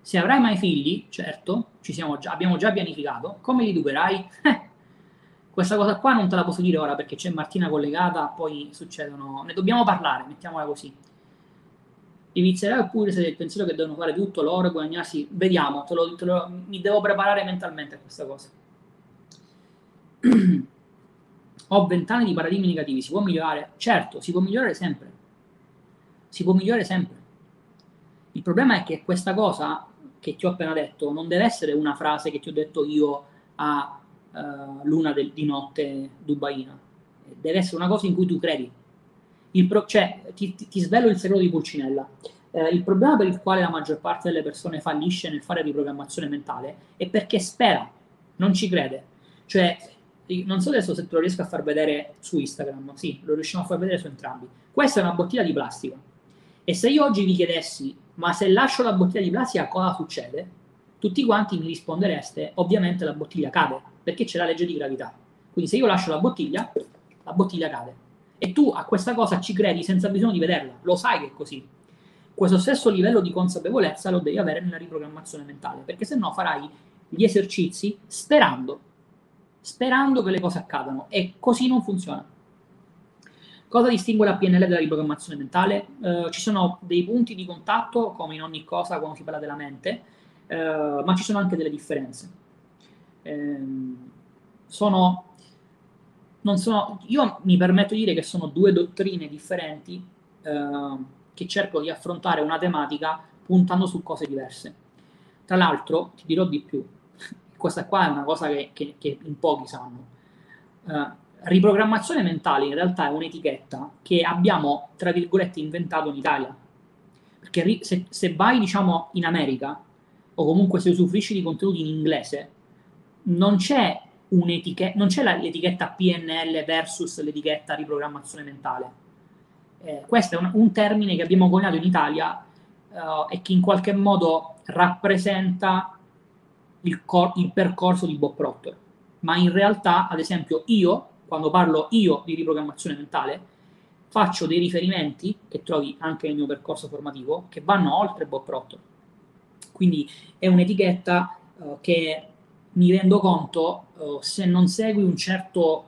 Se avrai mai figli, certo, già, abbiamo già pianificato, come li educherai? Eh, questa cosa qua non te la posso dire ora perché c'è Martina collegata, poi succedono... Ne dobbiamo parlare, mettiamola così. I vizierai oppure siete del pensiero che devono fare tutto loro, guadagnarsi? Vediamo, te lo, te lo, mi devo preparare mentalmente a questa cosa. ho vent'anni di paradigmi negativi, si può migliorare? Certo, si può migliorare sempre. Si può migliorare sempre. Il problema è che questa cosa che ti ho appena detto non deve essere una frase che ti ho detto io a uh, luna del, di notte dubaina. Deve essere una cosa in cui tu credi. Pro, cioè, ti, ti, ti, svelo il segreto di Pulcinella. Eh, il problema per il quale la maggior parte delle persone fallisce nel fare riprogrammazione mentale è perché spera, non ci crede. Cioè, non so adesso se te lo riesco a far vedere su Instagram, sì, lo riusciamo a far vedere su entrambi. Questa è una bottiglia di plastica. E se io oggi vi chiedessi, ma se lascio la bottiglia di plastica cosa succede? Tutti quanti mi rispondereste, ovviamente la bottiglia cade, perché c'è la legge di gravità. Quindi se io lascio la bottiglia, la bottiglia cade. E tu a questa cosa ci credi senza bisogno di vederla, lo sai che è così. Questo stesso livello di consapevolezza lo devi avere nella riprogrammazione mentale, perché se no farai gli esercizi sperando sperando che le cose accadano e così non funziona. Cosa distingue la PNL dalla riprogrammazione mentale? Eh, ci sono dei punti di contatto, come in ogni cosa quando si parla della mente, eh, ma ci sono anche delle differenze. Eh, sono, sono, io mi permetto di dire che sono due dottrine differenti eh, che cercano di affrontare una tematica puntando su cose diverse. Tra l'altro, ti dirò di più, questa qua è una cosa che, che, che in pochi sanno. Uh, riprogrammazione mentale in realtà è un'etichetta che abbiamo, tra virgolette, inventato in Italia. Perché ri- se, se, vai, diciamo, in America, o comunque se usufruisci di contenuti in inglese, non c'è un'etichetta, non c'è la, l'etichetta PNL versus l'etichetta riprogrammazione mentale. Eh, questo è un, un, termine che abbiamo coniato in Italia uh, e che in qualche modo rappresenta il, cor- il percorso di Bob Proctor. Ma in realtà, ad esempio, io, quando parlo io di riprogrammazione mentale, faccio dei riferimenti che trovi anche nel mio percorso formativo che vanno oltre Bob Proctor. Quindi è un'etichetta uh, che mi rendo conto uh, se non segui un certo,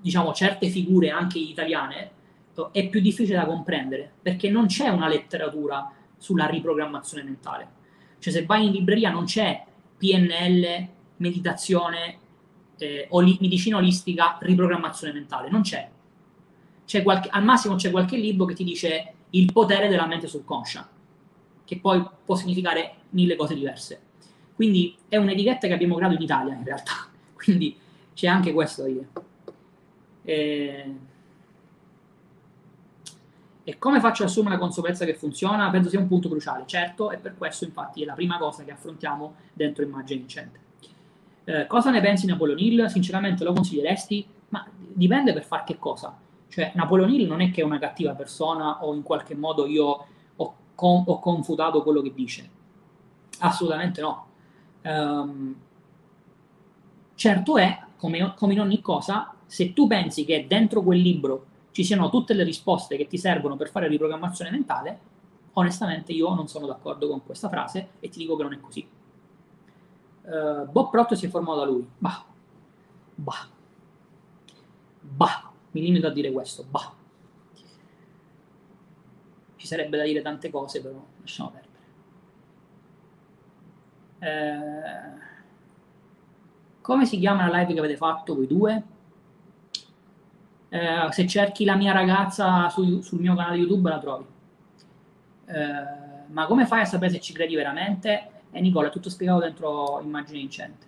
diciamo, certe figure anche italiane, uh, è più difficile da comprendere perché non c'è una letteratura sulla riprogrammazione mentale. Cioè, se vai in libreria non c'è PNL, meditazione, eh, o li, medicina olistica, riprogrammazione mentale, non c'è. c'è qualche, al massimo c'è qualche libro che ti dice il potere della mente subconscia, che poi può significare mille cose diverse. Quindi è un'etichetta che abbiamo creato in Italia in realtà, quindi c'è anche questo da dire. E... e come faccio ad assumere la consapevolezza che funziona? Penso sia un punto cruciale, certo, e per questo infatti è la prima cosa che affrontiamo dentro Immagine Vincente. Eh, cosa ne pensi di Napoleon Hill? Sinceramente lo consiglieresti? Ma dipende per far che cosa. Cioè, Napoleon Hill non è che è una cattiva persona o in qualche modo io ho, con, ho confutato quello che dice. Assolutamente no. Um, certo è, come, come in ogni cosa, se tu pensi che dentro quel libro ci siano tutte le risposte che ti servono per fare riprogrammazione mentale, onestamente io non sono d'accordo con questa frase e ti dico che non è così. Uh, Bob Proctor si è formato da lui. Bah. Bah. Bah. Mi limito a dire questo. Bah. Ci sarebbe da dire tante cose, però lasciamo perdere. Eh, come si chiama la live che avete fatto voi due? Eh, se cerchi la mia ragazza su, sul mio canale YouTube la trovi. Eh, ma come fai a sapere se ci credi veramente? E eh, Nicola, è tutto spiegato dentro Immagine Vincente.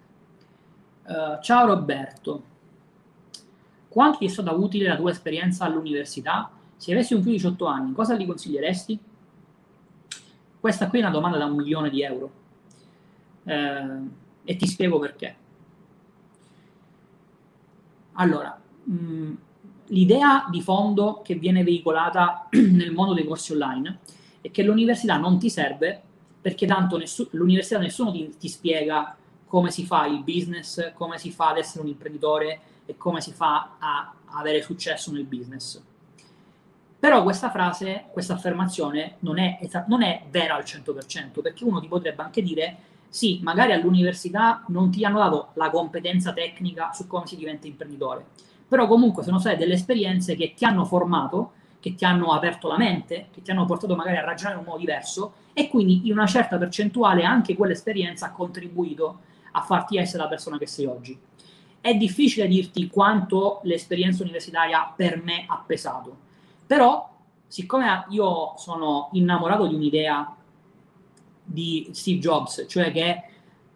Uh, ciao Roberto. Quanto ti è stata utile la tua esperienza all'università? Se avessi un figlio di 18 anni, cosa gli consiglieresti? Questa qui è una domanda da un milione di euro eh, e ti spiego perché. Allora, mh, mm, l'idea di fondo che viene veicolata nel mondo dei corsi online è che l'università non ti serve perché tanto nessu- l'università nessuno ti, ti spiega come si fa il business, come si fa ad essere un imprenditore e come si fa a avere successo nel business. Però questa frase, questa affermazione non è, non è vera al 100%, perché uno ti potrebbe anche dire sì, magari all'università non ti hanno dato la competenza tecnica su come si diventa imprenditore, però comunque sono state delle esperienze che ti hanno formato, che ti hanno aperto la mente, che ti hanno portato magari a ragionare in un modo diverso e quindi in una certa percentuale anche quell'esperienza ha contribuito a farti essere la persona che sei oggi. È difficile dirti quanto l'esperienza universitaria per me ha pesato, però siccome io sono innamorato di un'idea di Steve Jobs, cioè che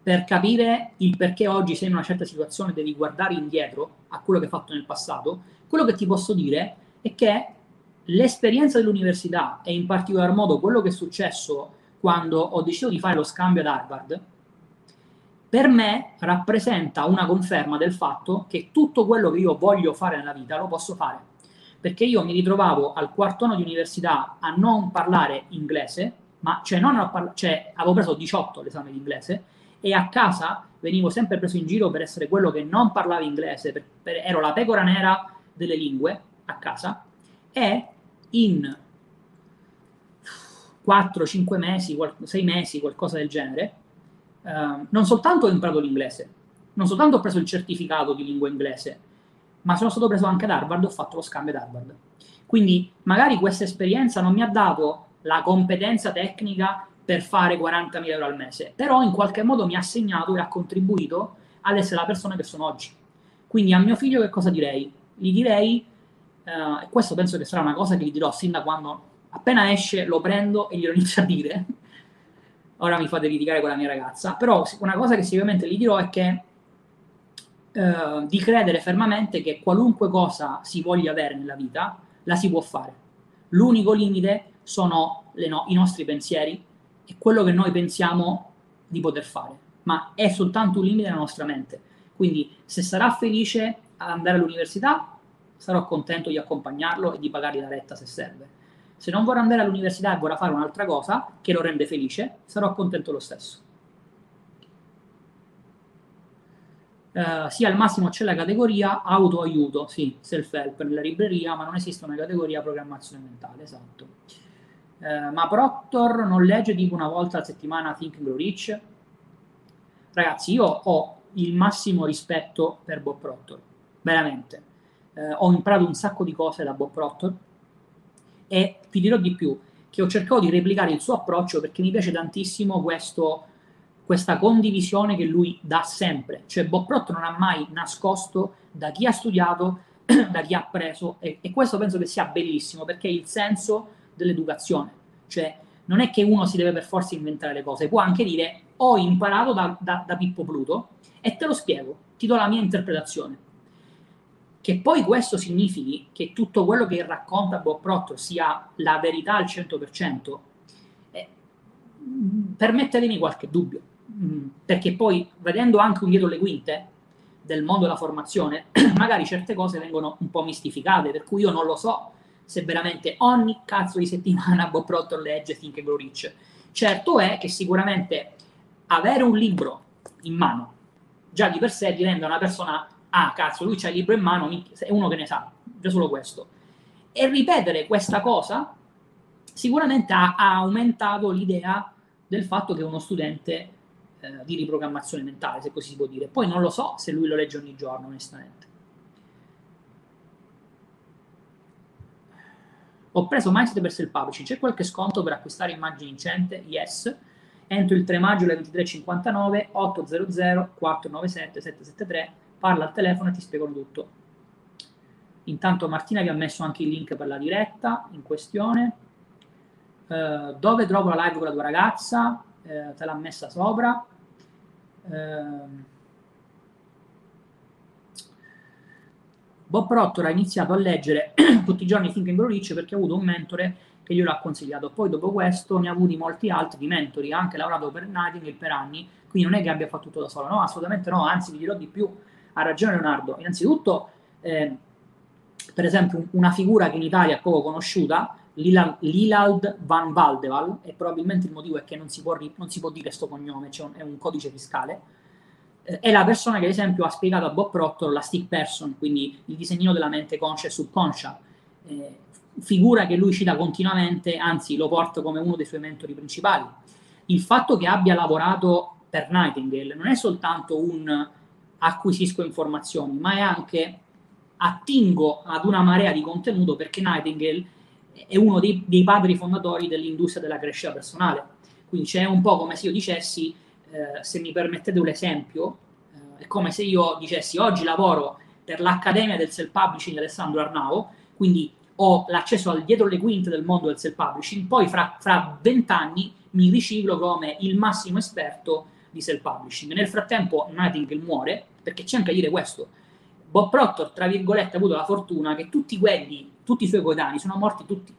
per capire il perché oggi sei in una certa situazione devi guardare indietro a quello che hai fatto nel passato, quello che ti posso dire è che l'esperienza dell'università e in particolar modo quello che è successo quando ho deciso di fare lo scambio ad Harvard, per me rappresenta una conferma del fatto che tutto quello che io voglio fare nella vita lo posso fare. Perché io mi ritrovavo al quarto anno di università a non parlare inglese, ma cioè, non parla- cioè, avevo preso 18 all'esame di inglese e a casa venivo sempre preso in giro per essere quello che non parlava inglese, per, per, ero la pecora nera delle lingue a casa e in 4-5 mesi, 6 mesi, qualcosa del genere, eh, non soltanto ho imparato l'inglese, non soltanto ho preso il certificato di lingua inglese, ma sono stato preso anche ad Harvard e ho fatto lo scambio ad Harvard. Quindi magari questa esperienza non mi ha dato la competenza tecnica per fare 40.000 euro al mese, però in qualche modo mi ha segnato e ha contribuito ad essere la persona che sono oggi. Quindi a mio figlio che cosa direi? Gli direi, eh, e questo penso che sarà una cosa che gli dirò sin da quando appena esce lo prendo e glielo inizio a dire, ora mi fate litigare con la mia ragazza, però una cosa che sicuramente gli dirò è che eh, di credere fermamente che qualunque cosa si voglia avere nella vita la si può fare. L'unico limite sono no- i nostri pensieri e quello che noi pensiamo di poter fare, ma è soltanto un limite della nostra mente. Quindi se sarà felice ad andare all'università, sarò contento di accompagnarlo e di pagargli la retta se serve. Se non vorrà andare all'università e vorrà fare un'altra cosa che lo rende felice, sarò contento lo stesso. Uh, sì, al massimo c'è la categoria autoaiuto, sì, self-help nella libreria, ma non esiste una categoria programmazione mentale, esatto. Uh, ma Proctor non legge tipo una volta alla settimana Think Grow Rich? Ragazzi, io ho il massimo rispetto per Bob Proctor, veramente. Uh, ho imparato un sacco di cose da Bob Proctor e vi dirò di più, che ho cercato di replicare il suo approccio perché mi piace tantissimo questo questa condivisione che lui dà sempre. Cioè Bob Proctor non ha mai nascosto da chi ha studiato, da chi ha preso e, e, questo penso che sia bellissimo perché il senso dell'educazione. Cioè non è che uno si deve per forza inventare le cose, può anche dire ho imparato da, da, da Pippo Pluto e te lo spiego, ti do la mia interpretazione. Che poi questo significhi che tutto quello che racconta Bob Proctor sia la verità al 100%, eh, permettetemi qualche dubbio Mm, perché poi vedendo anche un dietro le quinte del mondo della formazione, magari certe cose vengono un po' mistificate, per cui io non lo so se veramente ogni cazzo di settimana Bob Proctor legge Think and Grow Rich. Certo è che sicuramente avere un libro in mano già di per sé rende una persona, ah cazzo, lui c'ha il libro in mano, è uno che ne sa, già solo questo. E ripetere questa cosa sicuramente ha, ha aumentato l'idea del fatto che uno studente eh, di riprogrammazione mentale, se così si può dire. Poi non lo so se lui lo legge ogni giorno, onestamente. Ho preso Mindset per Self Publishing, c'è qualche sconto per acquistare immagini incente? Yes. Entro il 3 maggio alle 23.59 800 497 773 parla al telefono e ti spiegano tutto. Intanto Martina vi ha messo anche il link per la diretta in questione. Uh, dove trovo la live con la tua ragazza? Uh, te l'ha messa sopra. Ehm, Bob Proctor ha iniziato a leggere tutti i giorni Think and Grow Rich perché ha avuto un mentore che glielo ha consigliato. Poi dopo questo ne ha avuti molti altri di mentori, ha anche lavorato per Nightingale per anni, quindi non è che abbia fatto tutto da solo, no, assolutamente no, anzi vi dirò di più, ha ragione Leonardo. Innanzitutto, eh, per esempio, una figura che in Italia è poco conosciuta, Lilald Van Valdeval, e probabilmente il motivo è che non si può, non si può dire questo cognome, cioè è un codice fiscale, è la persona che ad esempio ha spiegato a Bob Proctor la stick person, quindi il disegnino della mente conscia e subconscia, eh, figura che lui cita continuamente, anzi lo porta come uno dei suoi mentori principali. Il fatto che abbia lavorato per Nightingale non è soltanto un acquisisco informazioni, ma è anche attingo ad una marea di contenuto perché Nightingale è uno dei, dei, padri fondatori dell'industria della crescita personale. Quindi c'è un po' come se io dicessi, eh, se mi permettete un esempio, eh, è come se io dicessi oggi lavoro per l'Accademia del Self-Publishing di Alessandro Arnao, quindi ho l'accesso al dietro le quinte del mondo del self-publishing, poi fra vent'anni mi riciclo come il massimo esperto di self-publishing. Nel frattempo Nightingale muore, perché c'è anche a dire questo, Bob Proctor, tra virgolette, ha avuto la fortuna che tutti quelli, tutti i suoi coetanei sono morti tutti.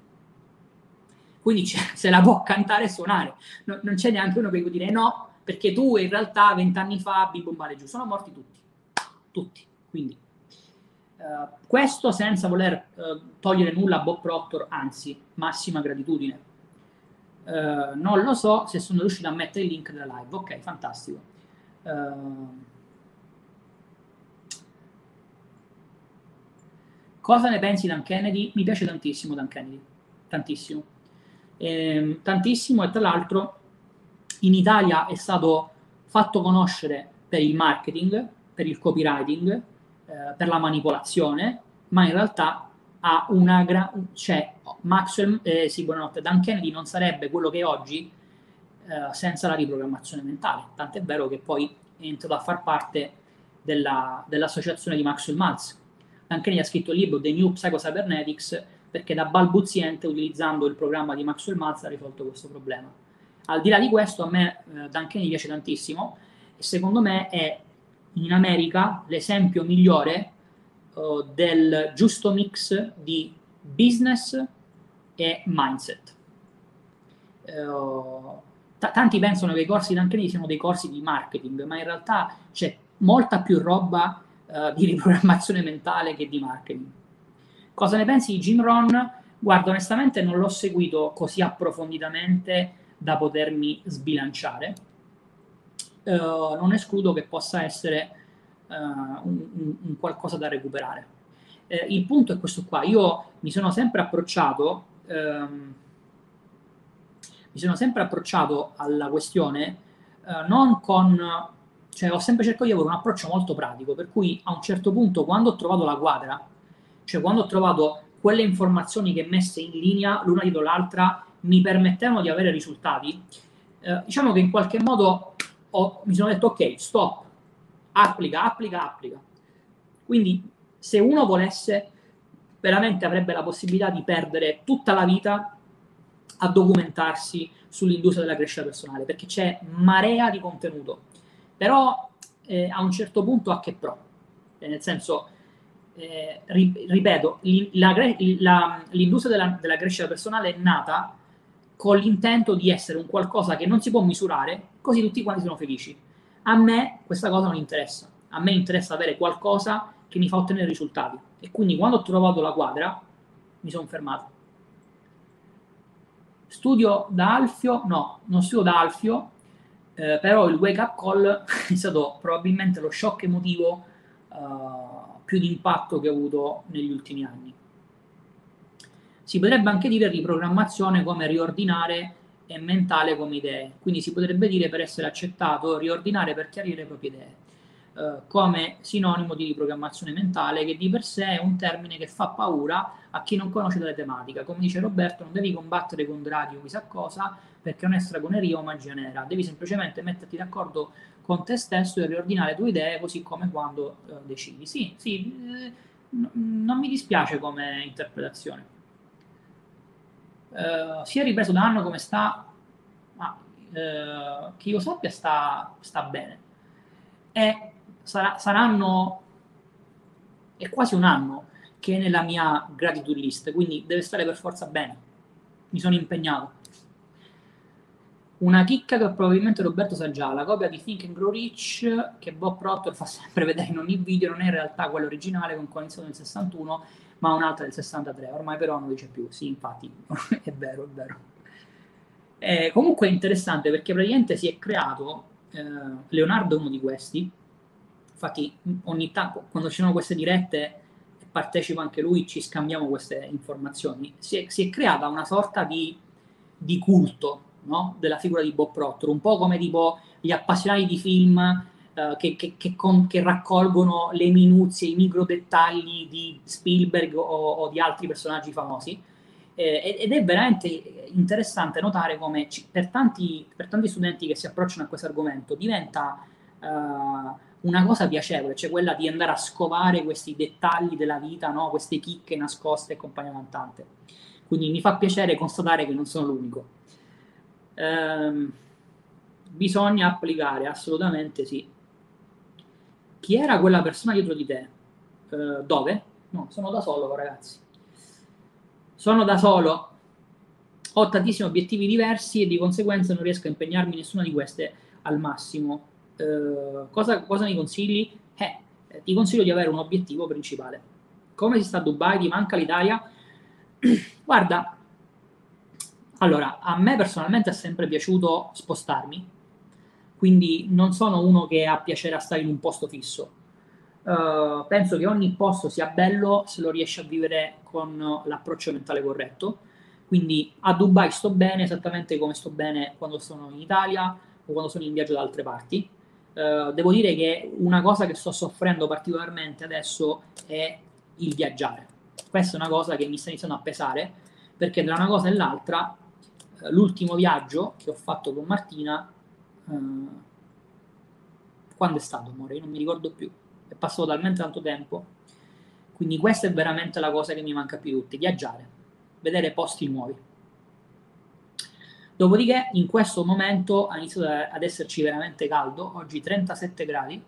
Quindi se la può cantare e suonare. No, non c'è neanche uno che può dire no, perché tu in realtà vent'anni fa abbi bombare giù. Sono morti tutti. Tutti. Quindi uh, questo senza voler uh, togliere nulla a Bob Proctor, anzi, massima gratitudine. Uh, non lo so se sono riuscito a mettere il link della live. Ok, fantastico. Cosa ne pensi Dan Kennedy? Mi piace tantissimo Dan Kennedy, tantissimo. Eh, tantissimo e tra l'altro in Italia è stato fatto conoscere per il marketing, per il copywriting, eh, per la manipolazione, ma in realtà ha una gran... cioè Maxwell, eh, sì, buonanotte, Dan Kennedy non sarebbe quello che è oggi eh, senza la riprogrammazione mentale, tant'è vero che poi è entrato a far parte della, dell'associazione di Maxwell Maltz, anche lei ha scritto il libro The New Psycho-Cybernetics perché da balbuziente, utilizzando il programma di Maxwell Maltz, ha risolto questo problema. Al di là di questo, a me eh, Duncan piace tantissimo e secondo me è in America l'esempio migliore uh, del giusto mix di business e mindset. Uh, t- tanti pensano che i corsi Duncan siano dei corsi di marketing, ma in realtà c'è molta più roba uh, di riprogrammazione mentale che di marketing. Cosa ne pensi di Jim Ron? Guarda, onestamente non l'ho seguito così approfonditamente da potermi sbilanciare. Uh, non escludo che possa essere uh, un, un, qualcosa da recuperare. Uh, il punto è questo qua. Io mi sono sempre approcciato, um, mi sono sempre approcciato alla questione non con cioè ho sempre cercato di avere un approccio molto pratico, per cui a un certo punto quando ho trovato la quadra, cioè quando ho trovato quelle informazioni che messe in linea l'una dietro l'altra mi permettevano di avere risultati, eh, diciamo che in qualche modo ho, mi sono detto ok, stop, applica, applica, applica. Quindi se uno volesse, veramente avrebbe la possibilità di perdere tutta la vita a documentarsi sull'industria della crescita personale, perché c'è marea di contenuto però eh, a un certo punto a che pro? Eh, nel senso, eh, ripeto, la, la, l'industria della, della crescita personale è nata con l'intento di essere un qualcosa che non si può misurare, così tutti quanti sono felici. A me questa cosa non interessa. A me interessa avere qualcosa che mi fa ottenere risultati. E quindi quando ho trovato la quadra, mi sono fermato. Studio da Alfio? No, non studio da Alfio, eh, però il wake up call è stato probabilmente lo shock emotivo uh, più di impatto che ho avuto negli ultimi anni. Si potrebbe anche dire riprogrammazione come riordinare e mentale come idee, quindi si potrebbe dire per essere accettato riordinare per chiarire le proprie idee. Uh, come sinonimo di riprogrammazione mentale, che di per sé è un termine che fa paura a chi non conosce la tematica. Come dice Roberto, non devi combattere con draghi o chissà cosa, perché non è stragoneria o magia nera, devi semplicemente metterti d'accordo con te stesso e riordinare le tue idee così come quando eh, decidi. Sì, sì, eh, non mi dispiace come interpretazione. Uh, si è ripreso da anno come sta, ma uh, che io sappia sta, sta bene. E sarà, saranno, è quasi un anno che è nella mia gratitude list, quindi deve stare per forza bene. Mi sono impegnato. Una chicca che probabilmente Roberto sa già, la copia di Think and Grow Rich che Bob Proctor fa sempre vedere in ogni video non è in realtà quella originale con coalizione del 61, ma un'altra del 63. Ormai però non dice più. Sì, infatti, è vero, è vero. Eh, comunque è interessante perché praticamente si è creato, eh, Leonardo è uno di questi, infatti ogni tanto quando ci sono queste dirette partecipa anche lui, ci scambiamo queste informazioni, si è, si è creata una sorta di, di culto no? della figura di Bob Proctor, un po' come tipo gli appassionati di film eh, che, che, che, con, che, raccolgono le minuzie, i micro dettagli di Spielberg o, o di altri personaggi famosi. Eh, ed è veramente interessante notare come ci, per, tanti, per, tanti, studenti che si approcciano a questo argomento diventa uh, una cosa piacevole, cioè quella di andare a scovare questi dettagli della vita, no? queste chicche nascoste e compagnia cantante. Quindi mi fa piacere constatare che non sono l'unico ehm, bisogna applicare assolutamente sì. Chi era quella persona dietro di te? Eh, dove? No, sono da solo, ragazzi. Sono da solo. Ho tantissimi obiettivi diversi e di conseguenza non riesco a impegnarmi in nessuna di queste al massimo. Eh, cosa, cosa mi consigli? Eh, ti consiglio di avere un obiettivo principale. Come si sta a Dubai? Ti manca l'Italia? Guarda, allora, a me personalmente è sempre piaciuto spostarmi, quindi non sono uno che ha piacere a stare in un posto fisso. Uh, penso che ogni posto sia bello se lo riesci a vivere con l'approccio mentale corretto. Quindi a Dubai sto bene esattamente come sto bene quando sono in Italia o quando sono in viaggio da altre parti. Uh, devo dire che una cosa che sto soffrendo particolarmente adesso è il viaggiare. Questa è una cosa che mi sta iniziando a pesare perché tra una cosa e l'altra l'ultimo viaggio che ho fatto con Martina, eh, quando è stato, amore? Io non mi ricordo più, è passato talmente tanto tempo. Quindi questa è veramente la cosa che mi manca più di tutte, viaggiare, vedere posti nuovi. Dopodiché in questo momento ha iniziato ad esserci veramente caldo, oggi 37 gradi,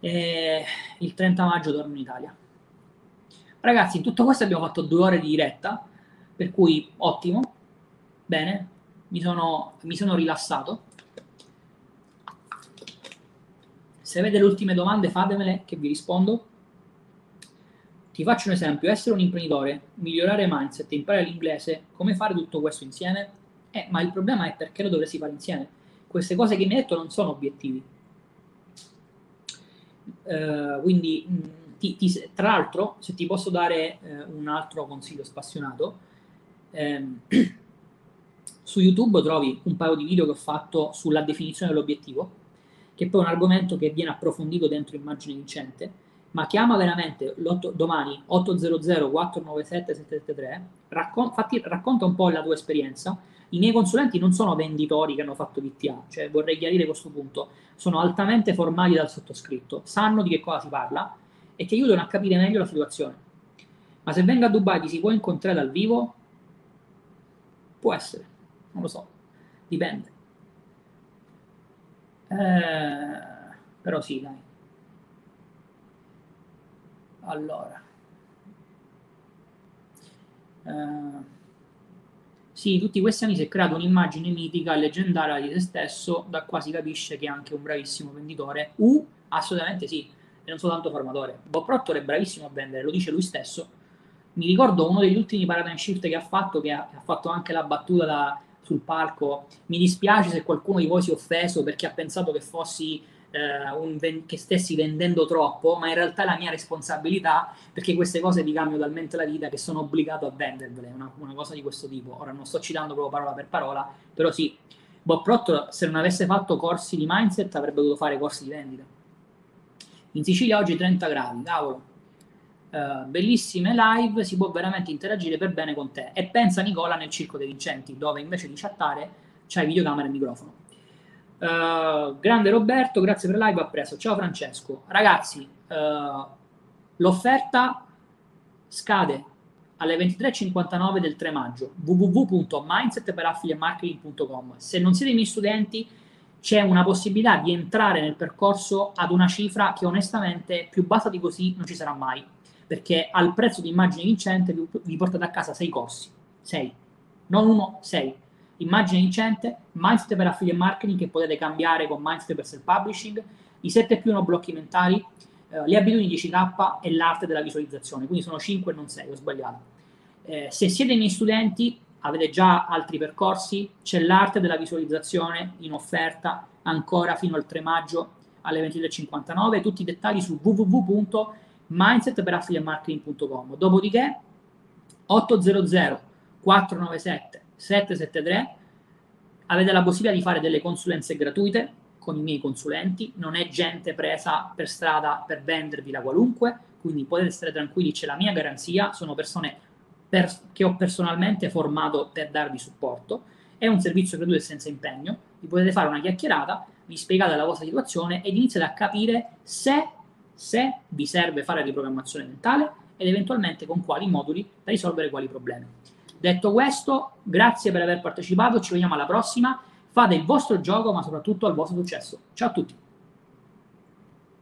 e il 30 maggio torno in Italia. Ragazzi, in tutto questo abbiamo fatto due ore di diretta, per cui ottimo, bene, mi sono, mi sono rilassato. Se avete le ultime domande fatemele che vi rispondo. Ti faccio un esempio, essere un imprenditore, migliorare mindset, imparare l'inglese, come fare tutto questo insieme? Eh, ma il problema è perché lo dovresti fare insieme. Queste cose che mi hai detto non sono obiettivi. Uh, quindi, ti, ti, tra l'altro, se ti posso dare uh, un altro consiglio spassionato, ehm, su YouTube trovi un paio di video che ho fatto sulla definizione dell'obiettivo, che poi è un argomento che viene approfondito dentro Immagine Vincente, ma chiama veramente domani 800 497 773, raccon- fatti, racconta un po' la tua esperienza. I miei consulenti non sono venditori che hanno fatto VTA, cioè vorrei chiarire questo punto, sono altamente formati dal sottoscritto, sanno di che cosa si parla e ti aiutano a capire meglio la situazione. Ma se venga a Dubai ti si può incontrare dal vivo? Può essere, non lo so, dipende. Eh, però sì, dai. Allora. Eh, sì, tutti questi anni si è creata un'immagine mitica leggendaria di se stesso, da qua si capisce che è anche un bravissimo venditore. U, assolutamente sì, e non soltanto formatore. Bob Proctor è bravissimo a vendere, lo dice lui stesso. Mi ricordo uno degli ultimi paradigm shift che ha fatto, che ha, ha fatto anche la battuta da, sul palco. Mi dispiace se qualcuno di voi si è offeso perché ha pensato che fossi eh, un, che stessi vendendo troppo, ma in realtà è la mia responsabilità perché queste cose vi cambiano talmente la vita che sono obbligato a vendervele, una, una cosa di questo tipo. Ora non sto citando proprio parola per parola, però sì, Bob Proctor se non avesse fatto corsi di mindset avrebbe dovuto fare corsi di vendita. In Sicilia oggi 30 gradi, cavolo. Uh, bellissime live, si può veramente interagire per bene con te. E pensa Nicola nel Circo dei Vincenti, dove invece di chattare c'hai videocamera e microfono. Uh, grande Roberto, grazie per live, appresso. Ciao Francesco. Ragazzi, uh, l'offerta scade alle 23.59 del 3 maggio www.mindsetperaffiliatemarketing.com se non siete i miei studenti c'è una possibilità di entrare nel percorso ad una cifra che onestamente più bassa di così non ci sarà mai perché al prezzo di immagine vincente vi, portate a casa 6 corsi 6 non uno, 6 immagine vincente, mindset per affiliate marketing che potete cambiare con mindset per self publishing, i 7 più 1 blocchi mentali, eh, le abitudini 10k e l'arte della visualizzazione, quindi sono 5 e non 6, ho sbagliato. Eh, se siete i miei studenti, avete già altri percorsi, c'è l'arte della visualizzazione in offerta ancora fino al 3 maggio alle 23.59, tutti i dettagli su www.mindsetperaffiliatemarketing.com. Dopodiché 800 497 773 avete la possibilità di fare delle consulenze gratuite con i miei consulenti, non è gente presa per strada per vendervi la qualunque, quindi potete stare tranquilli, c'è la mia garanzia, sono persone per, che ho personalmente formato per darvi supporto, è un servizio gratuito e senza impegno, vi potete fare una chiacchierata, vi spiegate la vostra situazione ed iniziate a capire se, se vi serve fare riprogrammazione mentale ed eventualmente con quali moduli per risolvere quali problemi. Detto questo, grazie per aver partecipato, ci vediamo alla prossima, fate il vostro gioco ma soprattutto al vostro successo. Ciao a tutti!